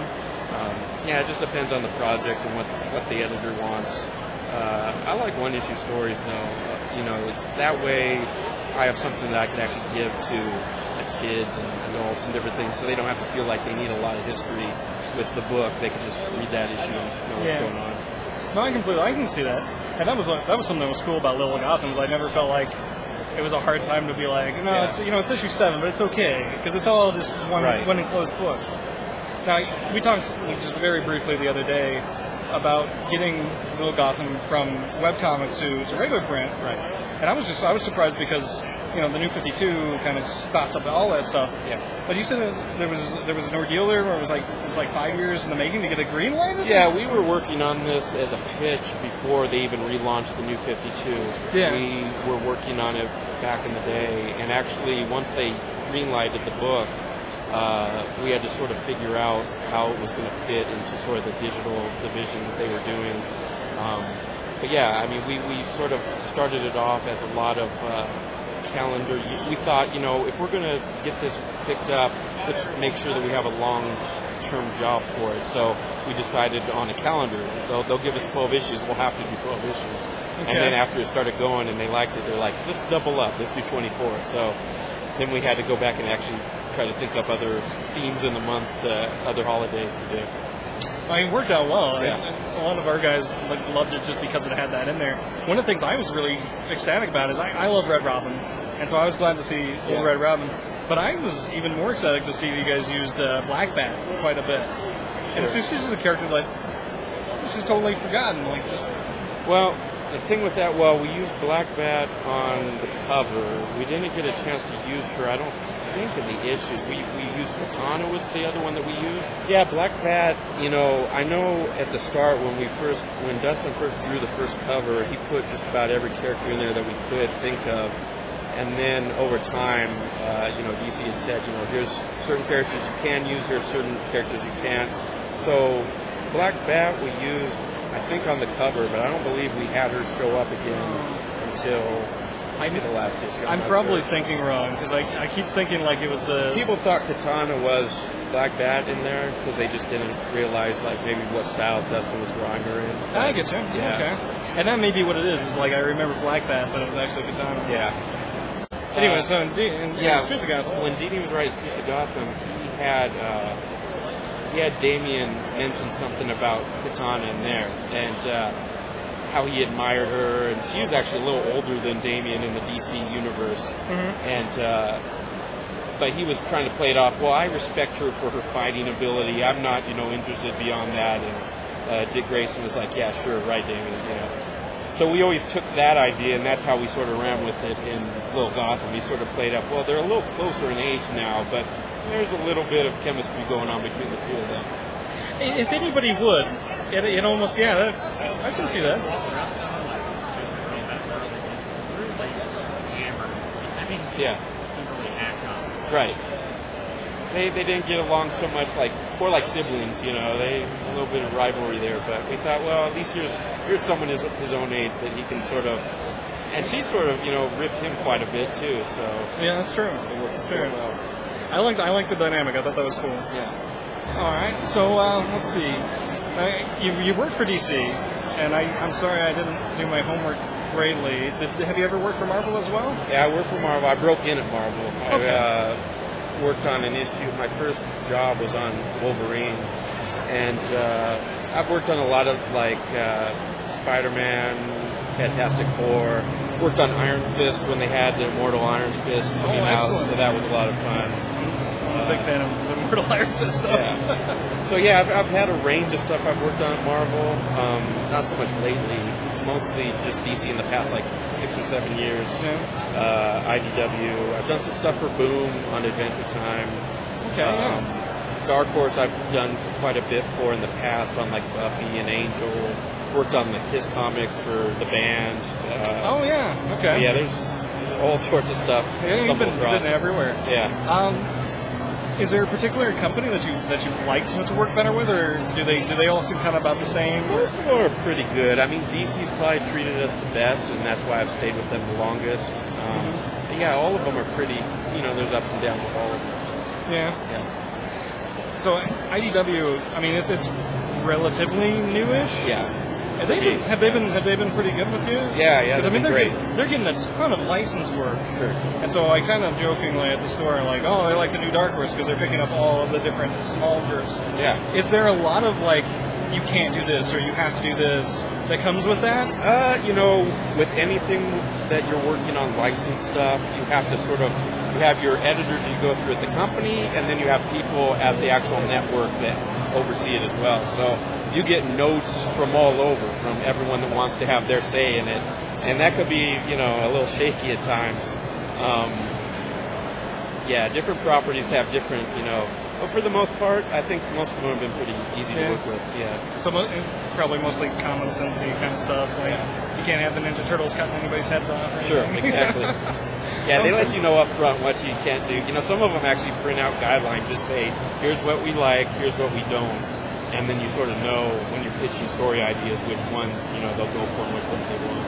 Speaker 8: Um, yeah, it just depends on the project and what what the editor wants. Uh, I like one issue stories though. You know, that way I have something that I can actually give to kids and adults and different things, so they don't have to feel like they need a lot of history with the book. They can just read that issue and know what's
Speaker 9: Yeah.
Speaker 8: going on.
Speaker 9: No, I completely, I can see that, and that was that was something that was cool about Little Gotham. Was I never felt like it was a hard time to be like, no,
Speaker 8: Yeah.
Speaker 9: it's you know it's issue seven, but it's okay because it's all just one
Speaker 8: Right.
Speaker 9: one enclosed book. Now we talked just very briefly the other day about getting Little Gotham from webcomic to, to regular print,
Speaker 8: Right.
Speaker 9: and I was just I was surprised because you know the new Fifty Two kind of stopped up all that stuff.
Speaker 8: Yeah.
Speaker 9: But you said that there was there was an ordeal there where it was like it was like five years in the making to get a green light.
Speaker 8: Yeah, we were working on this as a pitch before they even relaunched the new 52.
Speaker 9: Yeah.
Speaker 8: We were working on it back in the day, and actually, once they greenlighted the book, uh, we had to sort of figure out how it was going to fit into sort of the digital division that they were doing. Um, but yeah, I mean, we, we sort of started it off as a lot of uh, calendar. We thought, you know, if we're going to get this picked up, let's make sure that we have a long term job for it. So we decided on a calendar. They'll, they'll give us 12 issues. We'll have to do 12 issues. And then after it started going and they liked it, they're like, let's double up. Let's do 24. So then we had to go back and actually try to think up other themes in the months, uh, other holidays to do.
Speaker 9: I mean, it worked out well.
Speaker 8: Yeah.
Speaker 9: And A lot of our guys like, loved it just because it had that in there. One of the things I was really ecstatic about is I, I love Red Robin, and so I was glad to see
Speaker 8: Yeah.
Speaker 9: Red Robin. But I was even more ecstatic to see you guys used uh, Black Bat quite a bit. And it's
Speaker 8: Sure.
Speaker 9: just, a character this is totally forgotten. Like just
Speaker 8: Well, the thing with that, well, we used Black Bat on the cover. We didn't get a chance to use her, I don't think, in the issues. We, we used Katana was the other one that we used. Yeah, Black Bat, you know, I know at the start when we first, when Dustin first drew the first cover, he put just about every character in there that we could think of. And then over time, uh, you know, DC had said, you know, here's certain characters you can use, here's certain characters you can't. So Black Bat we used, I think, on the cover, but I don't believe we had her show up again until Maybe the last issue.
Speaker 9: I'm probably
Speaker 8: sure.
Speaker 9: thinking wrong because I, I keep thinking like it was the
Speaker 8: People thought Katana was Black Bat in there because they just didn't realize like maybe what style Dustin was drawing her in.
Speaker 9: I get you.
Speaker 8: Yeah.
Speaker 9: Okay. And that may be what it is. is Like I remember Black Bat, but it was actually Katana.
Speaker 8: Yeah.
Speaker 9: Anyway,
Speaker 8: Uh,
Speaker 9: so in, D- in,
Speaker 8: yeah,
Speaker 9: in of Gotham-
Speaker 8: when Dini was writing Streets of Gotham, he had uh, he had Damian mention something about Katana in there and uh, how he admired her, and she was actually a little older than Damian in the DC universe, and. Uh, but he was trying to play it off. Well, I respect her for her fighting ability. I'm not, you know, interested beyond that. And uh, Dick Grayson was like, "Yeah, sure, right, Damian." You know. So we always took that idea, and that's how we sort of ran with it in Little Gotham. We sort of played up, well, they're a little closer in age now, but there's a little bit of chemistry going on between the two of them.
Speaker 9: If anybody would, it, it almost yeah, that, I can see that.
Speaker 8: Yeah. Right. They, they didn't get along so much like more like siblings, you know. They a little bit of rivalry there, but we thought, well, at least here's here's someone his his own age that he can sort of, and she sort of you know ripped him quite a bit too. So
Speaker 9: Yeah, that's true.
Speaker 8: it works
Speaker 9: That's
Speaker 8: very
Speaker 9: true.
Speaker 8: well.
Speaker 9: I liked I liked the dynamic. I thought that was cool.
Speaker 8: Yeah.
Speaker 9: All right, so uh, let's see. I, you you work for DC, and I I'm sorry I didn't do my homework greatly. Did, have you ever worked for Marvel as well?
Speaker 8: Yeah, I work for Marvel. I broke in at Marvel.
Speaker 9: Okay.
Speaker 8: I uh, worked on an issue. My first job was on Wolverine, and uh, I've worked on a lot of like uh, Spider-Man, Fantastic Four. Worked on Iron Fist when they had the Immortal Iron Fist coming out, so that was a lot of fun.
Speaker 9: I'm a big fan of the Mortal Iron Fist. So.
Speaker 8: Yeah. So yeah, I've, I've had a range of stuff I've worked on at Marvel. Um, not so much lately. Mostly just DC in the past like six or seven years. Uh, IDW. I've done some stuff for Boom on Adventure Time.
Speaker 9: Okay, yeah.
Speaker 8: Um, Dark Horse I've done quite a bit for in the past on like Buffy and Angel. Worked on like his comic for the band. Uh,
Speaker 9: Oh yeah. Okay.
Speaker 8: yeah, there's all sorts of stuff.
Speaker 9: Yeah, you've been,
Speaker 8: across.
Speaker 9: been everywhere.
Speaker 8: Yeah.
Speaker 9: Um, is there a particular company that you that you like to, work better with, or do they do they all seem kind of about the same?
Speaker 8: Most of them are pretty good. I mean, DC's probably treated us the best, and that's why I've stayed with them the longest. Um, but yeah, all of them are pretty. You know, there's ups and downs with all of us.
Speaker 9: Yeah.
Speaker 8: Yeah.
Speaker 9: So IDW, I mean, it's, it's relatively newish.
Speaker 8: Yeah.
Speaker 9: Have they been have they been have they been pretty good with you?
Speaker 8: Yeah, yeah.
Speaker 9: I mean,
Speaker 8: been
Speaker 9: they're
Speaker 8: great.
Speaker 9: getting, they're getting a ton of license work.
Speaker 8: Sure.
Speaker 9: And so I kind of jokingly at the store, like, oh, they like the new Dark Horse because they're picking up all of the different small groups.
Speaker 8: Yeah.
Speaker 9: Is there a lot of like, you can't do this or you have to do this that comes with that?
Speaker 8: Uh, you know, with anything that you're working on licensed stuff, you have to sort of you have your editors you go through at the company, and then you have people at the actual network that oversee it as well. So you get notes from all over, from everyone that wants to have their say in it, and that could be, you know, a little shaky at times. Um, yeah, different properties have different, you know. But for the most part, I think most of them have been pretty easy
Speaker 9: Yeah.
Speaker 8: to work with. Yeah.
Speaker 9: So probably mostly common sensey kind of stuff. Like you can't have the Ninja Turtles cutting anybody's heads off. Or
Speaker 8: Sure,
Speaker 9: anything.
Speaker 8: exactly. Yeah, they let you know up front what you can't do. You know, some of them actually print out guidelines that say, here's what we like, here's what we don't. And then you sort of know when you're pitching story ideas which ones, you know, they'll go for and which ones they won't.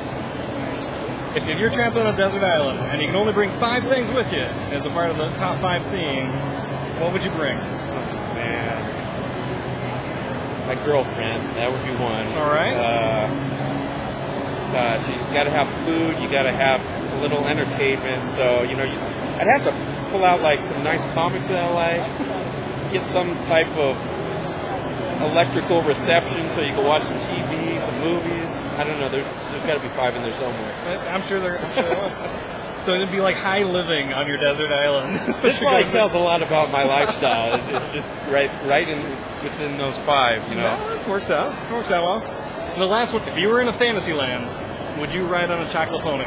Speaker 9: If, if you're trapped on a desert island and you can only bring five things with you as a part of the top five theme, what would you bring?
Speaker 8: Oh, man. My girlfriend, that would be one.
Speaker 9: All right.
Speaker 8: Uh, uh, so you gotta have food, you gotta have a little entertainment. So, you know, you, I'd have to pull out like some nice comics that I like, get some type of electrical reception so you can watch some TV, some movies. I don't know, there's there's gotta be five in there somewhere.
Speaker 9: I'm sure there. I'm sure there was. So it'd be like high living on your desert island.
Speaker 8: This probably tells a lot about my lifestyle. It's, it's just right right in within those five, you know.
Speaker 9: Yeah, it works out. It works out well. And the last one, if you were in a fantasy land, would you ride on a chocolate pony?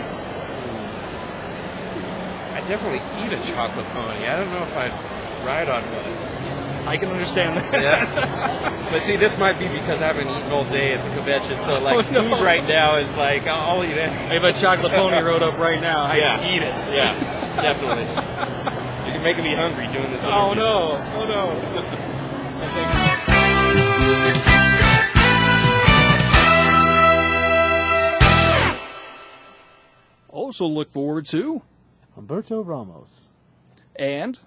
Speaker 8: I definitely eat a chocolate pony. I don't know if I'd ride on one.
Speaker 9: I can understand that.
Speaker 8: Yeah. but see, this might be because I haven't eaten all day at the convention, so like
Speaker 9: Oh, no.
Speaker 8: food right now is like I'll I'll eat it.
Speaker 9: if a chocolate pony rode up right now, I'd
Speaker 8: Yeah.
Speaker 9: eat it.
Speaker 8: Yeah, definitely. You're making me hungry doing this.
Speaker 9: Oh
Speaker 8: interview.
Speaker 9: no! Oh no!
Speaker 2: Also look forward to
Speaker 5: Humberto Ramos,
Speaker 2: and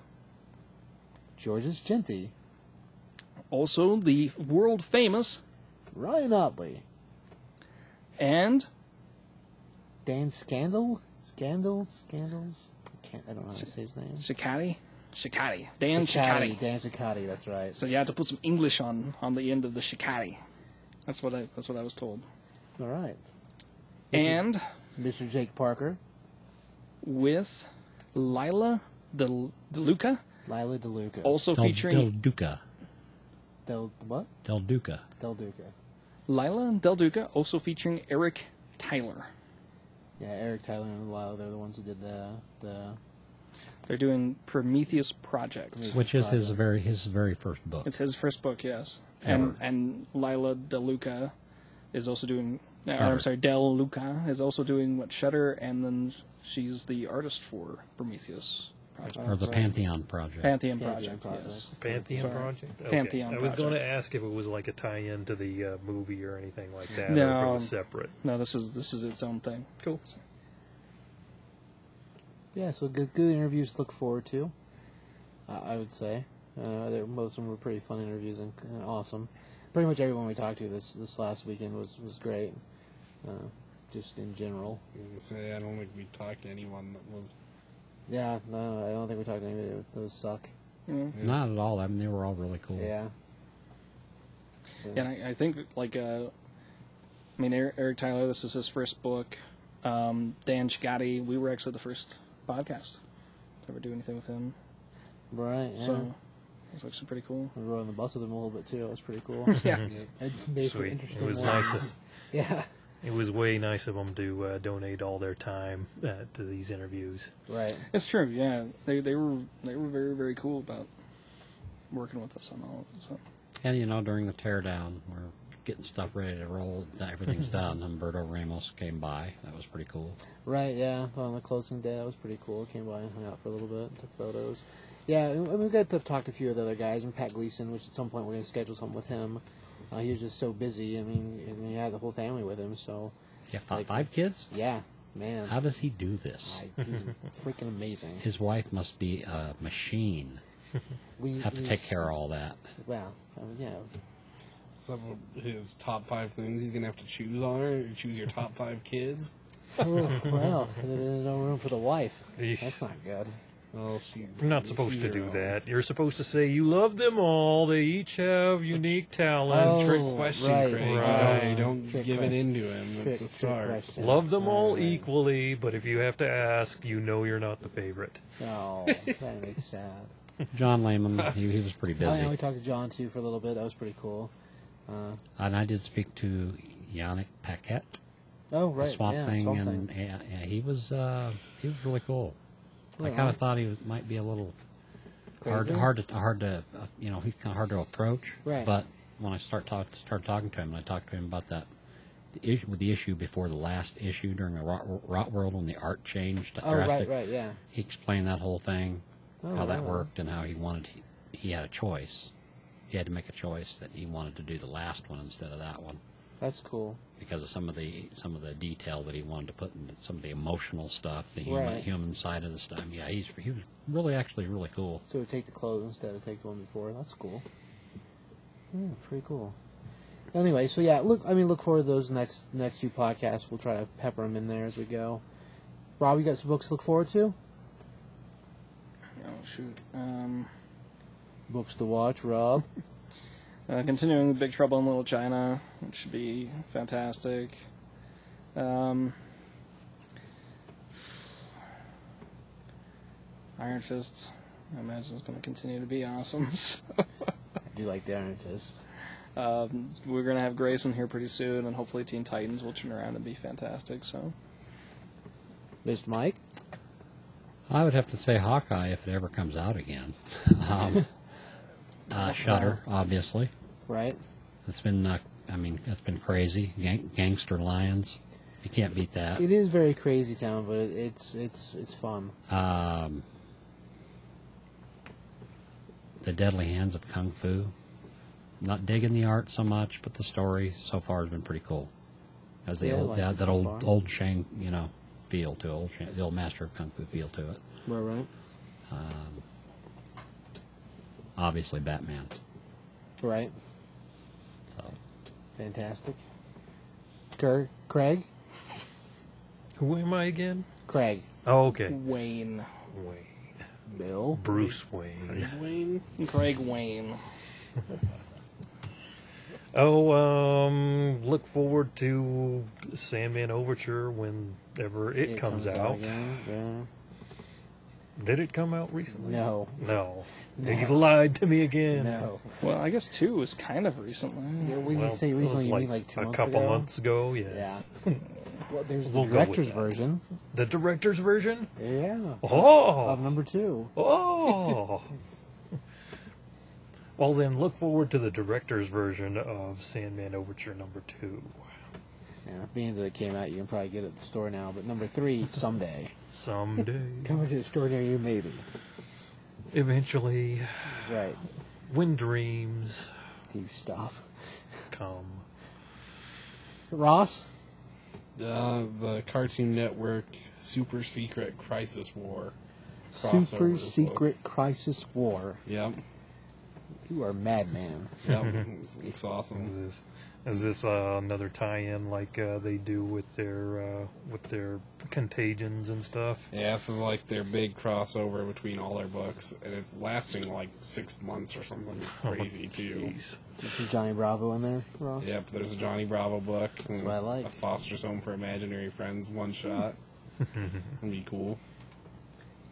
Speaker 5: Georges Jeanty,
Speaker 2: also the world famous
Speaker 5: Ryan Ottley,
Speaker 2: and
Speaker 5: Dan Scandal, Scandal, Scandals. I can't. I don't know how to say his name.
Speaker 2: Shikati. Shikati. Dan Shikati.
Speaker 5: Dan Ciccati. That's right.
Speaker 2: So you have to put some English on on the end of the Shikati. That's what I that's what I was told.
Speaker 5: All right.
Speaker 2: And
Speaker 5: Mr. Jake Parker,
Speaker 2: with Lila De, DeLuca,
Speaker 5: Lila DeLuca,
Speaker 2: also
Speaker 6: Del,
Speaker 2: featuring
Speaker 6: Del Duca.
Speaker 5: Del what?
Speaker 6: Del Duca.
Speaker 5: Del Duca.
Speaker 2: Lila Del Duca, also featuring Eric Tyler.
Speaker 5: Yeah, Eric Tyler and Lila. They're the ones who did the the.
Speaker 2: They're doing Prometheus Project.
Speaker 6: Which is his very his very first book.
Speaker 2: It's his first book, yes. And
Speaker 6: Ever.
Speaker 2: and Lila DeLuca is also doing. Or, I'm sorry, Del Luca is also doing what Shutter, and then she's the artist for Prometheus Project.
Speaker 6: or the Pantheon Project.
Speaker 2: Pantheon
Speaker 5: Pantheon
Speaker 2: Project,
Speaker 5: Project.
Speaker 2: yes.
Speaker 3: Pantheon
Speaker 2: Sorry.
Speaker 3: Project. Okay.
Speaker 2: Pantheon
Speaker 3: I was going to
Speaker 2: Project.
Speaker 3: ask if it was like a tie-in to the uh, movie or anything like that, or if
Speaker 2: No.
Speaker 3: it was separate.
Speaker 2: No, this is this is its own thing.
Speaker 3: Cool.
Speaker 5: Yeah, so good good interviews to look forward to. Uh, I would say. Uh, they're- most of them were pretty fun interviews and, and awesome. Pretty much everyone we talked to this this last weekend was was great. Uh, just in general.
Speaker 4: And say I don't think we talked to anyone that was.
Speaker 5: Yeah, no, I don't think we talked to anybody. Those suck.
Speaker 6: Not at all. I mean, they were all really cool.
Speaker 5: Yeah.
Speaker 2: Yeah, and I, I think like uh, I mean Eric, Eric Tyler. This is his first book. Um, Dan Chigati. We were actually the first podcast to ever do anything with him.
Speaker 5: Right. Yeah.
Speaker 2: So it's actually pretty cool.
Speaker 5: we rode on the bus with him a little bit too. It was pretty cool.
Speaker 2: Yeah.
Speaker 5: I made
Speaker 3: Sweet. It was
Speaker 5: ones.
Speaker 3: nice.
Speaker 5: Yeah.
Speaker 3: It was way nice of them to uh, donate all their time uh, to these interviews.
Speaker 5: Right.
Speaker 2: It's true. Yeah, they they were they were very very cool about working with us on all of it. So
Speaker 6: And you know, during the teardown, we're getting stuff ready to roll. Everything's done. Humberto Ramos came by. That was pretty cool.
Speaker 5: Right, yeah. On the closing day, that was pretty cool. Came by and hung out for a little bit, took photos. Yeah, and we got to talk to a few of the other guys, and Pat Gleason, which at some point we're going to schedule something with him. Uh, he was just so busy. I mean, and he had the whole family with him, so
Speaker 6: Yeah, five,
Speaker 5: Like-
Speaker 6: five kids.
Speaker 5: yeah, man.
Speaker 6: How does he do this?
Speaker 5: I, he's freaking amazing.
Speaker 6: His wife must be a machine.
Speaker 5: we
Speaker 6: Have to take care of all that.
Speaker 5: Well, I mean, yeah.
Speaker 4: Some of his top five things he's gonna have to choose on her. Choose your top five kids.
Speaker 5: Oh, well, there's no room for the wife.
Speaker 3: Eesh.
Speaker 5: That's not good.
Speaker 4: Well, she.
Speaker 3: You're not supposed to do
Speaker 4: own.
Speaker 3: that. You're supposed to say you love them all. They each have unique talents.
Speaker 5: Oh,
Speaker 4: Trick question,
Speaker 5: right,
Speaker 4: Craig.
Speaker 3: right.
Speaker 4: You don't
Speaker 5: Trick
Speaker 4: give it
Speaker 5: que-
Speaker 4: into him
Speaker 5: Trick-
Speaker 4: at the
Speaker 5: trick
Speaker 4: start.
Speaker 5: question.
Speaker 3: Love them all
Speaker 5: Right.
Speaker 3: equally, but if you have to ask, you know you're not the favorite.
Speaker 5: Oh, that makes sad.
Speaker 6: John Layman, he, he was pretty
Speaker 5: Oh, yeah,
Speaker 6: busy.
Speaker 5: we talked to John too for a little bit. That was pretty cool. Uh,
Speaker 6: And I did speak to Yannick Paquette,
Speaker 5: oh,
Speaker 6: the
Speaker 5: right.
Speaker 6: Swamp
Speaker 5: yeah,
Speaker 6: Thing,
Speaker 5: Swamp
Speaker 6: and
Speaker 5: Thing.
Speaker 6: yeah, yeah, he was uh, he was really cool. I kind of thought he was, might be a little hard,
Speaker 5: Crazy?
Speaker 6: hard to hard to uh, you know he's kind of hard to approach.
Speaker 5: Right.
Speaker 6: But when I start talk started talking to him, and I talked to him about that the issue with the issue before the last issue during the Rot, Rotworld when the art changed.
Speaker 5: Oh, right,
Speaker 6: drastic-
Speaker 5: right, yeah.
Speaker 6: He explained that whole thing,
Speaker 5: Oh,
Speaker 6: how that
Speaker 5: wow.
Speaker 6: worked, and how he wanted he, he had a choice. He had to make a choice that he wanted to do the last one instead of that one
Speaker 5: That's cool.
Speaker 6: because of some of the some of the detail that he wanted to put in some of the emotional stuff, the human,
Speaker 5: Right.
Speaker 6: human side of the stuff. Yeah, he's he was really actually really cool.
Speaker 5: So we take the clothes instead of take the one before. That's cool. Yeah, pretty cool. Anyway, so yeah, look. I mean, look forward to those next next few podcasts. We'll try to pepper them in there as we go. Rob, you got some books to look forward to?
Speaker 2: oh shoot. Um,
Speaker 5: Books to watch, Rob.
Speaker 2: uh, continuing with Big Trouble in Little China, which should be fantastic. Um, Iron Fists. I imagine is going to continue to be awesome. So,
Speaker 5: I do like the Iron Fist.
Speaker 2: um, we're going to have Grayson here pretty soon, and hopefully Teen Titans will turn around and be fantastic. So,
Speaker 5: Mr. Mike.
Speaker 6: I would have to say Hawkeye if it ever comes out again. Um, uh, Shutter, obviously.
Speaker 5: Right.
Speaker 6: It's been, uh, I mean, it's been crazy. Gang- Gangster Lions, you can't beat that.
Speaker 5: It is very crazy town, but it, it's it's it's fun.
Speaker 6: Um, the Deadly Hands of Kung Fu. Not digging the art so much, but the story so far has been pretty cool. As the
Speaker 5: Yeah, I
Speaker 6: old
Speaker 5: like
Speaker 6: that,
Speaker 5: it
Speaker 6: that
Speaker 5: so
Speaker 6: old
Speaker 5: far.
Speaker 6: old Shang, you know, feel to it, old, cha- the old master of kung fu feel to it.
Speaker 5: Right, right,
Speaker 6: Obviously, Batman.
Speaker 5: right.
Speaker 6: So
Speaker 5: Fantastic. Craig, Craig,
Speaker 3: Who am I again?
Speaker 5: Craig,
Speaker 3: Oh, okay.
Speaker 2: Wayne. Wayne.
Speaker 5: Bill.
Speaker 3: Bruce Wayne.
Speaker 4: Wayne.
Speaker 2: Craig Wayne.
Speaker 3: Oh, um, look forward to Sandman Overture whenever it, comes, out.
Speaker 5: again.
Speaker 3: Did it come out recently?
Speaker 5: No,
Speaker 3: No. He lied to me again.
Speaker 5: no.
Speaker 2: Well, I guess two was kind of recently.
Speaker 5: Yeah, when
Speaker 3: Well,
Speaker 5: you say
Speaker 3: it was
Speaker 5: recently, you mean like two
Speaker 3: a
Speaker 5: months
Speaker 3: couple
Speaker 5: ago?
Speaker 3: months ago. Yes.
Speaker 5: Yeah. Well, there's the
Speaker 3: We'll go
Speaker 5: director's version.
Speaker 3: The director's version.
Speaker 5: Yeah. Oh. Of
Speaker 3: Oh.
Speaker 5: number two.
Speaker 3: Oh. well, then look forward to the director's version of Sandman Overture number two.
Speaker 5: Yeah, being that it came out, you can probably get it at the store now. But number three, someday.
Speaker 3: Someday,
Speaker 5: Coming to the store near you, maybe.
Speaker 3: eventually,
Speaker 5: Right.
Speaker 3: when dreams
Speaker 5: Deep stuff.
Speaker 3: come.
Speaker 5: Ross?
Speaker 4: Uh, the Cartoon Network Super Secret Crisis War.
Speaker 5: Super
Speaker 4: Crossover
Speaker 5: Secret Crisis War.
Speaker 4: Yep.
Speaker 5: You are madman.
Speaker 4: Yep. it's, it's awesome.
Speaker 3: Is this is this uh, another tie-in like uh, they do with their uh, with their contagions and stuff?
Speaker 4: Yeah, this is like their big crossover between all their books, and it's lasting like six months or something crazy too.
Speaker 3: Jeez.
Speaker 5: This is Johnny Bravo in there, Ross?
Speaker 4: Yep, there's a Johnny Bravo book. and
Speaker 5: That's what I like.
Speaker 4: A Foster's Home for Imaginary Friends one shot. That'd be cool.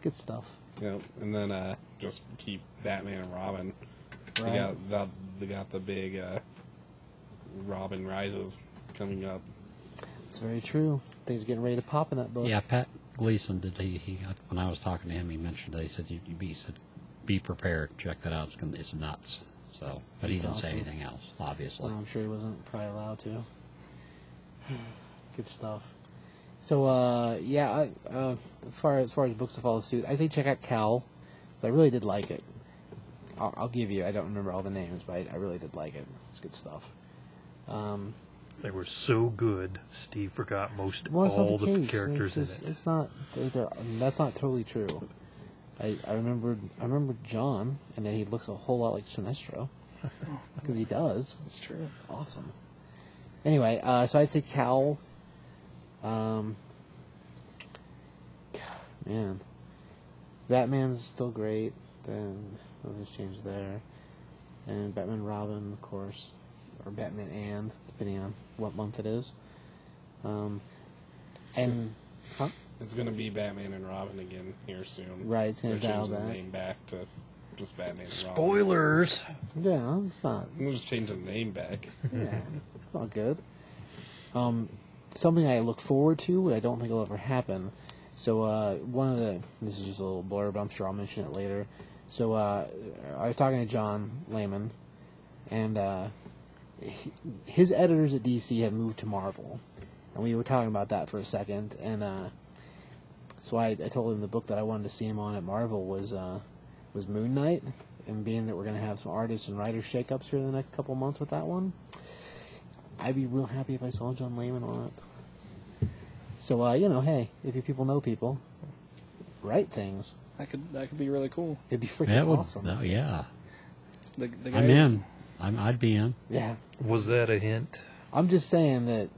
Speaker 5: Good stuff.
Speaker 4: Yep, and then uh, just keep Batman and Robin. They got the, they got the big uh, Robin Rises coming up.
Speaker 5: It's very true. Things are getting ready to pop in that book.
Speaker 6: yeah, Pat Gleason did he, he when I was talking to him, he mentioned they said you, you be he said be prepared, check that out. It's, gonna, it's nuts. So, but he
Speaker 5: That's
Speaker 6: didn't say
Speaker 5: awesome.
Speaker 6: anything else, obviously.
Speaker 5: Well, I'm sure he wasn't probably allowed to. Good stuff. So, uh, yeah, I, uh, as far as far as books to follow suit, I say check out Cowl. 'cause I really did like it. I'll, I'll give you. I don't remember all the names, but I, I really did like it. It's good stuff. Um,
Speaker 3: They were so good. Steve forgot most
Speaker 5: well, it's
Speaker 3: all
Speaker 5: not the,
Speaker 3: the
Speaker 5: case.
Speaker 3: characters
Speaker 5: it's, just,
Speaker 3: in it.
Speaker 5: it's not. They're, they're, that's not totally true. I, I remembered. I remember John, and then he looks a whole lot like Sinestro because he does.
Speaker 2: That's true.
Speaker 5: awesome. Anyway, uh, so I'd say Cowl. Um, man, Batman's still great. Then I'll just change there, and Batman Robin, of course, or Batman and depending on what month it is. Um, and huh?
Speaker 4: It's gonna be Batman and Robin again here soon.
Speaker 5: Right, it's gonna
Speaker 4: They're
Speaker 5: dial
Speaker 4: changing the name back to just Batman and Robin.
Speaker 3: Spoilers.
Speaker 5: yeah, it's not
Speaker 4: We'll just change the name back.
Speaker 5: yeah, it's not good. Um, something I look forward to, but I don't think will ever happen. So uh, one of the this is just a little blurb. I'm sure I'll mention it later. So uh, I was talking to John Layman, and uh, he- his editors at DC have moved to Marvel, and we were talking about that for a second. And uh, so I, I told him the book that I wanted to see him on at Marvel was uh, was Moon Knight, and being that we're going to have some artists and writers shakeups here in the next couple months with that one, I'd be real happy if I saw John Layman on it. So uh, you know, hey, if you people know people, write things.
Speaker 2: That could that could be really cool.
Speaker 5: It'd be freaking
Speaker 6: That would,
Speaker 5: awesome.
Speaker 6: no, yeah.
Speaker 2: The, the guy
Speaker 6: I'm in. I'm, I'd be in.
Speaker 5: Yeah,
Speaker 3: Was that a hint?
Speaker 5: I'm just saying that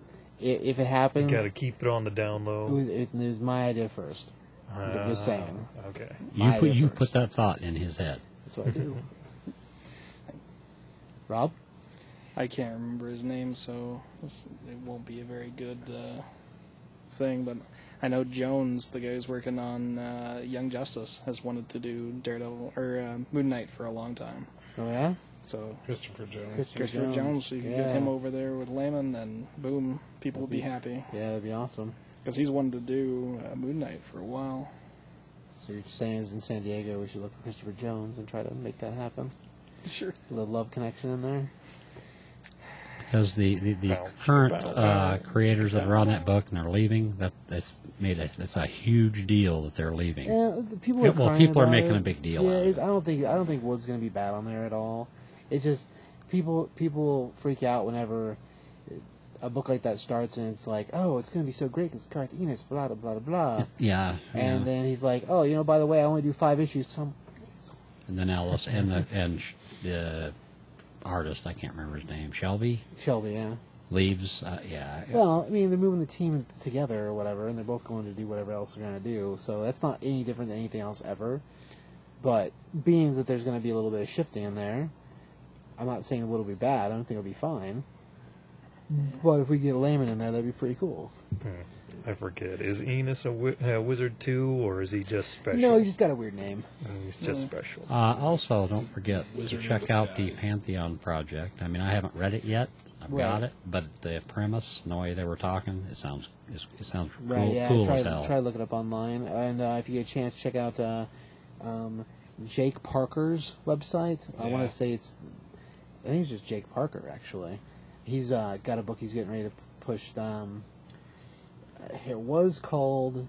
Speaker 5: if, if it
Speaker 3: You
Speaker 5: happens,
Speaker 3: got to keep it on the down
Speaker 5: it,
Speaker 3: low.
Speaker 5: was, it was my idea first. I'm just saying.
Speaker 3: Ah, Okay.
Speaker 6: You
Speaker 5: My
Speaker 6: put
Speaker 5: idea
Speaker 6: you
Speaker 5: first.
Speaker 6: put that thought in his head.
Speaker 5: That's what I do. Rob,
Speaker 2: I can't remember his name, so this, it won't be a very good uh, thing. But I know Jones, the guy who's working on uh, Young Justice, has wanted to do Daredevil or uh, Moon Knight for a long time.
Speaker 5: oh yeah,
Speaker 2: So
Speaker 4: Christopher Jones.
Speaker 5: Christopher
Speaker 2: Christopher
Speaker 5: Jones,
Speaker 2: Jones, you can
Speaker 5: yeah.
Speaker 2: get him over there with Layman, and boom, people will be happy
Speaker 5: yeah, that'd be awesome.
Speaker 2: because he's wanted to do uh, Moon Knight for a while.
Speaker 5: So you're saying in San Diego, we should look for Christopher Jones and try to make that happen.
Speaker 2: Sure.
Speaker 5: A little love connection in there.
Speaker 6: Because the, the, the
Speaker 3: Bow,
Speaker 6: current
Speaker 3: bow,
Speaker 6: uh,
Speaker 3: bow,
Speaker 6: creators that are on that book and they're leaving, that that's made a that's a huge deal that they're leaving.
Speaker 5: Yeah, the people
Speaker 6: Yeah,
Speaker 5: are
Speaker 6: well, people are making
Speaker 5: it.
Speaker 6: a big deal
Speaker 5: Yeah,
Speaker 6: out of
Speaker 5: it-
Speaker 6: it.
Speaker 5: I don't think I don't think Wood's going to be bad on there at all. It's just people people freak out whenever a book like that starts and it's like, oh, it's going to be so great because Garth Ennis, blah blah blah blah
Speaker 6: Yeah,
Speaker 5: and
Speaker 6: yeah.
Speaker 5: then he's like, oh, you know, by the way, I only do five issues. Some
Speaker 6: and then Ellis and the and sh- the artist I can't remember his name Shalvey
Speaker 5: Shalvey, yeah.
Speaker 6: leaves. Uh, yeah,
Speaker 5: Well, I mean, they're moving the team together or whatever, and they're both going to do whatever else they're going to do. So that's not any different than anything else ever. But being that there's going to be a little bit of shifting in there, I'm not saying it will be bad. I don't think it'll be fine. But if we get Layman in there, that'd be pretty cool.
Speaker 3: I forget. Is Enos a, wi- a wizard too, or is he just special?
Speaker 5: No, he just got a weird name.
Speaker 3: Uh, He's just special.
Speaker 6: Uh, also, don't forget
Speaker 4: Wizard
Speaker 6: to check out the. Pantheon project. I mean, I haven't read it yet. I've got it, but the premise, the way they were talking, it sounds it sounds
Speaker 5: Right?
Speaker 6: cool,
Speaker 5: yeah.
Speaker 6: cool
Speaker 5: try
Speaker 6: as hell.
Speaker 5: try to look it up online, and uh, if you get a chance, check out uh, um, Jake Parker's website. I want to say it's, I think it's just Jake Parker actually. He's uh, got a book he's getting ready to push. Um, it was called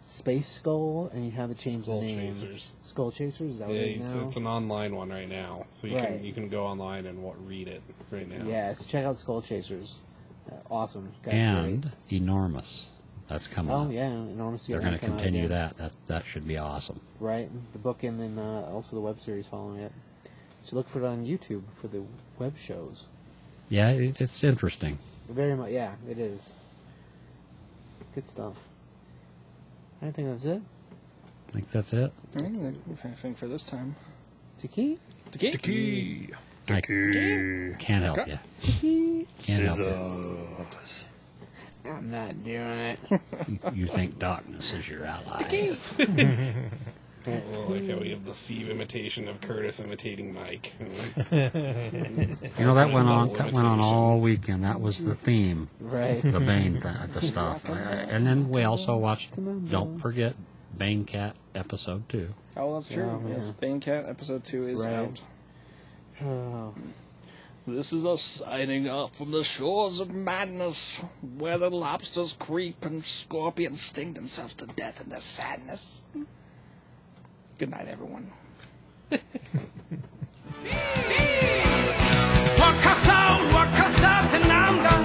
Speaker 5: Space Skull, and you have to change
Speaker 4: Skull
Speaker 5: the name.
Speaker 4: Chasers.
Speaker 5: Skull Chasers. Is that
Speaker 4: Yeah,
Speaker 5: what it is
Speaker 4: it's,
Speaker 5: now?
Speaker 4: it's an online one right now, so you
Speaker 5: Right.
Speaker 4: can you can go online and wa- read it right now.
Speaker 5: yeah, so check out Skull Chasers. Uh, awesome. Guy's
Speaker 6: and
Speaker 5: great.
Speaker 6: enormous. That's coming.
Speaker 5: Oh
Speaker 6: up.
Speaker 5: yeah, enormous.
Speaker 6: They're going to continue that. That that should be awesome.
Speaker 5: right? The book and then uh, also the web series following it. So look for it on YouTube for the web shows.
Speaker 6: Yeah, it, it's interesting.
Speaker 5: Very much, yeah, it is. Good stuff. I think that's it.
Speaker 6: I think that's it.
Speaker 2: I think for this time.
Speaker 5: Tiki?
Speaker 2: Tiki.
Speaker 3: Key.
Speaker 6: I
Speaker 3: Key.
Speaker 6: can't help
Speaker 2: Okay.
Speaker 6: you. Can't help you.
Speaker 5: I'm not doing it.
Speaker 6: you. You think darkness is your ally.
Speaker 4: Oh, I like how we have the Steve imitation of Curtis imitating Mike. It's-
Speaker 6: You know that went on. That went on all weekend. That was the theme.
Speaker 5: right.
Speaker 6: the Bane th- the stuff. I- I- And then we also watched, don't forget, Bane Cat episode two.
Speaker 2: Oh, that's true.
Speaker 5: Oh,
Speaker 2: yes. Bane Cat episode two is
Speaker 5: Right.
Speaker 2: out.
Speaker 5: Oh,
Speaker 2: This is us signing off from the shores of madness, where the lobsters creep and scorpions sting themselves to death in their sadness. Good night, everyone. Wakasa, wakasa.